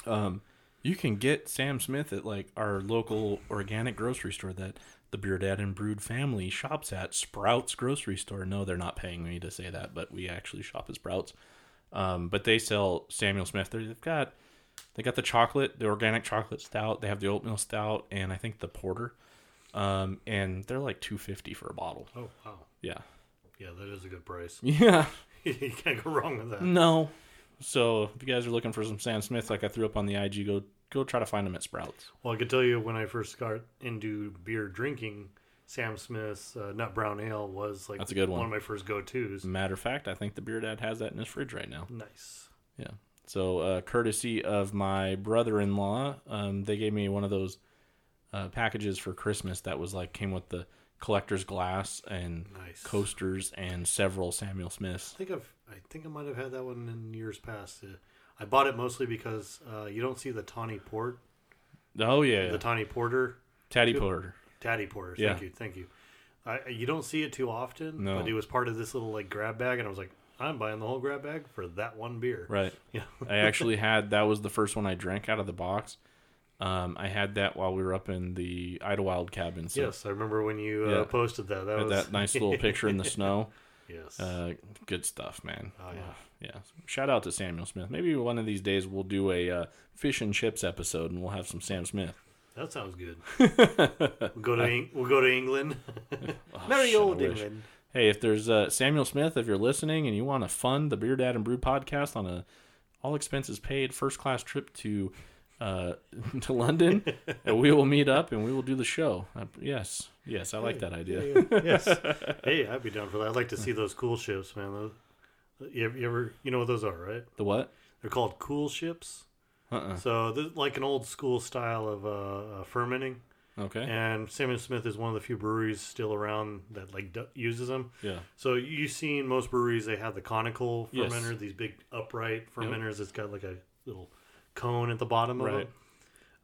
Speaker 2: Um, you can get Sam Smith at like our local organic grocery store that the Beer Dad and Brewed family shops at Sprouts grocery store. No, they're not paying me to say that, but we actually shop at Sprouts. Um, but they sell Samuel Smith. They've got they got the chocolate, the organic chocolate stout. They have the oatmeal stout, and I think the porter. Um, and they're like two fifty for a bottle.
Speaker 3: Oh wow.
Speaker 2: Yeah.
Speaker 3: Yeah, that is a good price.
Speaker 2: Yeah.
Speaker 3: you can't go wrong with that.
Speaker 2: No. So if you guys are looking for some Sam Smith, like I threw up on the IG, go go try to find them at Sprouts.
Speaker 3: Well, I can tell you when I first got into beer drinking, Sam Smith's uh, Nut Brown Ale was like
Speaker 2: That's a good one.
Speaker 3: One of my first go tos.
Speaker 2: Matter of fact, I think the beer dad has that in his fridge right now.
Speaker 3: Nice.
Speaker 2: Yeah. So, uh, courtesy of my brother-in-law, um, they gave me one of those uh, packages for Christmas that was like came with the collector's glass and
Speaker 3: Nice.
Speaker 2: coasters and several Samuel Smiths.
Speaker 3: I think I've I think I might have had that one in years past. Uh, I bought it mostly because uh, you don't see the tawny port.
Speaker 2: Oh yeah,
Speaker 3: the tawny porter,
Speaker 2: Taddy Porter.
Speaker 3: Taddy porter. Thank
Speaker 2: Yeah.
Speaker 3: you, thank you. I, you don't see it too often,
Speaker 2: No.
Speaker 3: but it was part of this little like grab bag, and I was like, I'm buying the whole grab bag for that one beer.
Speaker 2: Right.
Speaker 3: Yeah.
Speaker 2: I actually had that was the first one I drank out of the box. Um, I had that while we were up in the Idyllwild cabin. So
Speaker 3: yes, I remember when you uh, posted that. That was
Speaker 2: that nice little picture in the snow.
Speaker 3: Yes.
Speaker 2: Uh, good stuff, man.
Speaker 3: Oh, yeah.
Speaker 2: yeah. Shout out to Samuel Smith. Maybe one of these days we'll do a uh, fish and chips episode, and we'll have some Sam Smith.
Speaker 3: That sounds good. we'll go to we'll go to England. Merry
Speaker 2: Shit,
Speaker 3: old. England.
Speaker 2: Hey, if there's uh, Samuel Smith, if you're listening and you want to fund the Beer Dad and Brew podcast on a all expenses paid first class trip to uh, to London, and we will meet up and we will do the show. Uh, yes, yes, I like that idea.
Speaker 3: yes. Hey, I'd be down for that. I'd like to see those cool ships, man. Those, you, ever, you ever, you know what those are, right?
Speaker 2: The what?
Speaker 3: They're called cool ships.
Speaker 2: Uh-uh.
Speaker 3: So they're like an old school style of uh, uh, fermenting.
Speaker 2: Okay.
Speaker 3: And Samuel Smith is one of the few breweries still around that like d- uses them.
Speaker 2: Yeah.
Speaker 3: So you've seen most breweries they have the conical
Speaker 2: Yes.
Speaker 3: fermenter, these big upright fermenters. It's got like a little cone at the bottom of
Speaker 2: Right.
Speaker 3: it.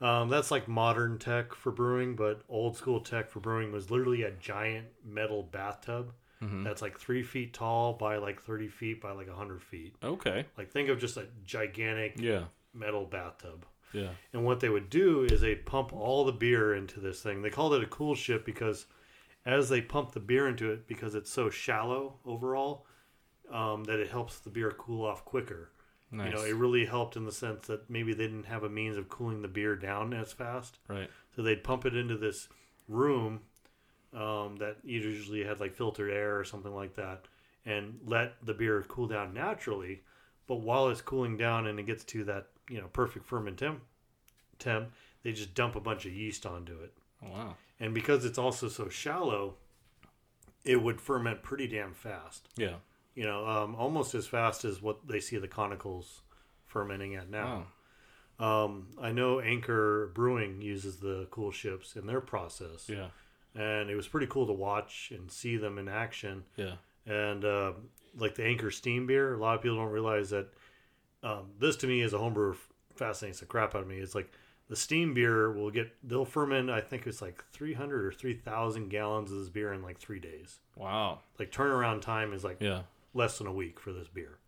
Speaker 3: Um, that's like modern tech for brewing, but old school tech for brewing was literally a giant metal bathtub
Speaker 2: Mhm.
Speaker 3: that's like three feet tall by like thirty feet by like hundred feet.
Speaker 2: Okay.
Speaker 3: Like think of just a gigantic
Speaker 2: Yeah.
Speaker 3: metal bathtub.
Speaker 2: Yeah.
Speaker 3: And what they would do is they'd pump all the beer into this thing. They called it a cool ship because as they pump the beer into it, because it's so shallow overall, um, that it helps the beer cool off quicker. You know, it really helped in the sense that maybe they didn't have a means of cooling the beer down as fast.
Speaker 2: Right.
Speaker 3: So they'd pump it into this room um, that usually had like filtered air or something like that, and let the beer cool down naturally. But while it's cooling down and it gets to that you know perfect ferment temp, temp they just dump a bunch of yeast onto it.
Speaker 2: Oh, wow.
Speaker 3: And because it's also so shallow, it would ferment pretty damn fast.
Speaker 2: Yeah.
Speaker 3: You know, um, almost as fast as what they see the conicals fermenting at now. Um, I know Anchor Brewing uses the cool ships in their process.
Speaker 2: Yeah.
Speaker 3: And it was pretty cool to watch and see them in action.
Speaker 2: Yeah.
Speaker 3: And uh, like the Anchor Steam beer, a lot of people don't realize that um, this to me as a homebrewer fascinates the crap out of me. It's like the steam beer will get they'll ferment. I think it's like three hundred or three thousand gallons of this beer in like three days.
Speaker 2: Wow.
Speaker 3: Like turnaround time is like
Speaker 2: Yeah.
Speaker 3: Less than a week for this beer.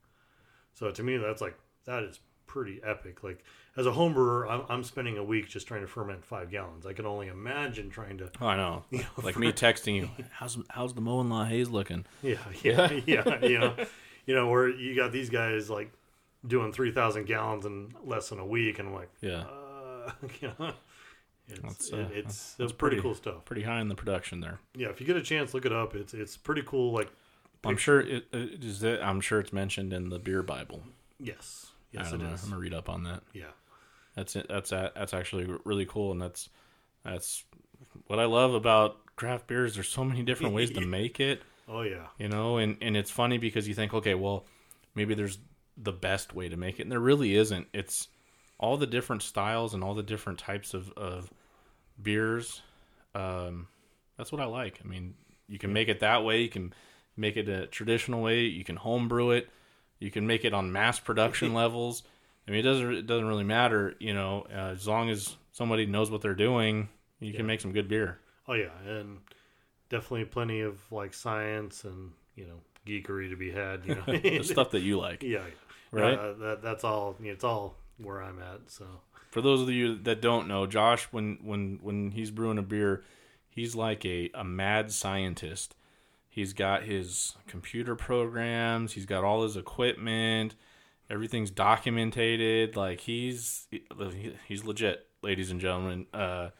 Speaker 3: So to me, that's like that is pretty epic. Like as a homebrewer, I'm, I'm spending a week just trying to ferment five gallons. I can only imagine trying to.
Speaker 2: Oh, I know.
Speaker 3: you know,
Speaker 2: like
Speaker 3: fer-
Speaker 2: me texting you. How's how's the Moen La Haze looking?
Speaker 3: Yeah, yeah, yeah. You know, you know where you got these guys like doing three thousand gallons in less than a week, and I'm like,
Speaker 2: Yeah.
Speaker 3: uh, you know, it's
Speaker 2: uh,
Speaker 3: it's it's pretty, cool stuff.
Speaker 2: Pretty high in the production there.
Speaker 3: Yeah, if you get a chance, look it up. It's it's pretty cool. Like,
Speaker 2: I'm sure it, it is. I'm sure it's mentioned in the beer Bible.
Speaker 3: Yes. Yes, it
Speaker 2: know.
Speaker 3: is.
Speaker 2: I'm gonna read up on that.
Speaker 3: Yeah.
Speaker 2: That's it. That's that's actually really cool, and that's that's what I love about craft beers. There's so many different ways to make it.
Speaker 3: Oh yeah.
Speaker 2: You know, and and it's funny because you think, okay, well, maybe there's the best way to make it, and there really isn't. It's all the different styles and all the different types of of beers. Um, that's what I like. I mean, you can make it that way. You can make it a traditional way. You can home brew it. You can make it on mass production levels. I mean, it doesn't it doesn't really matter. You know, uh, as long as somebody knows what they're doing, you
Speaker 3: Yeah.
Speaker 2: can make some good beer.
Speaker 3: Oh yeah, and definitely plenty of like science and you know geekery to be had. You know,
Speaker 2: The stuff that you like.
Speaker 3: Yeah,
Speaker 2: Right?
Speaker 3: Uh, that that's all. It's all where I'm at. So
Speaker 2: For those of you that don't know, Josh, when when when he's brewing a beer, he's like a, a mad scientist. He's got his computer programs, he's got all his equipment, everything's documented. Like he's he's legit, ladies and gentlemen. Uh,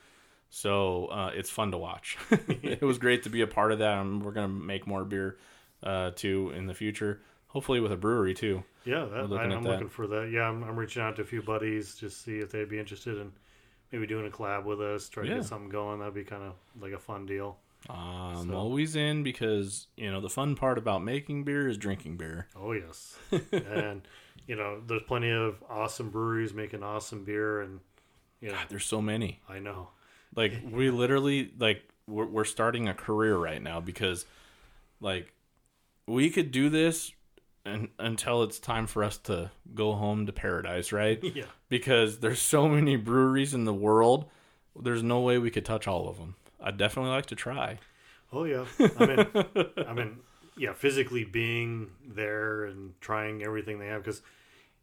Speaker 2: so uh, it's fun to watch. it was great to be a part of that, and we're gonna make more beer uh, too in the future. Hopefully with a brewery too.
Speaker 3: yeah, that, I,
Speaker 2: looking
Speaker 3: I'm
Speaker 2: that.
Speaker 3: looking for that. Yeah, I'm, I'm reaching out to a few buddies just see if they'd be interested in maybe doing a collab with us, try to get something going. That'd be kind of like a fun deal.
Speaker 2: I'm
Speaker 3: So-
Speaker 2: always in because you know the fun part about making beer is drinking beer.
Speaker 3: Oh yes, and you know there's plenty of awesome breweries making awesome beer, and you know
Speaker 2: There's so many.
Speaker 3: I know.
Speaker 2: Like we literally like we're we're starting a career right now because like we could do this and, until it's time for us to go home to paradise, right?
Speaker 3: Yeah.
Speaker 2: Because there's so many breweries in the world. There's no way we could touch all of them. I'd definitely like to try.
Speaker 3: Oh yeah, I mean, I mean, yeah, physically being there and trying everything they have because,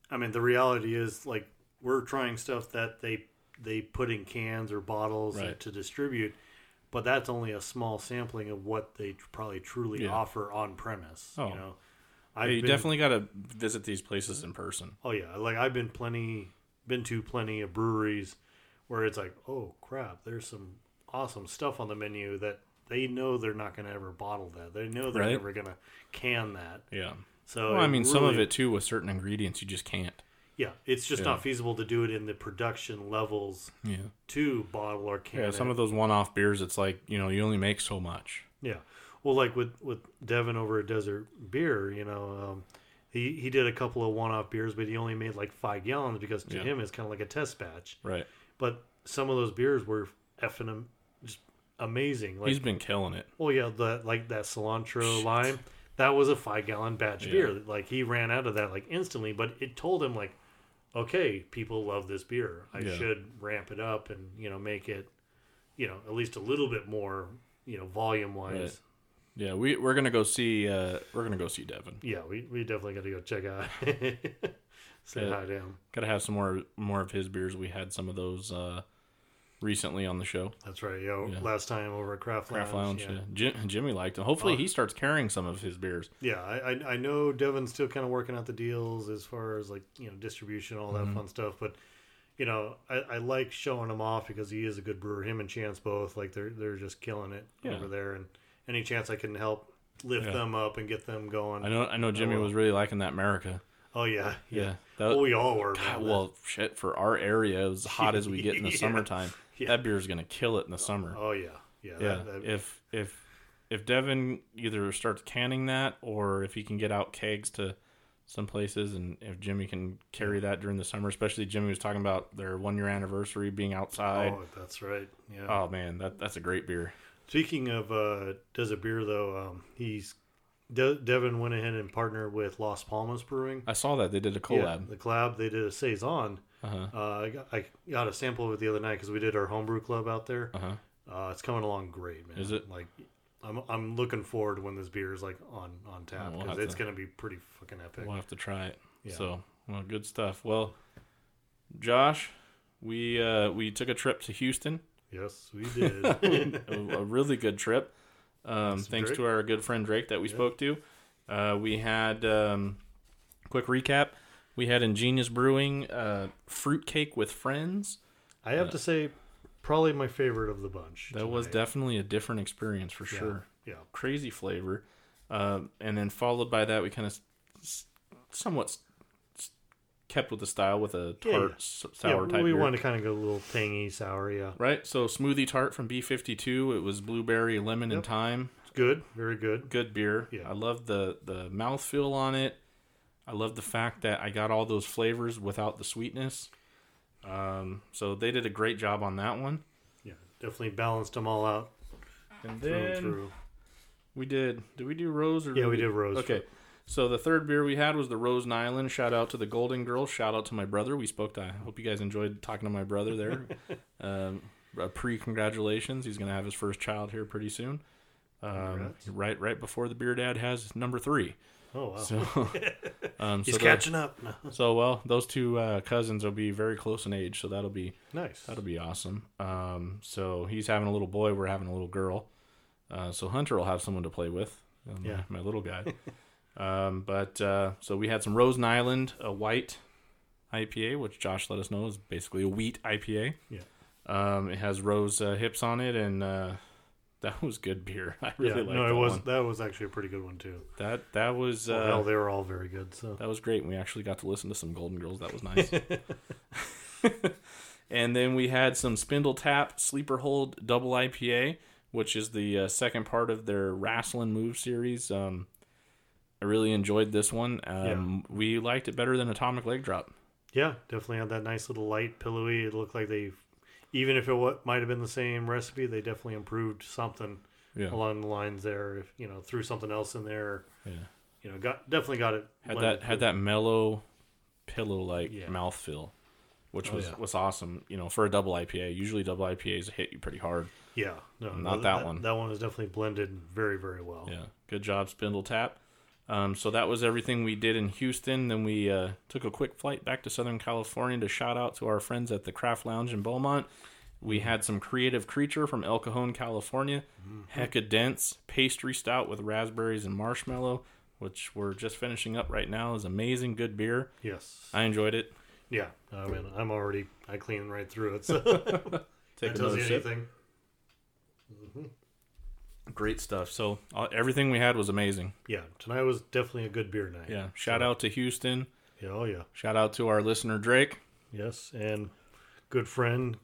Speaker 3: I mean, the reality is like we're trying stuff that they they put in cans or bottles
Speaker 2: Right.
Speaker 3: to distribute, but that's only a small sampling of what they probably truly
Speaker 2: Yeah.
Speaker 3: offer on premise.
Speaker 2: Oh.
Speaker 3: You know,
Speaker 2: Yeah, you
Speaker 3: been-
Speaker 2: definitely got to visit these places in person.
Speaker 3: Oh yeah, like I've been plenty, been to plenty of breweries where it's like, oh crap, there's some awesome stuff on the menu that they know they're not going to ever bottle that. They know they're
Speaker 2: Right.
Speaker 3: never going to can that.
Speaker 2: Yeah.
Speaker 3: So
Speaker 2: well, I mean, some of it too with certain ingredients you just can't.
Speaker 3: Yeah, it's just
Speaker 2: Yeah.
Speaker 3: not feasible to do it in the production levels
Speaker 2: Yeah.
Speaker 3: to bottle or can.
Speaker 2: Yeah, some
Speaker 3: it.
Speaker 2: of those one-off beers, it's like you know you only make so much.
Speaker 3: Yeah. Well, like with with Devin over at Desert Beer, you know, um, he he did a couple of one-off beers, but he only made like five gallons because to
Speaker 2: Yeah.
Speaker 3: him it's kind of like a test batch.
Speaker 2: Right.
Speaker 3: But some of those beers were effing amazing. Like,
Speaker 2: He's been killing it.
Speaker 3: Oh yeah, that like that cilantro lime. That was a five gallon batch
Speaker 2: Yeah.
Speaker 3: beer. Like he ran out of that like instantly, but it told him like, okay, people love this beer. I
Speaker 2: Yeah.
Speaker 3: should ramp it up and you know make it, you know, at least a little bit more, you know, volume wise.
Speaker 2: Right. Yeah, we we're gonna go see uh we're gonna go see Devin.
Speaker 3: Yeah, we, we definitely got to go check out. Say
Speaker 2: Yeah.
Speaker 3: hi to him.
Speaker 2: Gotta have some more more of his beers. We had some of those uh recently on the show.
Speaker 3: That's right. Yeah,
Speaker 2: Yeah.
Speaker 3: last time over at Craft Lounge.
Speaker 2: Craft Lounge.
Speaker 3: yeah.
Speaker 2: Yeah. Jim, Jimmy liked them. Hopefully,
Speaker 3: Oh.
Speaker 2: he starts carrying some of his beers.
Speaker 3: Yeah, I, I I know Devin's still kind of working out the deals as far as like you know distribution, all that
Speaker 2: Mhm.
Speaker 3: fun stuff. But you know, I, I like showing him off because he is a good brewer. Him and Chance both like they're they're just killing it
Speaker 2: Yeah.
Speaker 3: over there. And any chance I can help lift
Speaker 2: Yeah.
Speaker 3: them up and get them going,
Speaker 2: I know. I know. Jimmy was really liking that America.
Speaker 3: Oh yeah, yeah.
Speaker 2: That,
Speaker 3: Well, we all were.
Speaker 2: God, well, shit. For our area, as hot as we get in the
Speaker 3: Yeah.
Speaker 2: summertime,
Speaker 3: Yeah.
Speaker 2: that is gonna kill it in the summer.
Speaker 3: Oh yeah, yeah.
Speaker 2: yeah.
Speaker 3: that- that-
Speaker 2: if if if Devin either starts canning that, or if he can get out kegs to some places, and if Jimmy can carry that during the summer, especially Jimmy was talking about their one year anniversary being outside.
Speaker 3: Oh, that's right. Yeah.
Speaker 2: Oh man, that that's a great beer.
Speaker 3: Speaking of uh, a Beer, though, um, he's De- Devin went ahead and partnered with Las Palmas Brewing.
Speaker 2: I saw that they did a
Speaker 3: Yeah,
Speaker 2: collab.
Speaker 3: the collab they did a saison.
Speaker 2: Uh-huh.
Speaker 3: Uh, I, got, I got a sample of it the other night because we did our homebrew club out there.
Speaker 2: Uh-huh.
Speaker 3: Uh, it's coming along great, man.
Speaker 2: Is it?
Speaker 3: like? I'm I'm looking forward to when this beer is like on on tap
Speaker 2: Oh, we'll
Speaker 3: because it's
Speaker 2: to-
Speaker 3: gonna be pretty fucking epic.
Speaker 2: We'll have to try it.
Speaker 3: Yeah.
Speaker 2: So, well, good stuff. Well, Josh, we uh, we took a trip to Houston.
Speaker 3: Yes, we did.
Speaker 2: a, a really good trip. Um,
Speaker 3: Thanks, Drake.
Speaker 2: to our good friend Drake that we spoke to. Uh, we had um, quick recap. We had Ingenious Brewing uh, fruitcake with friends.
Speaker 3: I have
Speaker 2: Uh,
Speaker 3: to say, probably my favorite of the bunch.
Speaker 2: That was definitely a different experience for
Speaker 3: Yeah,
Speaker 2: sure.
Speaker 3: yeah.
Speaker 2: Crazy flavor. Um, and then followed by that, we kind of s- somewhat s- s- kept with the style with a tart
Speaker 3: yeah.
Speaker 2: s-
Speaker 3: Yeah,
Speaker 2: sour type
Speaker 3: we
Speaker 2: beer.
Speaker 3: wanted to kind of go a little tangy, sour. Yeah,
Speaker 2: Right? So smoothie tart from B52. It was blueberry, lemon, and
Speaker 3: Yep.
Speaker 2: thyme.
Speaker 3: good, very good.
Speaker 2: Good beer.
Speaker 3: Yeah.
Speaker 2: I love the the mouthfeel on it. I love the fact that I got all those flavors without the sweetness. Um, so they did a great job on that one.
Speaker 3: Yeah, definitely balanced them all out.
Speaker 2: And
Speaker 3: through
Speaker 2: then
Speaker 3: through.
Speaker 2: we did. Did we do rose or?
Speaker 3: Yeah, we did rose.
Speaker 2: Okay. So the third beer we had was the Rose Nylund. Shout out to the Golden Girls. Shout out to my brother. We spoke to. I hope you guys enjoyed talking to my brother there. um, pre congratulations. He's gonna have his first child here pretty soon. Um, right, right before the beer dad has number three.
Speaker 3: Oh wow!
Speaker 2: So, um,
Speaker 3: He's
Speaker 2: so
Speaker 3: catching up. No.
Speaker 2: So well, those two uh, cousins will be very close in age, so that'll be
Speaker 3: Nice.
Speaker 2: That'll be awesome. Um, so he's having a little boy. We're having a little girl. Uh, so Hunter will have someone to play with. my,
Speaker 3: Yeah.
Speaker 2: my little guy. um, but uh, so we had some Rose Nylund, a white IPA, which Josh let us know is basically a wheat IPA.
Speaker 3: Yeah.
Speaker 2: Um, it has rose uh, hips on it, and uh, that was good beer. I really
Speaker 3: yeah,
Speaker 2: liked
Speaker 3: no, it
Speaker 2: that
Speaker 3: was
Speaker 2: one.
Speaker 3: that was actually a pretty good one too.
Speaker 2: That that was
Speaker 3: Well,
Speaker 2: uh,
Speaker 3: hell, they were all very good. So
Speaker 2: that was great. and We actually got to listen to some Golden Girls. That was nice. and then we had some Spindletap Sleeper Hold Double IPA, which is the uh, second part of their Wrestling Move series. Um, I really enjoyed this one. Um, We liked it better than Atomic Leg Drop.
Speaker 3: yeah, definitely had that nice little light, pillowy. It looked like they, even if it wa- might have been the same recipe, they definitely improved something
Speaker 2: Yeah.
Speaker 3: along the lines there. If you know, threw something else in there.
Speaker 2: Yeah.
Speaker 3: You know, got definitely got it.
Speaker 2: Had that had that mellow, pillow like
Speaker 3: Yeah.
Speaker 2: mouthfeel, which
Speaker 3: Oh,
Speaker 2: was
Speaker 3: yeah.
Speaker 2: was awesome. You know, for a double IPA, usually double IPAs hit you pretty hard.
Speaker 3: Yeah, no,
Speaker 2: not
Speaker 3: no,
Speaker 2: that, one.
Speaker 3: That one is definitely blended very, very well.
Speaker 2: Yeah, good job, Spindletap. Um, so that was everything we did in Houston. Then we uh, took a quick flight back to Southern California to shout out to our friends at the Craft Lounge in Beaumont. We had some creative creature from El Cajon, California. Hecka dense pastry stout with raspberries and marshmallow, which we're just finishing up right now. is amazing, good beer.
Speaker 3: Yes,
Speaker 2: I enjoyed it.
Speaker 3: Yeah, I mean, I'm already I cleaned right through it. So
Speaker 2: Take
Speaker 3: that tells you anything.
Speaker 2: Great stuff. So uh, everything we had was amazing.
Speaker 3: Yeah, tonight was definitely a good beer night.
Speaker 2: Yeah. Shout out to Houston.
Speaker 3: Yeah, oh yeah.
Speaker 2: Shout out to our listener Drake.
Speaker 3: Yes, and good friend,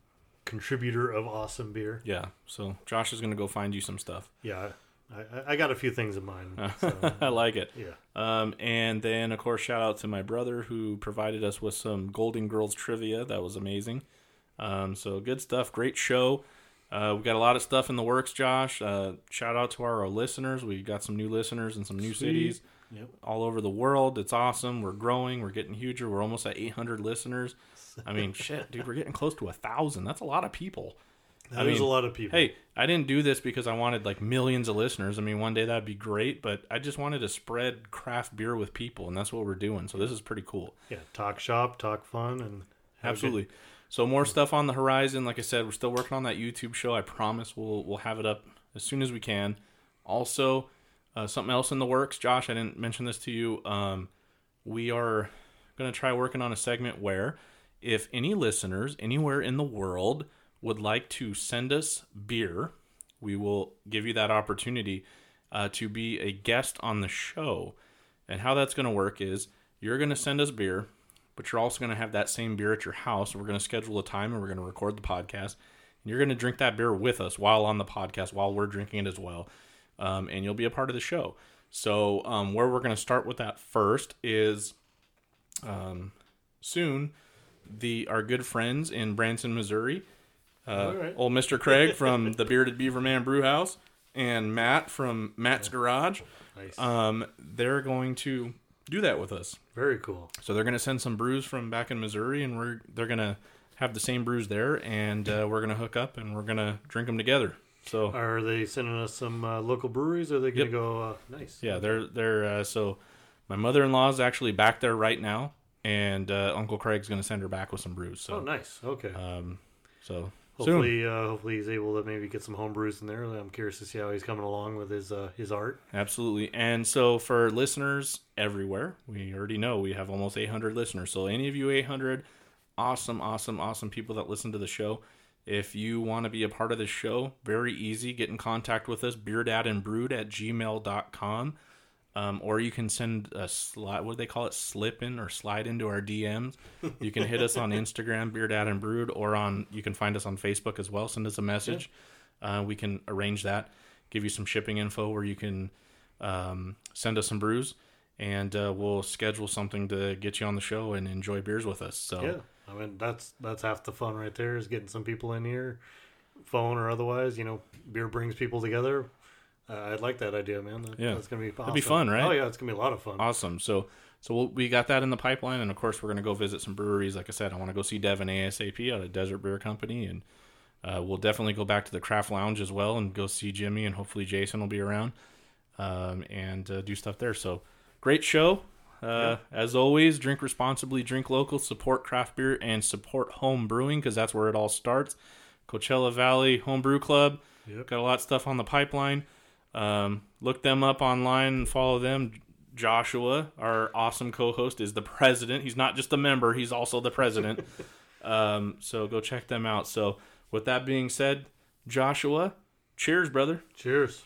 Speaker 3: contributor of awesome beer.
Speaker 2: Yeah. So Josh is gonna go find you some stuff.
Speaker 3: Yeah, I, I- I got a few things in mind. So,
Speaker 2: I like it.
Speaker 3: Yeah.
Speaker 2: Um, and then of course shout out to my brother who provided us with some Golden Girls trivia. That was amazing. Um, so good stuff. Great show. Uh, we got a lot of stuff in the works, Josh. Uh, shout out to our, listeners. We got some new listeners in some new
Speaker 3: Sweet.
Speaker 2: cities
Speaker 3: Yep.
Speaker 2: all over the world. It's awesome. We're growing. We're getting huger. We're almost at 800 listeners. I mean, shit, dude, we're getting close to a thousand. That's a lot of people.
Speaker 3: That is a lot of people.
Speaker 2: Hey, I didn't do this because I wanted like millions of listeners. I mean, one day that'd be great, but I just wanted to spread craft beer with people, and that's what we're doing. So this is pretty cool.
Speaker 3: Yeah, talk shop, talk fun, and have a good-
Speaker 2: Absolutely. So more stuff on the horizon. Like I said, we're still working on that YouTube show. I promise we'll we'll have it up as soon as we can. Also, uh, something else in the works, Josh. I didn't mention this to you. Um, we are going to try working on a segment where, if any listeners anywhere in the world would like to send us beer, we will give you that opportunity uh, to be a guest on the show. And how that's going to work is you're going to send us beer, but you're also going to have that same beer at your house. We're going to schedule a time and we're going to record the podcast. And you're going to drink that beer with us while on the podcast, while we're drinking it as well. Um, and you'll be a part of the show. So, um, where we're going to start with that first is um, soon the our good friends in Branson, Missouri, uh,
Speaker 3: right.
Speaker 2: old Mister Craig from the Bearded Beaver Man Brew House, and Matt from Matt's Garage.
Speaker 3: Nice.
Speaker 2: Um, they're going to do that with us.
Speaker 3: Very cool.
Speaker 2: So they're going to send some brews from back in Missouri, and we're they're going to have the same brews there, and uh, we're going to hook up and we're going to drink them together. So
Speaker 3: Are they sending us some uh, local breweries? Or are they going to
Speaker 2: Yep.
Speaker 3: go uh, nice?
Speaker 2: Yeah, they're they're uh, so my mother in law is actually back there right now, and uh, Uncle Craig's going to send her back with some brews. So
Speaker 3: Oh, nice. Okay.
Speaker 2: Um, so
Speaker 3: Hopefully, uh, hopefully he's able to maybe get some home brews in there. I'm curious to see how he's coming along with his uh, his art.
Speaker 2: Absolutely. And so for listeners everywhere, we already know we have almost 800 listeners. So any of you 800 awesome, awesome, awesome people that listen to the show, if you want to be a part of this show, very easy. Get in contact with us, beardadandbrood at gmail.com. Um, or you can send a slide, what do they call it? Slip in or slide into our DMs. You can hit us on Instagram, Beer Dad and Brewed, or on, you can find us on Facebook as well. Send us a message. Uh, we can arrange that, give you some shipping info where you can um, send us some brews, and uh, we'll schedule something to get you on the show and enjoy beers with us. So,
Speaker 3: Yeah, I mean that's that's half the fun right there is getting some people in here, phone or otherwise. You know, beer brings people together. Uh, I'd like that idea, man. That,
Speaker 2: yeah,
Speaker 3: that's gonna be
Speaker 2: It'd be fun, right?
Speaker 3: Oh yeah, it's gonna be a lot of fun.
Speaker 2: Awesome. So, so we'll, we got that in the pipeline, and of course, we're gonna go visit some breweries. Like I said, I want to go see Devin ASAP out of Desert Beer Company, and uh, we'll definitely go back to the Craft Lounge as well and go see Jimmy, and hopefully Jason will be around um, and uh, do stuff there. So, great show. Uh, As always, drink responsibly, drink local, support craft beer, and support home brewing because that's where it all starts. Coachella Valley Homebrew Club.
Speaker 3: Yep.
Speaker 2: Got a lot of stuff on the pipeline. Um, look them up online and follow them. Joshua, our awesome co-host, is the president. He's not just a member; he's also the president. um, so go check them out. So, with that being said, Joshua, cheers, brother.
Speaker 3: Cheers.